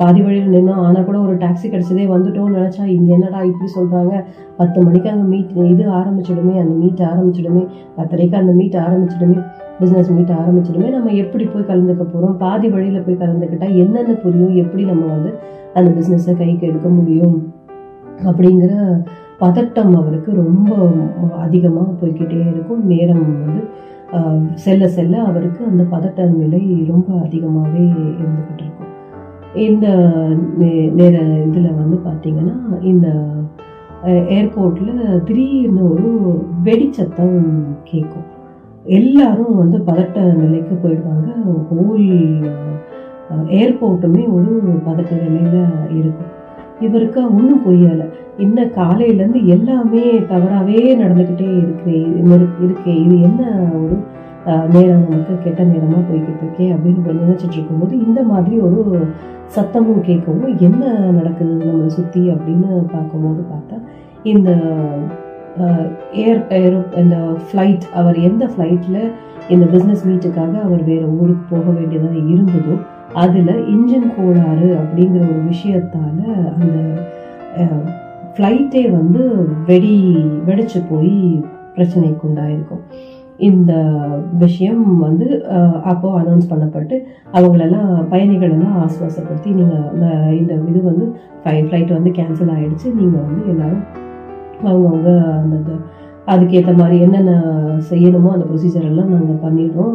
பாதி வழியில் நின்னோம் ஆனால் கூட ஒரு டாக்ஸி கிடச்சதே வந்துட்டோம்னு நினச்சா இங்கே என்னடா இப்படி சொல்கிறாங்க பத்து மணிக்கு அங்கே மீட் இது ஆரம்பிச்சிடுமே. அந்த மீட் ஆரம்பிச்சிடுமே. பத்தரைக்கு அந்த மீட் ஆரம்பிச்சிடுமே. பிஸ்னஸ் மீட் ஆரம்பிச்சிடுமே. நம்ம எப்படி போய் கலந்துக்க போகிறோம் பாதி வழியில் போய் கலந்துக்கிட்டால் என்னென்ன புரியும்? எப்படி நம்ம வந்து அந்த பிஸ்னஸை கைக்கு எடுக்க முடியும்? அப்படிங்கிற பதட்டம் அவருக்கு ரொம்ப அதிகமாக போய்கிட்டே இருக்கும். நேரம் வந்து செல்ல செல்ல அவருக்கு அந்த பதட்ட நிலை ரொம்ப அதிகமாகவே இருந்துக்கிட்டு இருக்கும். இந்த நே- நேர இதில் வந்து பார்த்திங்கன்னா இந்த ஏர்போர்ட்டில் திடீர்னு ஒரு வெடிச்சத்தம் கேட்கும் எல்லாரும் வந்து பதட்ட நிலைக்கு போயிடுவாங்க. ஹோல் ஏர்போர்ட்டுமே ஒரு பதட்ட நிலையில் இருக்கும். இவருக்கு ஒன்றும் புரியலை. இன்னும் காலையிலேருந்து எல்லாமே தவறாகவே நடந்துக்கிட்டே இருக்கிறே இருக்கே. இது என்ன ஒரு நேரம் நமக்கு கெட்ட நேரமாக போய்கிட்டு இருக்கே அப்படின்னு நினச்சிட்டு இருக்கும்போது இந்த மாதிரி ஒரு சத்தமும் கேட்கவும் என்ன நடக்குது நம்மளை சுற்றி அப்படின்னு பார்க்கும்போது பார்த்தா இந்த ஏர் ஏரோ இந்த ஃப்ளைட் அவர் எந்த ஃப்ளைட்டில் இந்த பிஸ்னஸ் மீட்டுக்காக அவர் வேறு ஊருக்கு போக வேண்டியதாக இருந்ததோ அதில் இன்ஜின் கோளாறு அப்படிங்கிற ஒரு விஷயத்தால் அந்த ஃப்ளைட்டே வந்து வெடி வெடிச்சு போய் பிரச்சனைக்கு உண்டாயிருக்கும். இந்த விஷயம் வந்து அப்போது அப்போ அனௌன்ஸ் பண்ணப்பட்டு அவங்களெல்லாம் பயணிகளெல்லாம் ஆஸ்வாசப்படுத்தி நீங்கள் இந்த இது வந்து ஃப்ளைட் வந்து கேன்சல் ஆகிடுச்சு நீங்கள் வந்து எல்லோரும் அவங்கவுங்க அந்த அந்த அதுக்கேற்ற மாதிரி என்னென்ன செய்யணுமோ அந்த ப்ரொசீஜர் எல்லாம் நாங்கள் பண்ணிடுறோம்.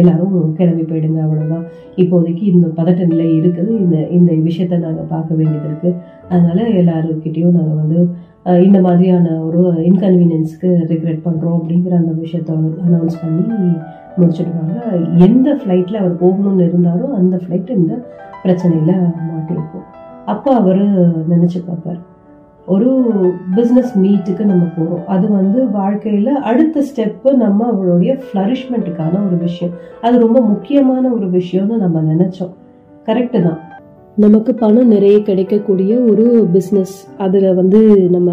எல்லாரும் கிளம்பி போயிடுங்க அவ்வளோதான் இப்போதைக்கு இந்த பதட்ட நிலை இருக்குது. இந்த இந்த விஷயத்த நாங்கள் பார்க்க வேண்டியது இருக்குது அதனால எல்லாருக்கிட்டேயும் நாங்கள் வந்து இந்த மாதிரியான ஒரு இன்கன்வீனியன்ஸ்க்கு ரிக்ரெட் பண்ணுறோம் அப்படிங்கிற அந்த விஷயத்த அனௌன்ஸ் பண்ணி முடிச்சிடுவாங்க. எந்த ஃப்ளைட்டில் அவர் போகணும்னு இருந்தாரோ அந்த ஃப்ளைட் இந்த பிரச்சனையில் மாட்டியிருக்கும். அப்போ அவர் நினச்சி பார்ப்பார். ஒரு பிஸ்னஸ் மீட்டுக்கு நம்ம போகிறோம் அது வந்து வாழ்க்கையில் அடுத்த ஸ்டெப்பு நம்ம அவளுடைய ஃப்ளரிஷ்மெண்ட்டுக்கான ஒரு விஷயம். அது ரொம்ப முக்கியமான ஒரு விஷயம்னு நம்ம நினச்சோம். கரெக்டு தான். நமக்கு பணம் நிறைய கிடைக்கக்கூடிய ஒரு பிஸ்னஸ் அதில் வந்து நம்ம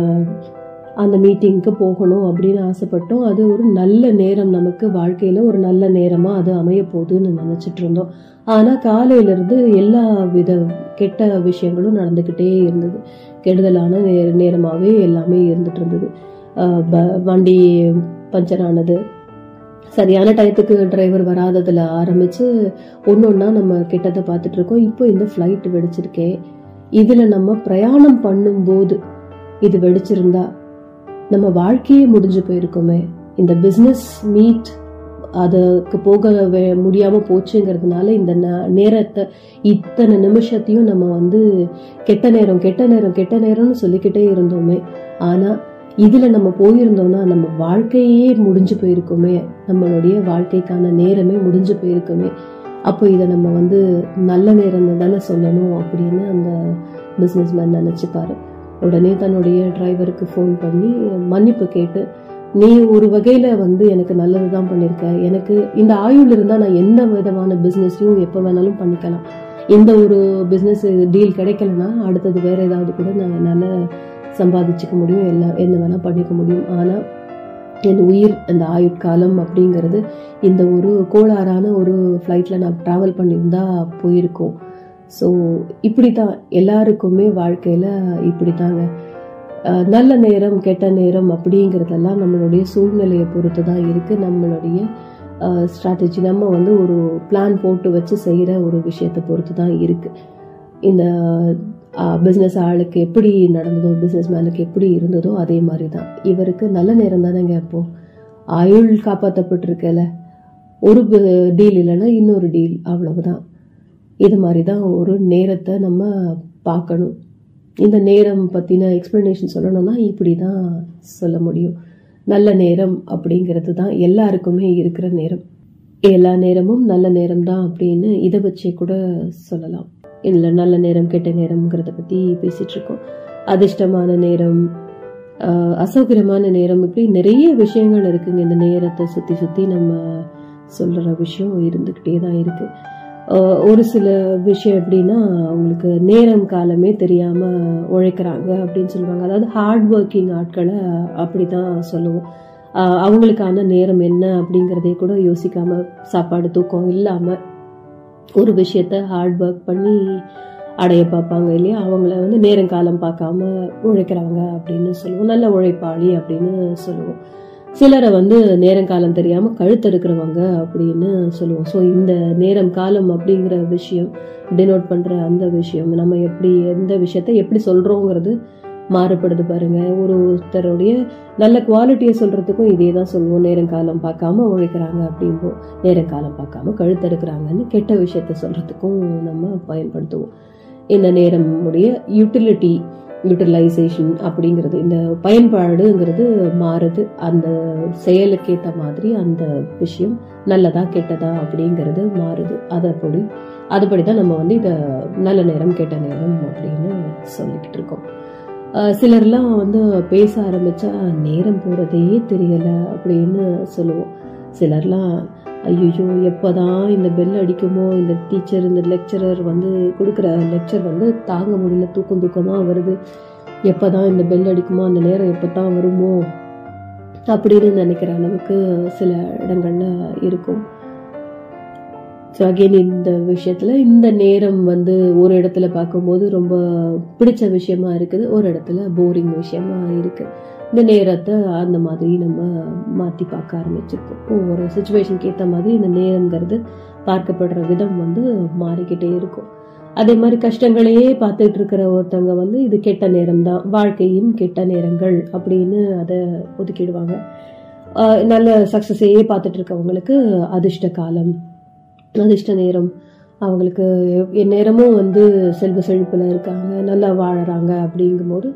அந்த மீட்டிங்க்கு போகணும் அப்படின்னு ஆசைப்பட்டோம். அது ஒரு நல்ல நேரம் நமக்கு வாழ்க்கையில் ஒரு நல்ல நேரமாக அது அமைய போகுதுன்னு நினச்சிட்டு இருந்தோம். ஆனால் காலையிலேருந்து எல்லா வித கெட்ட விஷயங்களும் நடந்துக்கிட்டே இருந்தது. கெடுதலான நே நேரமாகவே எல்லாமே இருந்துட்டு இருந்தது. ப- வண்டி பஞ்சர் ஆனது. சரியான டயத்துக்கு டிரைவர் வராததில் ஆரம்பித்து ஒன்று ஒன்றா நம்ம கிட்டத்தை பார்த்துட்டு இருக்கோம். இப்போ இந்த ஃப்ளைட் வெடிச்சிருக்கே. இதில் நம்ம பிரயாணம் பண்ணும்போது இது வெடிச்சிருந்தா நம்ம வாழ்க்கையே முடிஞ்சு போயிருக்கோமே. இந்த பிஸ்னஸ் மீட் அதுக்கு போக வே- போச்சுங்கிறதுனால இந்த ந- நேரத்தை இத்தனை நிமிஷத்தையும் நம்ம வந்து கெட்ட நேரம் கெட்ட நேரம் கெட்ட நேரம்னு சொல்லிக்கிட்டே இருந்தோமே. ஆனால் இதில் நம்ம போயிருந்தோம்னா நம்ம வாழ்க்கையே முடிஞ்சு போயிருக்குமே. நம்மளுடைய வாழ்க்கைக்கான நேரமே முடிஞ்சு போயிருக்குமே. அப்போ இதை நம்ம வந்து நல்ல நேரம் தானே சொல்லணும் அப்படின்னு அந்த பிஸ்னஸ் மேன் நினச்சிப்பாரு. உடனே தன்னுடைய டிரைவருக்கு ஃபோன் பண்ணி மன்னிப்பு கேட்டு நீ ஒரு வகையில் வந்து எனக்கு நல்லது தான் பண்ணியிருக்க எனக்கு இந்த ஆயுள் இருந்தால் நான் எந்த விதமான பிஸ்னஸையும் எப்போ வேணாலும் பண்ணிக்கலாம். இந்த ஒரு பிஸ்னஸ் டீல் கிடைக்கலனா அடுத்தது வேற ஏதாவது கூட நான் என்னால் சம்பாதிச்சுக்க முடியும். எல்லாம் என்ன வேணால் பண்ணிக்க முடியும். ஆனால் என் உயிர் அந்த ஆயுட்காலம் அப்படிங்கிறது இந்த ஒரு கோளாறான ஒரு ஃப்ளைட்டில் நான் ட்ராவல் பண்ணியிருந்தா போயிருக்கோம். ஸோ இப்படி தான் எல்லாருக்குமே வாழ்க்கையில் இப்படி தாங்க நல்ல நேரம் கெட்ட நேரம் அப்படிங்கிறதெல்லாம் நம்மளுடைய சூழ்நிலையை பொறுத்து தான் இருக்குது நம்மளுடைய ஸ்ட்ராட்டஜி நம்ம வந்து ஒரு பிளான் போட்டு வச்சு செய்கிற ஒரு விஷயத்தை பொறுத்து தான் இருக்குது இந்த பிஸ்னஸ் ஆளுக்கு எப்படி நடந்ததோ பிஸ்னஸ் மேனுக்கு எப்படி இருந்ததோ அதே மாதிரி தான் இவருக்கு நல்ல நேரம் தானேங்க அப்போது ஆயுள் காப்பாற்றப்பட்டிருக்கல ஒரு டீல் இல்லைன்னா இன்னொரு டீல் அவ்வளவுதான். இது மாதிரி தான் ஒரு நேரத்தை நம்ம பார்க்கணும். இந்த நேரம் பற்றின எக்ஸ்ப்ளனேஷன் சொல்லணும்னா இப்படி தான் சொல்ல முடியும். நல்ல நேரம் அப்படிங்கிறது தான் எல்லாருக்குமே இருக்கிற நேரம். எல்லா நேரமும் நல்ல நேரம் தான் அப்படின்னு இதை வச்சே கூட சொல்லலாம். இல்லை நல்ல நேரம் கெட்ட நேரம்ங்கிறத பற்றி பேசிகிட்டு இருக்கோம். அதிர்ஷ்டமான நேரம் அசௌகரியமான நேரம் இப்படி நிறைய விஷயங்கள் இருக்குங்க. இந்த நேரத்தை சுற்றி சுற்றி நம்ம சொல்கிற விஷயம் இருந்துக்கிட்டே தான் இருக்குது ஒரு சில விஷயம் எப்படின்னா அவங்களுக்கு நேரம் காலமே தெரியாமல் உழைக்கிறாங்க அப்படின்னு சொல்லுவாங்க. அதாவது ஹார்ட் ஒர்க்கிங் ஆட்களை அப்படி தான் சொல்லுவோம் அவங்களுக்கான நேரம் என்ன அப்படிங்கிறதே கூட யோசிக்காமல் சாப்பாடு தூக்கம் இல்லாமல் ஒரு விஷயத்த ஹார்ட் ஒர்க் பண்ணி அடைய பார்ப்பாங்க இல்லையா? அவங்கள வந்து நேரங்காலம் பார்க்காம உழைக்கிறாங்க அப்படின்னு சொல்லுவோம். நல்ல உழைப்பாளி அப்படின்னு சொல்லுவோம். சிலரை வந்து நேரங்காலம் தெரியாம கழுத்தெடுக்கிறவங்க அப்படின்னு சொல்லுவோம். ஸோ இந்த நேரம் காலம் அப்படிங்கிற விஷயம் டினோட் பண்ற அந்த விஷயம் நம்ம எப்படி எந்த விஷயத்த எப்படி சொல்றோங்கிறது மாறுபடுது பாருங்க. ஒரு ஒருத்தருடைய நல்ல குவாலிட்டியை சொல்றதுக்கும் இதே தான் சொல்லுவோம் நேரங்காலம் பார்க்காம உழைக்கிறாங்க அப்படிம்போம் நேரங்காலம் பார்க்காம கழுத்தெடுக்கிறாங்கன்னு கெட்ட விஷயத்த சொல்றதுக்கும் நம்ம பயன்படுத்துவோம். இந்த நேரம் உடைய யூட்டிலிட்டி யூட்டிலைசேஷன் அப்படிங்கிறது இந்த பயன்பாடுங்கிறது மாறுது. அந்த செயலுக்கு ஏற்ற மாதிரி அந்த விஷயம் நல்லதா கெட்டதா அப்படிங்கிறது மாறுது. அதைப்படி அதுபடி தான் நம்ம வந்து இதை நல்ல நேரம் கெட்ட நேரம் அப்படின்னு சொல்லிக்கிட்டு இருக்கோம். சிலர்லாம் வந்து பேச ஆரம்பிச்சா நேரம் போகிறதையே தெரியலை அப்படின்னு சொல்லுவோம். சிலர்லாம் ஐயோ எப்போதான் இந்த பெல் அடிக்குமோ இந்த டீச்சர் இந்த லெக்சரர் வந்து கொடுக்குற லெக்சர் வந்து தாங்க முடியல தூக்கம் தூக்கமாக வருது. எப்போதான் இந்த பெல் அடிக்குமோ அந்த நேரம் எப்போ தான் வருமோ அப்படின்னு நினைக்கிற அளவுக்கு சில இடங்களில் இருக்கும். ஸோ அகெயின் இந்த விஷயத்தில் இந்த நேரம் வந்து ஒரு இடத்துல பார்க்கும்போது ரொம்ப பிடிச்ச விஷயமா இருக்குது ஒரு இடத்துல போரிங் விஷயமா இருக்குது இந்த நேரத்தை அந்த மாதிரி நம்ம மாற்றி பார்க்க ஆரம்பிச்சிருக்கோம். ஒவ்வொரு சுச்சுவேஷனுக்கு ஏற்ற மாதிரி இந்த நேரங்கிறது பார்க்கப்படுற விதம் வந்து மாறிக்கிட்டே இருக்கும். அதே மாதிரி கஷ்டங்களையே பார்த்துட்டு இருக்கிற ஒருத்தவங்க வந்து இது கெட்ட நேரம் தான் வாழ்க்கையின் கெட்ட நேரங்கள் அப்படின்னு அதை ஒதுக்கிடுவாங்க. நல்ல சக்சஸையே பார்த்துட்டு இருக்கவங்களுக்கு அதிர்ஷ்ட காலம் அதிர்ஷ்ட நேரம். அவங்களுக்கு எந்நேரமும் வந்து செல்வ செழிப்பில் இருக்காங்க நல்லா வாழறாங்க அப்படிங்கும்போது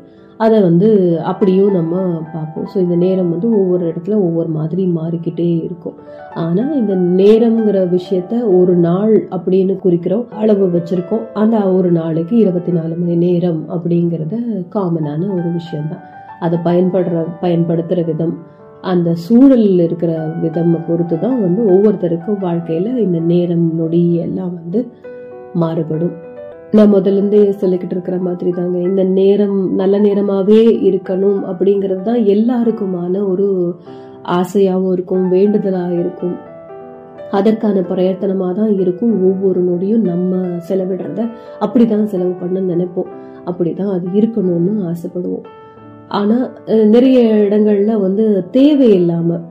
அதை வந்து அப்படியும் நம்ம பார்ப்போம். ஸோ இந்த நேரம் வந்து ஒவ்வொரு இடத்துல ஒவ்வொரு மாதிரி மாறிக்கிட்டே இருக்கும். ஆனால் இந்த நேரம்ங்கிற விஷயத்த ஒரு நாள் அப்படின்னு குறிக்கிறோம் அளவு வச்சுருக்கோம். அந்த ஒரு நாளைக்கு இருபத்தி நாலு மணி நேரம் அப்படிங்கிறத காமனான ஒரு விஷயம்தான். அதை பயன்படுற பயன்படுத்துகிற விதம் அந்த சூழலில் இருக்கிற விதம் பொறுத்து தான் வந்து ஒவ்வொருத்தருக்கும் வாழ்க்கையில் இந்த நேரம் நொடி எல்லாம் வந்து மாறுபடும். நான் முதல்ல இருந்தே சொல்லிக்கிட்டு இருக்கிற மாதிரி தாங்க இந்த நேரம் நல்ல நேரமாகவே இருக்கணும் அப்படிங்கிறது தான் எல்லாருக்குமான ஒரு ஆசையாகவும் இருக்கும் வேண்டுதலாக இருக்கும். அதற்கான பிரயத்தனமாக தான் இருக்கும். ஒவ்வொரு நொடியும் நம்ம செலவிடுறத அப்படிதான் செலவு பண்ண நினைப்போம். அப்படி தான் அது இருக்கணும்னு ஆசைப்படுவோம். ஆனால் நிறைய இடங்களில் வந்து தேவையில்லாமல்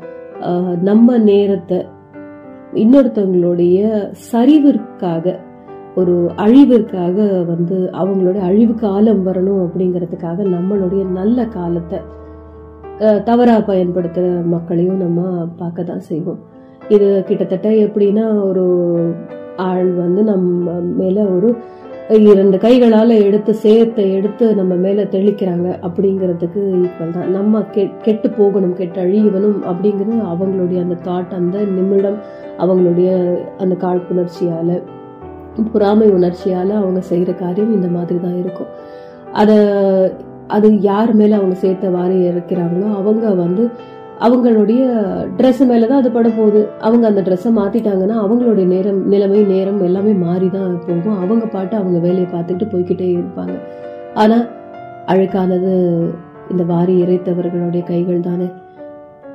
நம்ம நேரத்தை இன்னொருத்தவங்களுடைய சரிவிற்காக ஒரு அழிவிற்காக வந்து அவங்களோட அழிவு காலம் வரணும் அப்படிங்கிறதுக்காக நம்மளுடைய நல்ல காலத்தை தவறாக பயன்படுத்துகிற மக்களையும் நம்ம பார்க்க தான் செய்வோம். இது கிட்டத்தட்ட எப்படின்னா ஒரு ஆள் வந்து நம்ம மேலே ஒரு இரண்டு கைகளால் எடுத்து சேர்த்தை எடுத்து நம்ம மேலே தெளிக்கிறாங்க அப்படிங்கிறதுக்கு ஈக்குவல் தான். நம்ம கெ- கெட்டு போகணும் கெட்டு அழியவனும் அப்படிங்கிறது அவங்களுடைய அந்த தாட் அந்த நிமிடம் அவங்களுடைய அந்த காழ்ப்புணர்ச்சியால் பொறாமை உணர்ச்சியால் அவங்க செய்கிற காரியம் இந்த மாதிரி தான் இருக்கும். அதை அது யார் மேலே அவங்க சேர்த்த வாரி இறக்கிறாங்களோ அவங்க வந்து அவங்களுடைய ட்ரெஸ் மேலதான் அது பட போகுது. அவங்க அந்த ட்ரெஸ்ஸை மாற்றிட்டாங்கன்னா அவங்களுடைய நேரம் நிலைமை நேரம் எல்லாமே மாறி தான் போகும். அவங்க பாட்டு அவங்க வேலையை பார்த்துக்கிட்டு போய்க்கிட்டே இருப்பாங்க. ஆனால் அழுக்கானது இந்த வாரி இறைத்தவர்களுடைய கைகள் தானே.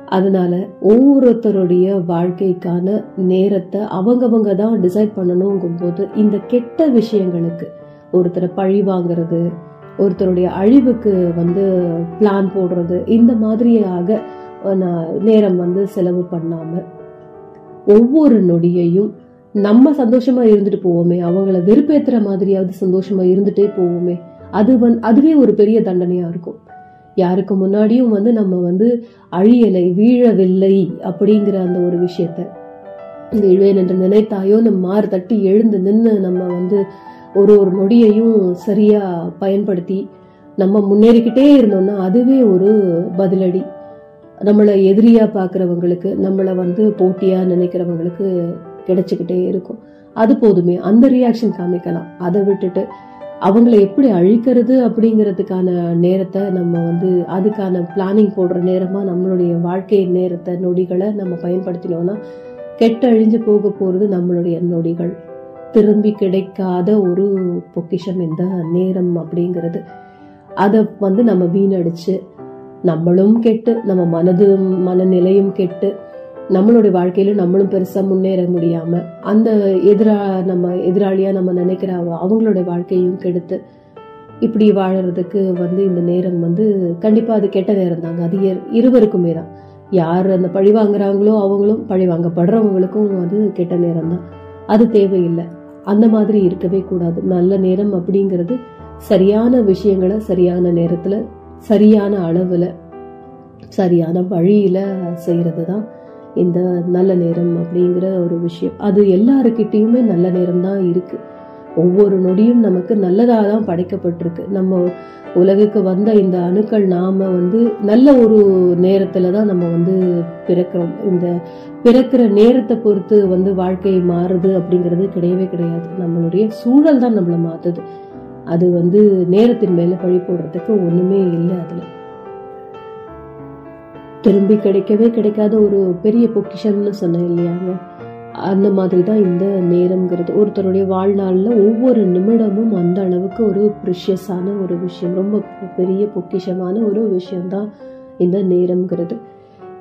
அதனால ஒவ்வொருத்தருடைய வாழ்க்கைக்கான நேரத்தை அவங்கவங்க தான் டிசைட் பண்ணணுங்கும் போது இந்த கெட்ட விஷயங்களுக்கு ஒருத்தரை பழி வாங்குறது ஒருத்தருடைய அழிவுக்கு வந்து பிளான் போடுறது இந்த மாதிரியாக நான் நேரம் வந்து செலவு பண்ணாம ஒவ்வொரு நொடியையும் நம்ம சந்தோஷமா இருந்துட்டு போவோமே அவங்கள வெறுப்பேத்துற மாதிரியாவது சந்தோஷமா இருந்துட்டே போவோமே அது வந்து அதுவே ஒரு பெரிய தண்டனையா இருக்கும். யாருக்கு முன்னாடியும் வந்து நம்ம வந்து அழியலை வீழவில்லை அப்படிங்கிற அந்த ஒரு விஷயத்த. வீழ்வேன் என்று நினைத்தாயோ நம்ம மாறு தட்டி எழுந்து நின்று நம்ம வந்து ஒரு ஒரு நொடியையும் சரியா பயன்படுத்தி நம்ம முன்னேறிக்கிட்டே இருந்தோம்னா அதுவே ஒரு பதிலடி. நம்மளை எதிரியா பார்க்குறவங்களுக்கு நம்மளை வந்து போட்டியா நினைக்கிறவங்களுக்கு கிடைச்சிக்கிட்டே இருக்கும். அது போதுமே. அந்த ரியாக்ஷன் காமிக்கலாம். அதை விட்டுட்டு அவங்கள எப்படி அழிக்கிறது அப்படிங்கிறதுக்கான நேரத்தை நம்ம வந்து அதுக்கான பிளானிங் போடுற நேரமாக நம்மளுடைய வாழ்க்கை நேரத்தை நொடிகளை நம்ம பயன்படுத்தினோம்னா கெட்ட அழிஞ்சு போக போகிறது நம்மளுடைய நொடிகள். திரும்பி கிடைக்காத ஒரு பொக்கிஷம் இந்த நேரம் அப்படிங்கிறது. அதை வந்து நம்ம வீணடிச்சு நம்மளும் கெட்டு நம்ம மனதும் மனநிலையும் கெட்டு நம்மளுடைய வாழ்க்கையிலும் நம்மளும் பெருசா முன்னேற முடியாம அந்த எதிரா நம்ம எதிராளியா நம்ம நினைக்கிற அவங்களுடைய வாழ்க்கையும் கெடுத்து இப்படி வாழறதுக்கு வந்து இந்த நேரம் வந்து கண்டிப்பா அது கெட்ட நேரம் தாங்க. அது இருவருக்குமே தான். யார் அந்த பழி வாங்குறாங்களோ அவங்களும் பழி வாங்கப்படுறவங்களுக்கும் அது கெட்ட நேரம் தான். அது தேவையில்லை. அந்த மாதிரி இருக்கவே கூடாது. நல்ல நேரம் அப்படிங்கிறது சரியான விஷயங்களை சரியான நேரத்துல சரியான அளவுல சரியான வழியில செய்யறது தான் இந்த நல்ல நேரம் அப்படிங்கிற ஒரு விஷயம். அது எல்லாருக்கிட்டேயுமே நல்ல நேரம் தான் இருக்கு. ஒவ்வொரு நொடியும் நமக்கு நல்லதாக தான் படைக்கப்பட்டிருக்கு. நம்ம உலகுக்கு வந்த இந்த அணுக்கள் நாம் வந்து நல்ல ஒரு நேரத்தில் தான் நம்ம வந்து பிறக்கிறோம். இந்த பிறக்கிற நேரத்தை பொறுத்து வந்து வாழ்க்கை மாறுது அப்படிங்கிறது கிடையவே கிடையாது. நம்மளுடைய சூழல் தான் நம்மளை மாற்றுது அது வந்து நேரத்தின் மேலே பழி போடுறதுக்கு ஒன்றுமே இல்லை அதில். திரும்பி கிடைக்கவே கிடைக்காத ஒரு பெரிய பொக்கிஷம்னு சொன்னேன் இல்லையாங்க. அந்த மாதிரி தான் இந்த நேரம்ங்கிறது. ஒருத்தருடைய வாழ்நாளில் ஒவ்வொரு நிமிடமும் அந்த அளவுக்கு ஒரு ப்ரிஷியஸான ஒரு விஷயம் ரொம்ப பெரிய பொக்கிஷமான ஒரு விஷயம்தான் இந்த நேரம்ங்கிறது.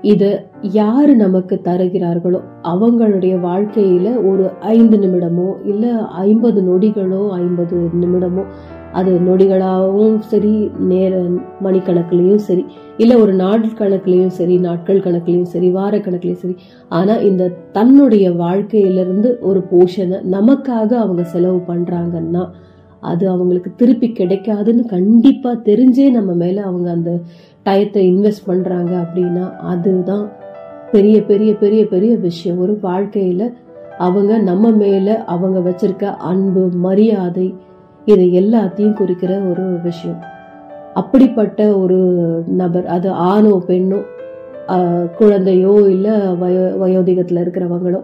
இதை யார் நமக்கு தருகிறார்களோ அவங்களுடைய வாழ்க்கையில் ஒரு ஐந்து நிமிடமோ இல்லை ஐம்பது நொடிகளோ ஐம்பது நிமிடமோ அது நொடிகளாகவும் சரி நேர மணிக்கணக்குலேயும் சரி இல்லை ஒரு நாள் கணக்குலேயும் சரி நாட்கள் கணக்குலேயும் சரி வார கணக்குலையும் சரி ஆனால் இந்த தன்னுடைய வாழ்க்கையிலிருந்து ஒரு போர்ஷனை நமக்காக அவங்க செலவு பண்ணுறாங்கன்னா அது அவங்களுக்கு திருப்பி கிடைக்காதுன்னு கண்டிப்பாக தெரிஞ்சே நம்ம மேலே அவங்க அந்த டயத்தை இன்வெஸ்ட் பண்ணுறாங்க அப்படின்னா அதுதான் பெரிய பெரிய பெரிய பெரிய விஷயம். ஒரு வாழ்க்கையில் அவங்க நம்ம மேலே அவங்க வச்சிருக்க அன்பு மரியாதை இது எல்லாத்தையும் குறிக்கிற ஒரு விஷயம். அப்படிப்பட்ட ஒரு நபர் அது ஆணோ பெண்ணோ ஆஹ், குழந்தையோ இல்லை வயோ வயோதிகத்தில் இருக்கிறவங்களோ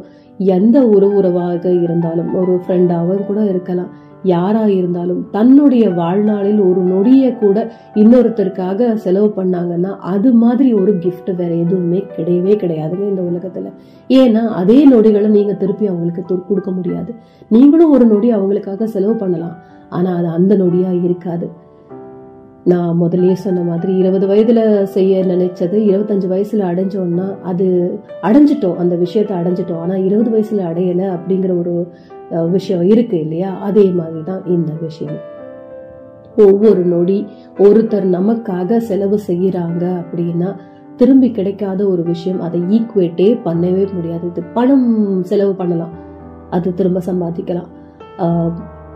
எந்த ஒரு உறவாக இருந்தாலும் ஒரு ஃப்ரெண்டாகவும் கூட இருக்கலாம். யாரா இருந்தாலும் தன்னுடைய வாழ்நாளில் ஒரு நொடியை கூட இன்னொருத்தருக்காக செலவு பண்ணாங்கன்னா அது மாதிரி ஒரு கிஃப்ட் வேற எதுவுமே கிடையவே கிடையாதுங்க இந்த உலகத்துல. ஏன்னா அதே நொடிகளை நீங்க திருப்பி அவங்களுக்கு கொடுக்க முடியாது. நீங்களும் ஒரு நொடி அவங்களுக்காக செலவு பண்ணலாம். ஆனா அது அந்த நொடியா இருக்காது. நான் முதலே சொன்ன மாதிரி இருபது வயதுல செய்ய நினைச்சது இருபத்தஞ்சு வயசுல அடைஞ்சோம்னா அது அடைஞ்சிட்டோம் அந்த விஷயத்தை அடைஞ்சிட்டோம். ஆனா இருபது வயசுல அடையல அப்படிங்கிற ஒரு விஷயம் இருக்கு இல்லையா? அதே மாதிரி தான் இந்த விஷயம். ஒவ்வொரு நொடி ஒருத்தர் நமக்காக செலவு செய்யறாங்க அப்படின்னா திரும்பி கிடைக்காத ஒரு விஷயம் அதை ஈக்குவேட்டே பண்ணவே முடியாது. இது பணம் செலவு பண்ணலாம். அது திரும்ப சம்பாதிக்கலாம். ஆஹ்,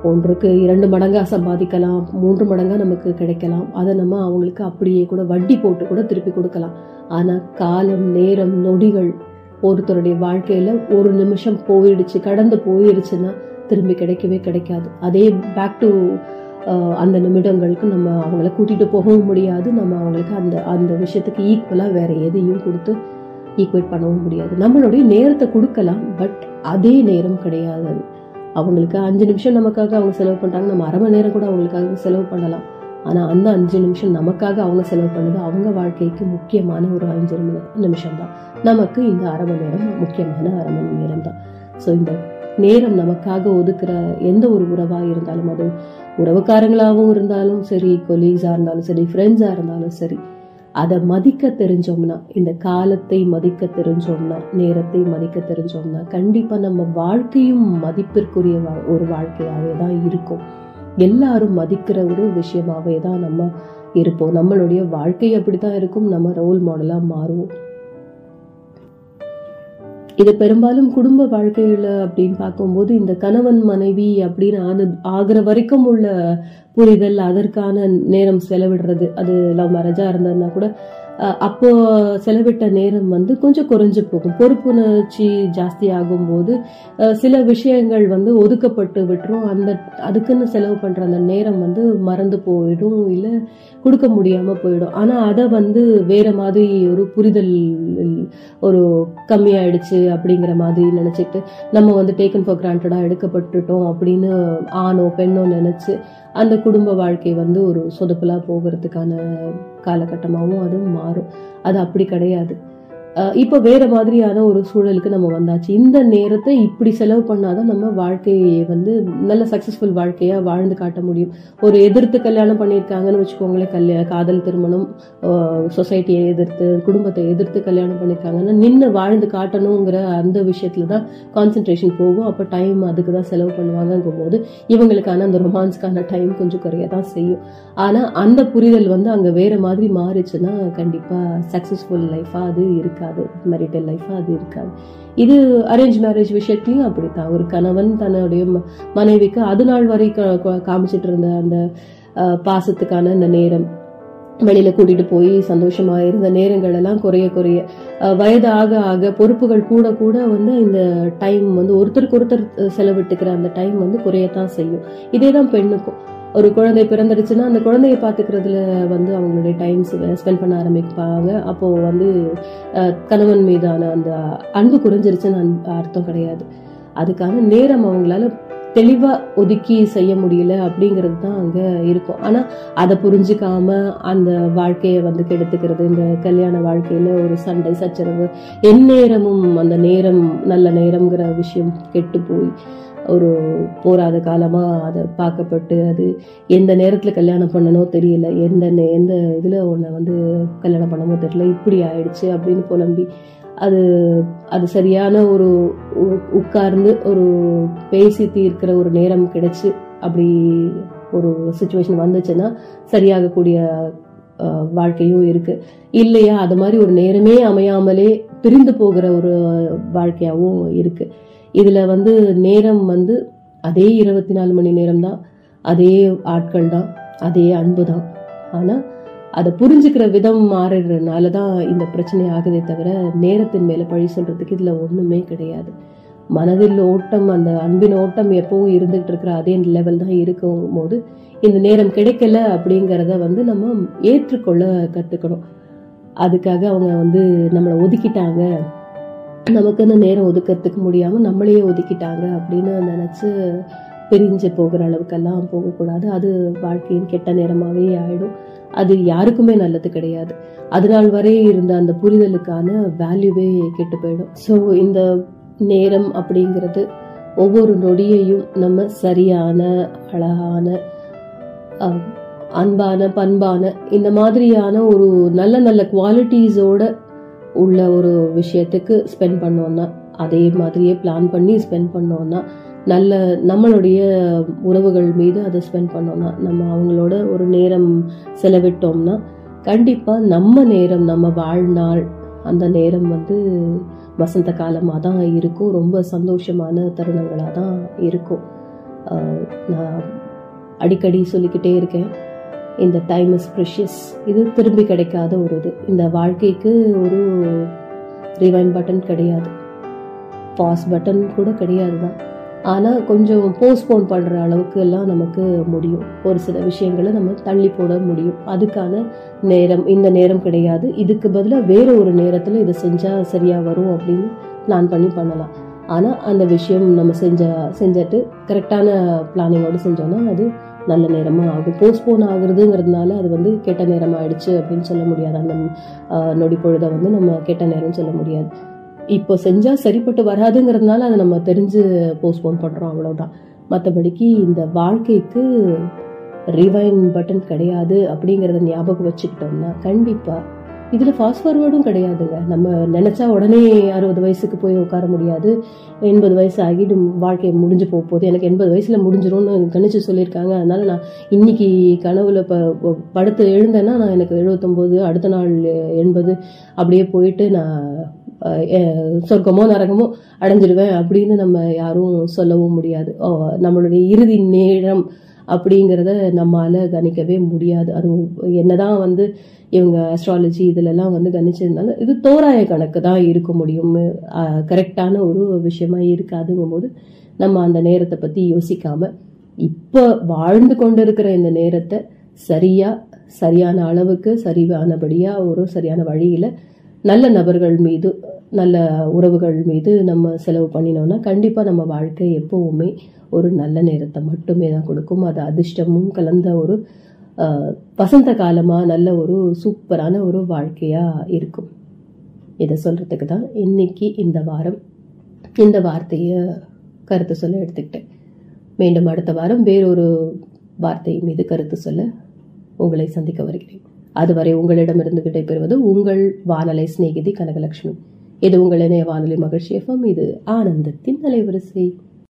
ஒன்றுக்கு இரண்டு மடங்காக சம்பாதிக்கலாம் மூன்று மடங்காக நமக்கு கிடைக்கலாம். அதை நம்ம அவங்களுக்கு அப்படியே கூட வட்டி போட்டு கூட திருப்பி கொடுக்கலாம். ஆனால் காலம் நேரம் நொடிகள் ஒருத்தருடைய வாழ்க்கையில் ஒரு நிமிஷம் போயிடுச்சு கடந்து போயிடுச்சுன்னா திரும்பி கிடைக்கவே கிடைக்காது. அதே பேக் டு அந்த நிமிடங்களுக்கு நம்ம அவங்கள கூட்டிகிட்டு போகவும் முடியாது. நம்ம அவங்களுக்கு அந்த அந்த விஷயத்துக்கு ஈக்குவலாக வேறு எதையும் கொடுத்து ஈக்குவேட் பண்ணவும் முடியாது. நம்மளுடைய நேரத்தை கொடுக்கலாம் பட் அதே நேரம் கிடையாது. அது அவங்களுக்கு அஞ்சு நிமிஷம் நமக்காக அவங்க செலவு பண்ணுறாங்க நம்ம அரை மணி நேரம் கூட அவங்களுக்காக செலவு பண்ணலாம். ஆனால் அந்த அஞ்சு நிமிஷம் நமக்காக அவங்க செலவு பண்ணது அவங்க வாழ்க்கைக்கு முக்கியமான ஒரு அஞ்சு நிமிஷம் தான் நமக்கு இந்த அரை மணி நேரம் முக்கியமான அரை மணி நேரம் தான் ஸோ இந்த நேரம் நமக்காக ஒதுக்குற எந்த ஒரு உறவாக இருந்தாலும் அது உறவுக்காரங்களாகவும் இருந்தாலும் சரி கொலீக்ஸாக இருந்தாலும் சரி ஃப்ரெண்ட்ஸாக இருந்தாலும் சரி அதை மதிக்க தெரிஞ்சோம்னா இந்த காலத்தை மதிக்க தெரிஞ்சோம்னா நேரத்தை மதிக்க தெரிஞ்சோம்னா கண்டிப்பா நம்ம வாழ்க்கையும் மதிப்பிற்குரிய வா- ஒரு வாழ்க்கையாவே தான் இருக்கும். எல்லாரும் மதிக்கிற ஒரு விஷயமாவே தான் நம்ம இருப்போம். நம்மளுடைய வாழ்க்கை அப்படித்தான் இருக்கும். நம்ம ரோல் மாடலா மாறுவோம். இது பெரும்பாலும் குடும்ப வாழ்க்கையில அப்படின்னு பார்க்கும்போது இந்த கணவன் மனைவி அப்படின்னு ஆனது ஆகிற வரைக்கும் உள்ள புரிதல் அதற்கான நேரம் செலவிடுறது. அது லவ் மேரேஜாக இருந்ததுன்னா கூட அப்போ செலவிட்ட நேரம் வந்து கொஞ்சம் குறைஞ்சு போகும். பொறுப்புணர்ச்சி ஜாஸ்தி ஆகும்போது சில விஷயங்கள் வந்து ஒதுக்கப்பட்டு விட்டுரும். அந்த அதுக்குன்னு செலவு பண்ற அந்த நேரம் வந்து மறந்து போயிடும் இல்ல கொடுக்க முடியாம போயிடும். ஆனா அதை வந்து வேற மாதிரி ஒரு புரிதல் ஒரு கம்மியாயிடுச்சு அப்படிங்கிற மாதிரி நினைச்சிட்டு நம்ம வந்து டேக்கன் ஃபார் கிராண்டடா எடுக்கப்பட்டுட்டோம் அப்படின்னு ஆணோ பெண்ணோ நினைச்சு அந்த குடும்ப வாழ்க்கை வந்து ஒரு சொதப்பலா போகிறதுக்கான காலகட்டமாகவும் அது மாறும். அது அப்படி கிடையாது. இப்போ வேற மாதிரியான ஒரு சூழலுக்கு நம்ம வந்தாச்சு. இந்த நேரத்தை இப்படி செலவு பண்ணாதான் நம்ம வாழ்க்கையை வந்து நல்ல சக்சஸ்ஃபுல் வாழ்க்கையா வாழ்ந்து காட்ட முடியும். ஒரு எதிர்த்து கல்யாணம் பண்ணியிருக்காங்கன்னு வச்சுக்கோங்களேன் கல்யா காதல் திருமணம் சொசைட்டியை எதிர்த்து குடும்பத்தை எதிர்த்து கல்யாணம் பண்ணியிருக்காங்கன்னா நின்று வாழ்ந்து காட்டணுங்கிற அந்த விஷயத்துல தான் கான்சென்ட்ரேஷன் போகும். அப்போ டைம் அதுக்கு தான் செலவு பண்ணுவாங்கங்கும் போது இவங்களுக்கான அந்த ரொமான்ஸ்க்கான டைம் கொஞ்சம் குறைய தான் செய்யும். ஆனால் அந்த புரிதல் வந்து அங்கே வேற மாதிரி மாறிச்சுன்னா கண்டிப்பாக சக்சஸ்ஃபுல் லைஃபாக அது இருக்காது. மேரிட்டல் லைஃபாக அது இருக்காது. இது அரேஞ்ச் மேரேஜ் விஷயத்துலயும் அப்படித்தான். ஒரு கணவன் தன்னுடைய மனைவிக்கு அது நாள் வரை காமிச்சிட்டு இருந்த அந்த பாசத்துக்கான அந்த நேரம் வெளியில கூட்டிட்டு போய் சந்தோஷமா இருந்த நேரங்கள் எல்லாம் குறைய குறைய வயது ஆக ஆக பொறுப்புகள் கூட கூட வந்து இந்த டைம் வந்து ஒருத்தருக்கு ஒருத்தர் செலவிட்டுக்கிற அந்த டைம் வந்து குறையத்தான் செய்யும். இதே தான் பெண்ணுக்கும். ஒரு குழந்தை பிறந்துடுச்சுன்னா அந்த குழந்தைய பார்த்துக்கிறதுல வந்து அவங்களுடைய டைம் ஸ்பெண்ட் பண்ண ஆரம்பிப்பாங்க. அப்போது வந்து கணவன் மீதான அந்த அன்பு குறைஞ்சிருச்சுன்னு அர்த்தம் கிடையாது. அதுக்கான நேரம் அவங்களால தெளிவாக ஒதுக்கி செய்ய முடியல அப்படிங்கிறது தான் அங்கே இருக்கும். ஆனால் அதை புரிஞ்சுக்காம அந்த வாழ்க்கையை வந்து கெடுத்துக்கிறது இந்த கல்யாண வாழ்க்கையில் ஒரு சண்டை சச்சரவு எந்நேரமும் அந்த நேரம் நல்ல நேரம்ங்கிற விஷயம் கெட்டு போய் ஒரு போராத காலமாக அதை பார்க்கப்பட்டு அது எந்த நேரத்தில் கல்யாணம் பண்ணனோ தெரியல எந்த நே- எந்த இதில் உன்னை வந்து கல்யாணம் பண்ணமோ தெரியல இப்படி ஆயிடுச்சு அப்படின்னு புலம்பி அது அது சரியான ஒரு உ- உட்கார்ந்து ஒரு பேசி தீர்க்கிற ஒரு நேரம் கிடைச்சி அப்படி ஒரு சுச்சுவேஷன் வந்துச்சுன்னா சரியாகக்கூடிய வாழ்க்கையும் இருக்கு. இல்லையா? அது மாதிரி ஒரு நேரமே அமையாமலே பிரிந்து போகிற ஒரு வாழ்க்கையாகவும் இருக்குது இதில் வந்து நேரம் வந்து அதே இருபத்தி நாலு மணி நேரம் தான் அதே ஆட்கள் தான் அதே அன்பு தான் ஆனால் அதை புரிஞ்சுக்கிற விதம் மாறுறதுனால தான் இந்த பிரச்சனை ஆகுதே தவிர நேரத்தின் மேலே பழி சொல்கிறதுக்கு இதில் ஒன்றுமே கிடையாது. மனதில் ஓட்டம் அந்த அன்பின் ஓட்டம் எப்பவும் இருந்துகிட்டு இருக்கிற அதே லெவல் தான் இருக்கும் போது இந்த நேரம் கிடைக்கல அப்படிங்கிறத வந்து நம்ம ஏற்றுக்கொள்ள கற்றுக்கணும் அதுக்காக அவங்க வந்து நம்மளை ஒதுக்கிட்டாங்க. நமக்குன்னு நேரம் ஒதுக்கிறதுக்கு முடியாமல் நம்மளையே ஒதுக்கிட்டாங்க அப்படின்னு நினச்சி பிரிஞ்சு போகிற அளவுக்கெல்லாம் போகக்கூடாது. அது வாழ்க்கையின் கெட்ட நேரமாகவே ஆயிடும். அது யாருக்குமே நல்லது கிடையாது. அதனால் வரை இருந்த அந்த புரிதலுக்கான வேல்யூவே கெட்டு போயிடும். ஸோ இந்த நேரம் அப்படிங்கிறது ஒவ்வொரு நொடியையும் நம்ம சரியான அழகான அன்பான பண்பான இந்த மாதிரியான ஒரு நல்ல நல்ல குவாலிட்டிஸோட உள்ள ஒரு விஷயத்துக்கு ஸ்பெண்ட் பண்ணோன்னா அதே மாதிரியே பிளான் பண்ணி ஸ்பெண்ட் பண்ணோன்னா நல்ல நம்மளுடைய உறவுகள் மீது அதை ஸ்பெண்ட் பண்ணோம்னா நம்ம அவங்களோட ஒரு நேரம் செலவிட்டோம்னா கண்டிப்பாக நம்ம நேரம் நம்ம வாழ்நாள் அந்த நேரம் வந்து வசந்த காலமாக தான் இருக்கும். ரொம்ப சந்தோஷமான தருணங்களாக தான் இருக்கும். நான் அடிக்கடி சொல்லிக்கிட்டே இருக்கேன். இந்த டைம் இஸ் ப்ரிஷியஸ் இது திரும்பி கிடைக்காத ஒரு இது இந்த வாழ்க்கைக்கு ஒரு ரிவைன் பட்டன் கிடையாது. பாஸ் பட்டன் கூட கிடையாது தான் ஆனால் கொஞ்சம் போஸ்ட்போன் பண்ணுற அளவுக்கு எல்லாம் நமக்கு முடியும். ஒரு சில விஷயங்களை நம்ம தள்ளி போட முடியும். அதுக்கான நேரம் இந்த நேரம் கிடையாது. இதுக்கு பதிலாக வேறு ஒரு நேரத்தில் இதை செஞ்சால் சரியாக வரும் அப்படின்னு பிளான் பண்ணி பண்ணலாம். ஆனால் அந்த விஷயம் நம்ம செஞ்ச செஞ்சுட்டு கரெக்டான பிளானிங்கோடு செஞ்சோன்னா அது நல்ல நேரமாக ஆகும். போஸ்ட்போன் ஆகுறதுங்கிறதுனால அது வந்து கெட்ட நேரம் ஆயிடுச்சு அப்படின்னு சொல்ல முடியாது. அந்த நொடி பொழுதை வந்து நம்ம கெட்ட நேரம் சொல்ல முடியாது. இப்போ செஞ்சால் சரிப்பட்டு வராதுங்கிறதுனால அதை நம்ம தெரிஞ்சு போஸ்ட்போன் பண்ணுறோம் அவ்வளோதான் மற்றபடிக்கு இந்த வாழ்க்கைக்கு ரிவைன் பட்டன் கிடையாது அப்படிங்கிறத ஞாபகம் வச்சுக்கிட்டோம்னா கண்டிப்பாக இதில் ஃபாஸ்ட் ஃபார்வேர்டும் கிடையாதுங்க. நம்ம நினச்சா உடனே அறுபது வயசுக்கு போய் உட்கார முடியாது. எண்பது வயசு ஆகிட்டு வாழ்க்கை முடிஞ்சு போக போகுது. எனக்கு எண்பது வயசுல முடிஞ்சிரும்னு கணிச்சு சொல்லியிருக்காங்க. அதனால நான் இன்னைக்கு கனவுல இப்போ படுத்து எழுந்தேன்னா நான் எனக்கு எழுபத்தொம்போது அடுத்த நாள் எண்பது அப்படியே போயிட்டு நான் சொர்க்கமோ நரகமோ அடைஞ்சிடுவேன் அப்படின்னு நம்ம யாரும் சொல்லவும் முடியாது. ஓ, நம்மளுடைய இறுதி நேரம் அப்படிங்கிறத நம்மால கணிக்கவே முடியாது. அது என்னதான் வந்து இவங்க அஸ்ட்ராலஜி இதுலலாம் வந்து கணிச்சிருந்தாலும் இது தோராய கணக்கு தான் இருக்க முடியும். கரெக்டான ஒரு விஷயமா இருக்காதுங்கும் போது நம்ம அந்த நேரத்தை பத்தி யோசிக்காம இப்போ வாழ்ந்து கொண்டிருக்கிற இந்த நேரத்தை சரியா சரியான அளவுக்கு சரியானபடியா ஒரு சரியான வழியில நல்ல நபர்கள் மீது நல்ல உறவுகள் மீது நம்ம செலவு பண்ணினோம்னா கண்டிப்பாக நம்ம வாழ்க்கை எப்போவுமே ஒரு நல்ல நேரத்தை மட்டுமே தான் கொடுக்கும். அது அதிர்ஷ்டமும் கலந்த ஒரு வசந்த காலமாக நல்ல ஒரு சூப்பரான ஒரு வாழ்க்கையாக இருக்கும். இதை சொல்கிறதுக்கு தான் இன்னைக்கு இந்த வாரம் இந்த வார்த்தையை கருத்து சொல்ல எடுத்துக்கிட்டேன். மீண்டும் அடுத்த வாரம் வேறொரு வார்த்தை மீது கருத்து சொல்ல உங்களை சந்திக்க வருகிறேன். அதுவரை உங்களிடமிருந்து விடைபெறுவது உங்கள் வானலை சிநேகிதி கனகலட்சுமி. இது உங்கள் இணைய வானொலி மகிழ்ச்சி எஃப்எம். இது ஆனந்தத்தின் அலைவரிசை.